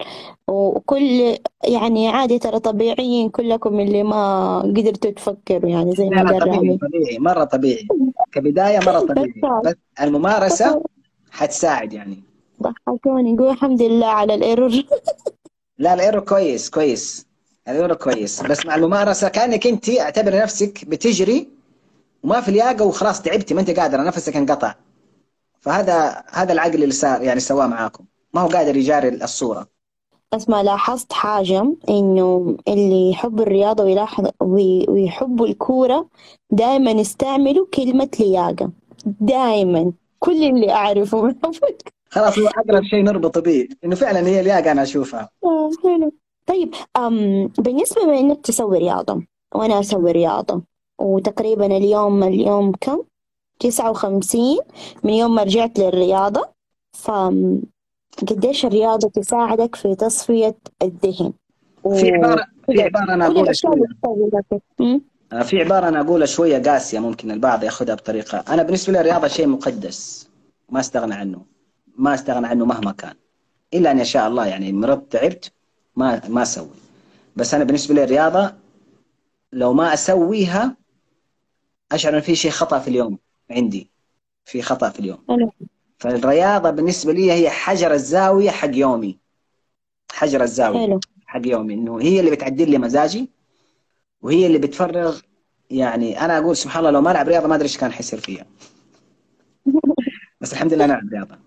وكل يعني عادي ترى طبيعيين كلكم اللي ما قدرتوا تفكروا يعني زي ما قال طبيعي طبيعي مرة طبيعي. كبداية مرة [laughs] طبيعي. بس الممارسة حتساعد يعني. ضحكوني يقول الحمد لله على ال error. [laughs] لا ال error كويس كويس. ال error كويس. بس مع الممارسه كأنك أنت اعتبر نفسك بتجري وما في لياقة وخلاص تعبتي ما أنت قادره نفسك انقطع. فهذا هذا العقل اللي صار يعني سواه معاكم. ما هو قادر يجاري الصورة. بس ما لاحظت حاجة إنه اللي يحب الرياضة ويلاحظ وي- ويحبوا الكورة دائما يستعملوا كلمة لياقة. دائما كل اللي أعرفه. من [laughs] خلاص هو أقرب شيء نربط به إنه فعلا هي لياقة أنا أشوفها. آه، حلو. طيب أم بالنسبة بما إنك تسوي رياضة وأنا أسوي رياضة وتقريبا اليوم اليوم كم؟ تسعة وخمسين من يوم ما رجعت للرياضة ف قديش الرياضة تساعدك في تصفية الذهن في عباره في شوية اللي تسوي لك. أمم. آه، في عبارة أنا أقولها شوية قاسية ممكن البعض ياخذها بطريقة أنا بالنسبة لي الرياضة شيء مقدس ما استغنى عنه ما استغنى عنه مهما كان إلا أن يشاء الله يعني مرضت تعبت ما ما أسوي. بس أنا بالنسبة لي الرياضة لو ما أسويها أشعر إن في شيء خطأ في اليوم عندي. في خطأ في اليوم. فالرياضة بالنسبة لي هي حجر الزاوية حق يومي. حجر الزاوية حلو. حق يومي. إنه هي اللي بتعدل لي مزاجي وهي اللي بتفرغ يعني أنا أقول سبحان الله لو ما ألعب رياضة ما أدري إيش كان حيصير فيها. [laughs] بس الحمد لله أنا ألعب رياضة.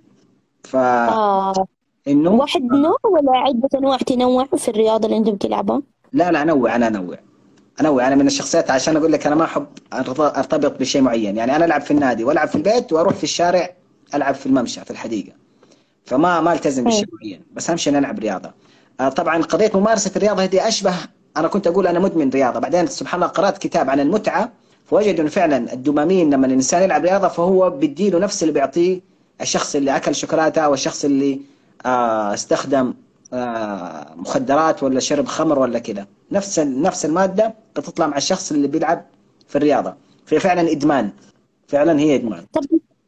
ف آه. إنه واحد نوع ولا عدة أنواع؟ تنوع في الرياضة اللي أنت بتلعبها؟ لا لا أنوع أنا أنوع. أنوع أنا من الشخصيات عشان أقول لك أنا ما أحب أرتبط بشيء معين. يعني أنا ألعب في النادي وألعب في البيت وأروح في الشارع ألعب في الممشى في الحديقة. فما ما التزم بشيء معين بس أهم شيء ألعب رياضة. آه، طبعا قضيه ممارسة الرياضة هذه أشبه أنا كنت أقول أنا مدمن رياضة. بعدين سبحان الله قرأت كتاب عن المتعة فوجد إنه فعلا الدوبامين لما الإنسان يلعب رياضة فهو بيديله نفس اللي بيعطيه الشخص اللي أكل شوكولاتة أو الشخص اللي استخدم آه، مخدرات ولا شرب خمر ولا كذا. نفس نفس المادة بتطلع مع الشخص اللي بيلعب في الرياضة. فهي فعلا إدمان. فعلا هي إدمان. طب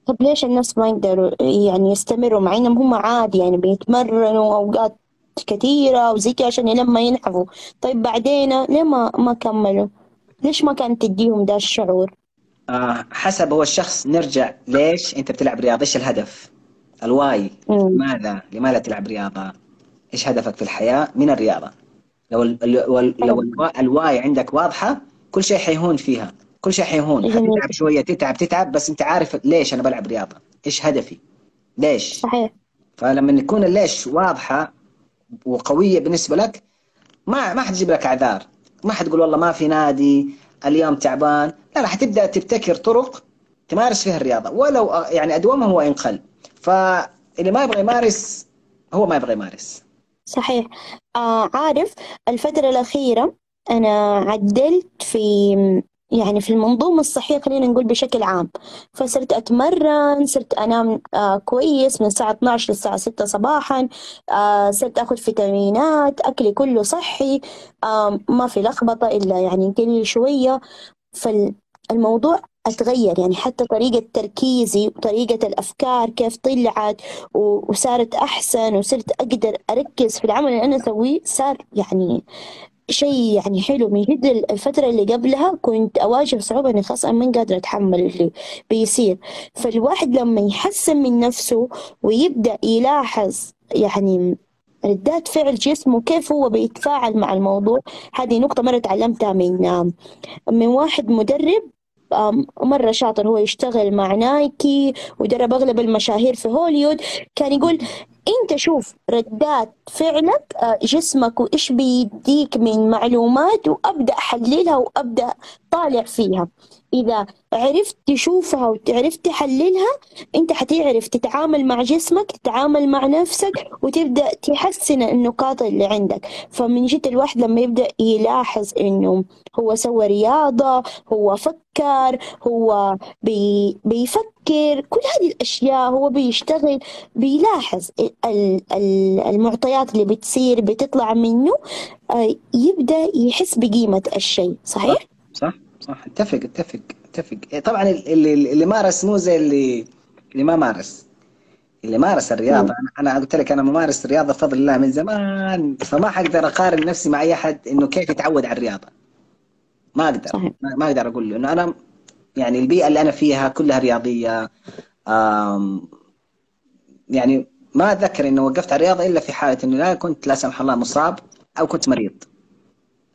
طب ليش الناس ما يقدروا يعني يستمروا مع إنهم هم عادي يعني بيتمرنوا أوقات كثيرة وزي كذا عشان لما ينحفوا طيب بعدين ليه ما ما كملوا؟ ليش ما كانت تديهم ده الشعور؟ آه حسب هو الشخص. نرجع ليش أنت بتلعب رياضة؟ إيش الهدف؟ الواي. لماذا؟ لماذا تلعب رياضة؟ إيش هدفك في الحياة من الرياضة؟ لو ال- ال- لو الوا- الواي عندك واضحة كل شيء حيهون فيها كل شيء حيهون. جميل. حتتعب شوية تتعب تتعب بس أنت عارف ليش أنا بلعب رياضة. إيش هدفي؟ ليش؟ صحيح. فلما يكون الليش واضحة وقوية بالنسبة لك ما ما حتجيب لك أعذار. ما حتقول والله ما في نادي اليوم تعبان. لا لا حتبدأ تبتكر طرق تمارس فيها الرياضة. ولو يعني ادومها هو ان قل فاللي ما يبغى يمارس هو ما يبغى يمارس. صحيح. آه عارف الفترة الأخيرة أنا عدلت في يعني في المنظومة الصحية خلينا نقول بشكل عام. فصرت أتمرن صرت أنام آه كويس من الساعة 12 للساعة 6 صباحا. آه صرت أخذ فيتامينات أكلي كله صحي. آه ما في لخبطة إلا يعني قليل شوية. فالموضوع أتغير يعني حتى طريقة تركيزي وطريقة الأفكار كيف طلعت وصارت أحسن وصرت أقدر أركز في العمل اللي أنا أسويه صار يعني شيء يعني حلو. من جد الفترة اللي قبلها كنت أواجه صعوبة إني خلاص أنا من قادرة أتحمل اللي بيصير. فالواحد لما يحسن من نفسه ويبدأ يلاحظ يعني ردات فعل جسمه كيف هو بيتفاعل مع الموضوع هذه نقطة مرة تعلمتها من من واحد مدرب مرة شاطر هو يشتغل مع نايكي ودرب أغلب المشاهير في هوليوود كان يقول أنت شوف ردات فعلك آه، جسمك وإيش بيديك من معلومات وأبدأ أحللها وأبدأ طالع فيها إذا عرفت تشوفها وعرفت تحللها أنت حتعرف تتعامل مع جسمك تتعامل مع نفسك وتبدأ تحسن النقاط اللي عندك فمن جد الواحد لما يبدأ يلاحظ إنه هو سوى رياضة هو فكر هو بي بيفكر كل هذه الأشياء هو بيشتغل بيلاحظ ال- ال- المعطيات اللي بتصير بتطلع منه آه، يبدأ يحس بقيمة الشيء صحيح؟ صح؟ صح. اتفق اتفق اتفق. طبعا اللي اللي مارس مو زي اللي اللي ما مارس. اللي مارس الرياضة. أنا أنا قلت لك أنا ممارس الرياضة بفضل الله من زمان. فما حقدر أقارن نفسي مع أي احد إنه كيف يتعود على الرياضة. ما أقدر. صحيح. ما أقدر أقول له. إنه أنا يعني البيئة اللي أنا فيها كلها رياضية. آم، يعني ما أتذكر انه وقفت على الرياضة إلا في حالة إنه لا كنت لا سمح الله مصاب أو كنت مريض.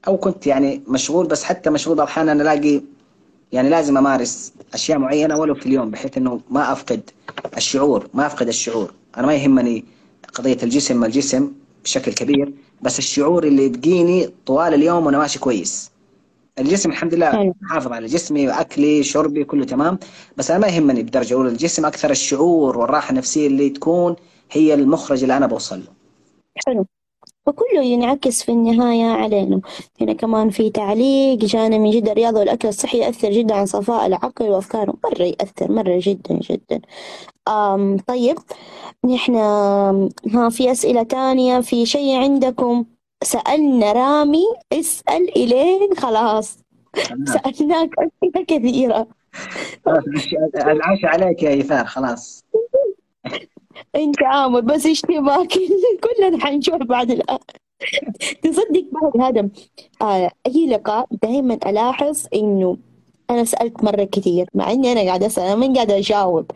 أو كنت يعني مشغول بس حتى مشغول الاحيان أنا ألاقي يعني لازم أمارس أشياء معينة ولو في اليوم بحيث إنه ما أفقد الشعور ما أفقد الشعور. أنا ما يهمني قضية الجسم ما الجسم بشكل كبير بس الشعور اللي يبقيني طوال اليوم وأنا ماشي كويس. الجسم الحمد لله. حافظ على جسمي وأكلي شربي كله تمام بس أنا ما يهمني بدرجة أولى الجسم أكثر الشعور والراحة النفسية اللي تكون هي المخرج اللي أنا بوصل له. حلو. وكله ينعكس في النهاية علينا. هنا كمان في تعليق جانا من جد الرياضة والأكل الصحي يأثر جدا على صفاء العقل وأفكاره. مرة يأثر مرة جدا جدا. آم طيب. نحن ها في أسئلة تانية. في شيء عندكم؟ سألنا رامي. اسأل إلين. خلاص. سألناك أسئلة كثيرة. العشاء عليك يا إيثار. خلاص. [laughs] انت عامر بس اشتباك. [laughs] كلنا حنشوف بعد الآن تصدق بعد هذا آه أي لقاء دائما ألاحظ إنه أنا سألت مرة كثير مع إني أنا قاعدة أسأل أنا من قاعدة أجاوب.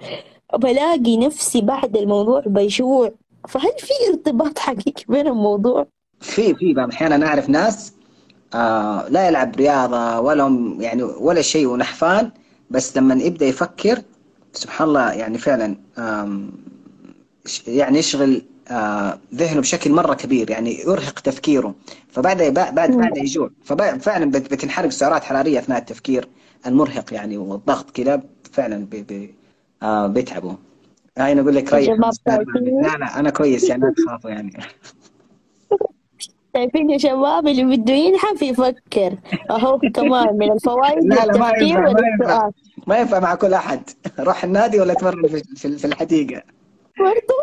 بلاقي نفسي بعد الموضوع بجوع فهل في ارتباط حقيقي بين الموضوع؟ في في بعض الأحيان أنا أعرف ناس آه لا يلعب رياضة ولا يعني ولا شيء ونحفان بس لما يبدأ يفكر سبحان الله يعني فعلا يعني يشغل آه، ذهنه بشكل مرة كبير يعني يرهق تفكيره. فبعد بعد بعد يجوع. ففعلا بتنحرق سعرات حرارية أثناء التفكير المرهق يعني والضغط كذا فعلا بي بي آه بيتعبوا هاي أنا أقول لك ريح لا لا أنا كويس يعني لا تخافوا يعني. شايفين يا شباب اللي بده ينحف يفكر. أهو كمان من الفوائد لا لا ما ينفع ما ينفع. ما مع كل أحد. [laughs] روح النادي ولا تمرن في, في الحديقة؟ برضو.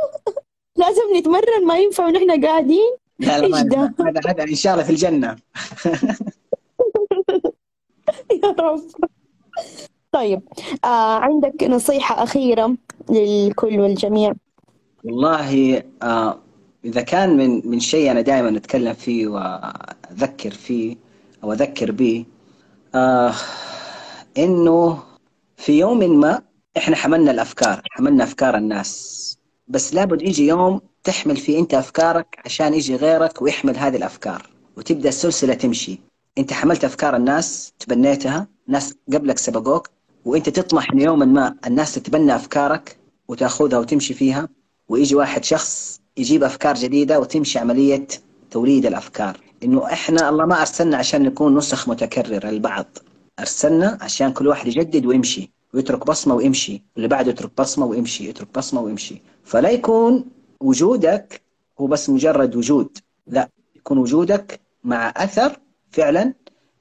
لازم نتمرن ما ينفع ونحن قاعدين. لا لا هذا هذا إن شاء الله في الجنة. [laughs] يا رب. طيب آه عندك نصيحة أخيرة للكل والجميع؟ والله آه إذا كان من من شيء أنا دائما أتكلم فيه وأذكر فيه أو أذكر به آه إنه في يوم ما إحنا حملنا الأفكار حملنا أفكار الناس. بس لابد يجي يوم تحمل فيه أنت أفكارك عشان يجي غيرك ويحمل هذه الأفكار وتبدأ السلسلة تمشي. أنت حملت أفكار الناس تبنيتها ناس قبلك سبقوك وأنت تطمح إن يوما ما الناس تتبنى أفكارك وتأخذها وتمشي فيها ويجي واحد شخص يجيب أفكار جديدة وتمشي عملية توليد الأفكار. إنه إحنا الله ما أرسلنا عشان نكون نسخ متكررة للبعض أرسلنا عشان كل واحد يجدد ويمشي ويترك بصمة ويمشي اللي بعده يترك بصمة ويمشي يترك بصمة ويمشي. فلا يكون وجودك هو بس مجرد وجود لا يكون وجودك مع أثر فعلا.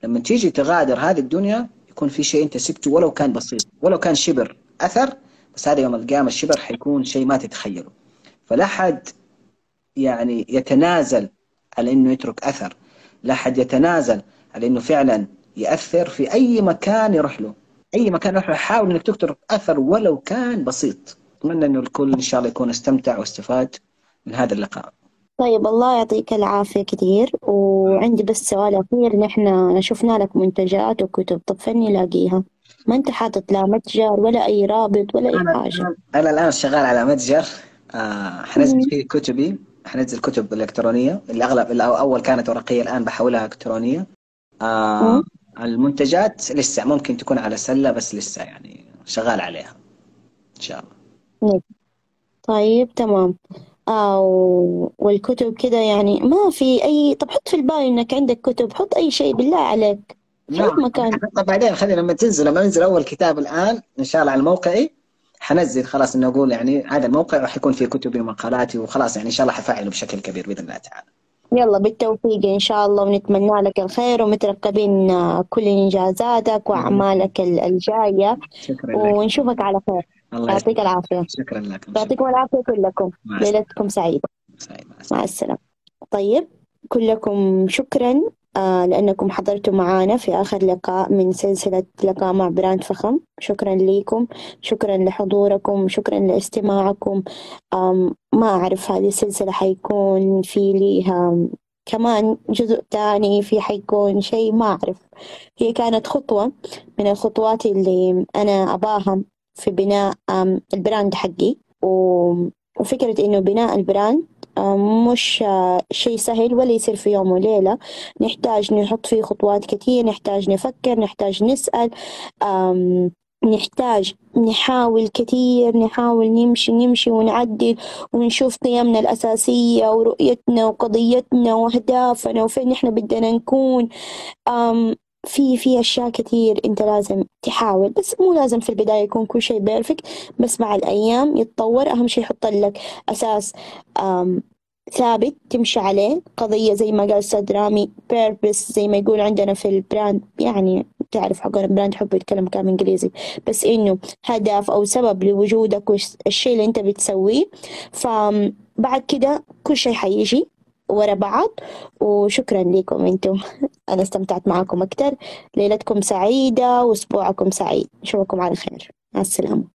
لما تيجي تغادر هذه الدنيا يكون في شيء أنت سبته ولو كان بسيط ولو كان شبر أثر بس هذا يوم القيامة الشبر حيكون شيء ما تتخيله. فلا حد يعني يتنازل على أنه يترك أثر لا حد يتنازل على أنه فعلا يأثر في أي مكان يروح له. أي مكان يروح له حاول أنك تترك أثر ولو كان بسيط. أتمنى أنه الكل إن شاء الله يكون استمتع واستفاد من هذا اللقاء. طيب الله يعطيك العافية كثير. وعندي بس سؤال أخير. نحن شفنا لك منتجات وكتب. طب فين نلاقيها؟ ما أنت حاطط لا متجر ولا أي رابط ولا أي حاجة؟ أنا الآن شغال على متجر. آه حنزل فيه كتبي. حنزل كتب إلكترونية. اللي أغلب اللي أول كانت ورقية الآن بحولها إلكترونية. آه المنتجات لسه ممكن تكون على سلة بس لسه يعني شغال عليها. إن شاء الله. طيب تمام. آه والكتب كده يعني ما في أي طب حط في البال إنك عندك كتب حط أي شيء بالله عليك. في نعم. مكان. طب بعدين خلينا لما تنزل لما ينزل أول كتاب الآن إن شاء الله على موقعي حنزل خلاص إنه أقول يعني هذا الموقع راح يكون فيه كتبي ومقالاتي وخلاص يعني إن شاء الله حفعله بشكل كبير بإذن الله تعالى. يلا بالتوفيق إن شاء الله ونتمنى لك الخير ومترقبين كل إنجازاتك وأعمالك الجاية. شكرا لك. ونشوفك على خير. الله يعطيك العافية. شكرا لكم يعطيكم العافية كلكم. ليلتكم سعيدة. مع السلامة. طيب كلكم شكرا. آه لأنكم حضرتوا معنا في آخر لقاء من سلسلة لقاء مع براند فخم. شكرا لكم شكرا لحضوركم. شكرا لاستماعكم. ما أعرف هذه السلسلة حيكون في ليها كمان جزء تاني في حيكون شيء ما أعرف. هي كانت خطوة من الخطوات اللي أنا أباها. في بناء ال brand حقي. وفكرة إنه بناء ال brand مش شيء سهل ولا يصير في يوم وليلة. نحتاج نحط فيه خطوات كثير نحتاج نفكر نحتاج نسأل نحتاج نحاول كثير نحاول نمشي نمشي ونعدل ونشوف قيمنا الأساسية ورؤيتنا وقضيتنا وأهدافنا وفين نحن بدنا نكون. في في أشياء كثير أنت لازم تحاول بس مو لازم في البداية يكون كل شيء perfect بس مع الأيام يتطور. أهم شيء يحط لك أساس ثابت تمشي عليه. قضية زي ما قال أستاذ رامي purpose زي ما يقول عندنا في ال brand يعني تعرف حق ال brand يحب يتكلم كلام إنجليزي بس إنه هدف أو سبب لوجودك والشيء اللي أنت بتسويه. فبعد كده كل شيء حيجي. ورا بعض وشكرا لكم أنتم. [laughs] أنا استمتعت معكم أكثر. ليلتكم سعيدة وأسبوعكم سعيد. نشوفكم على خير. مع السلامة.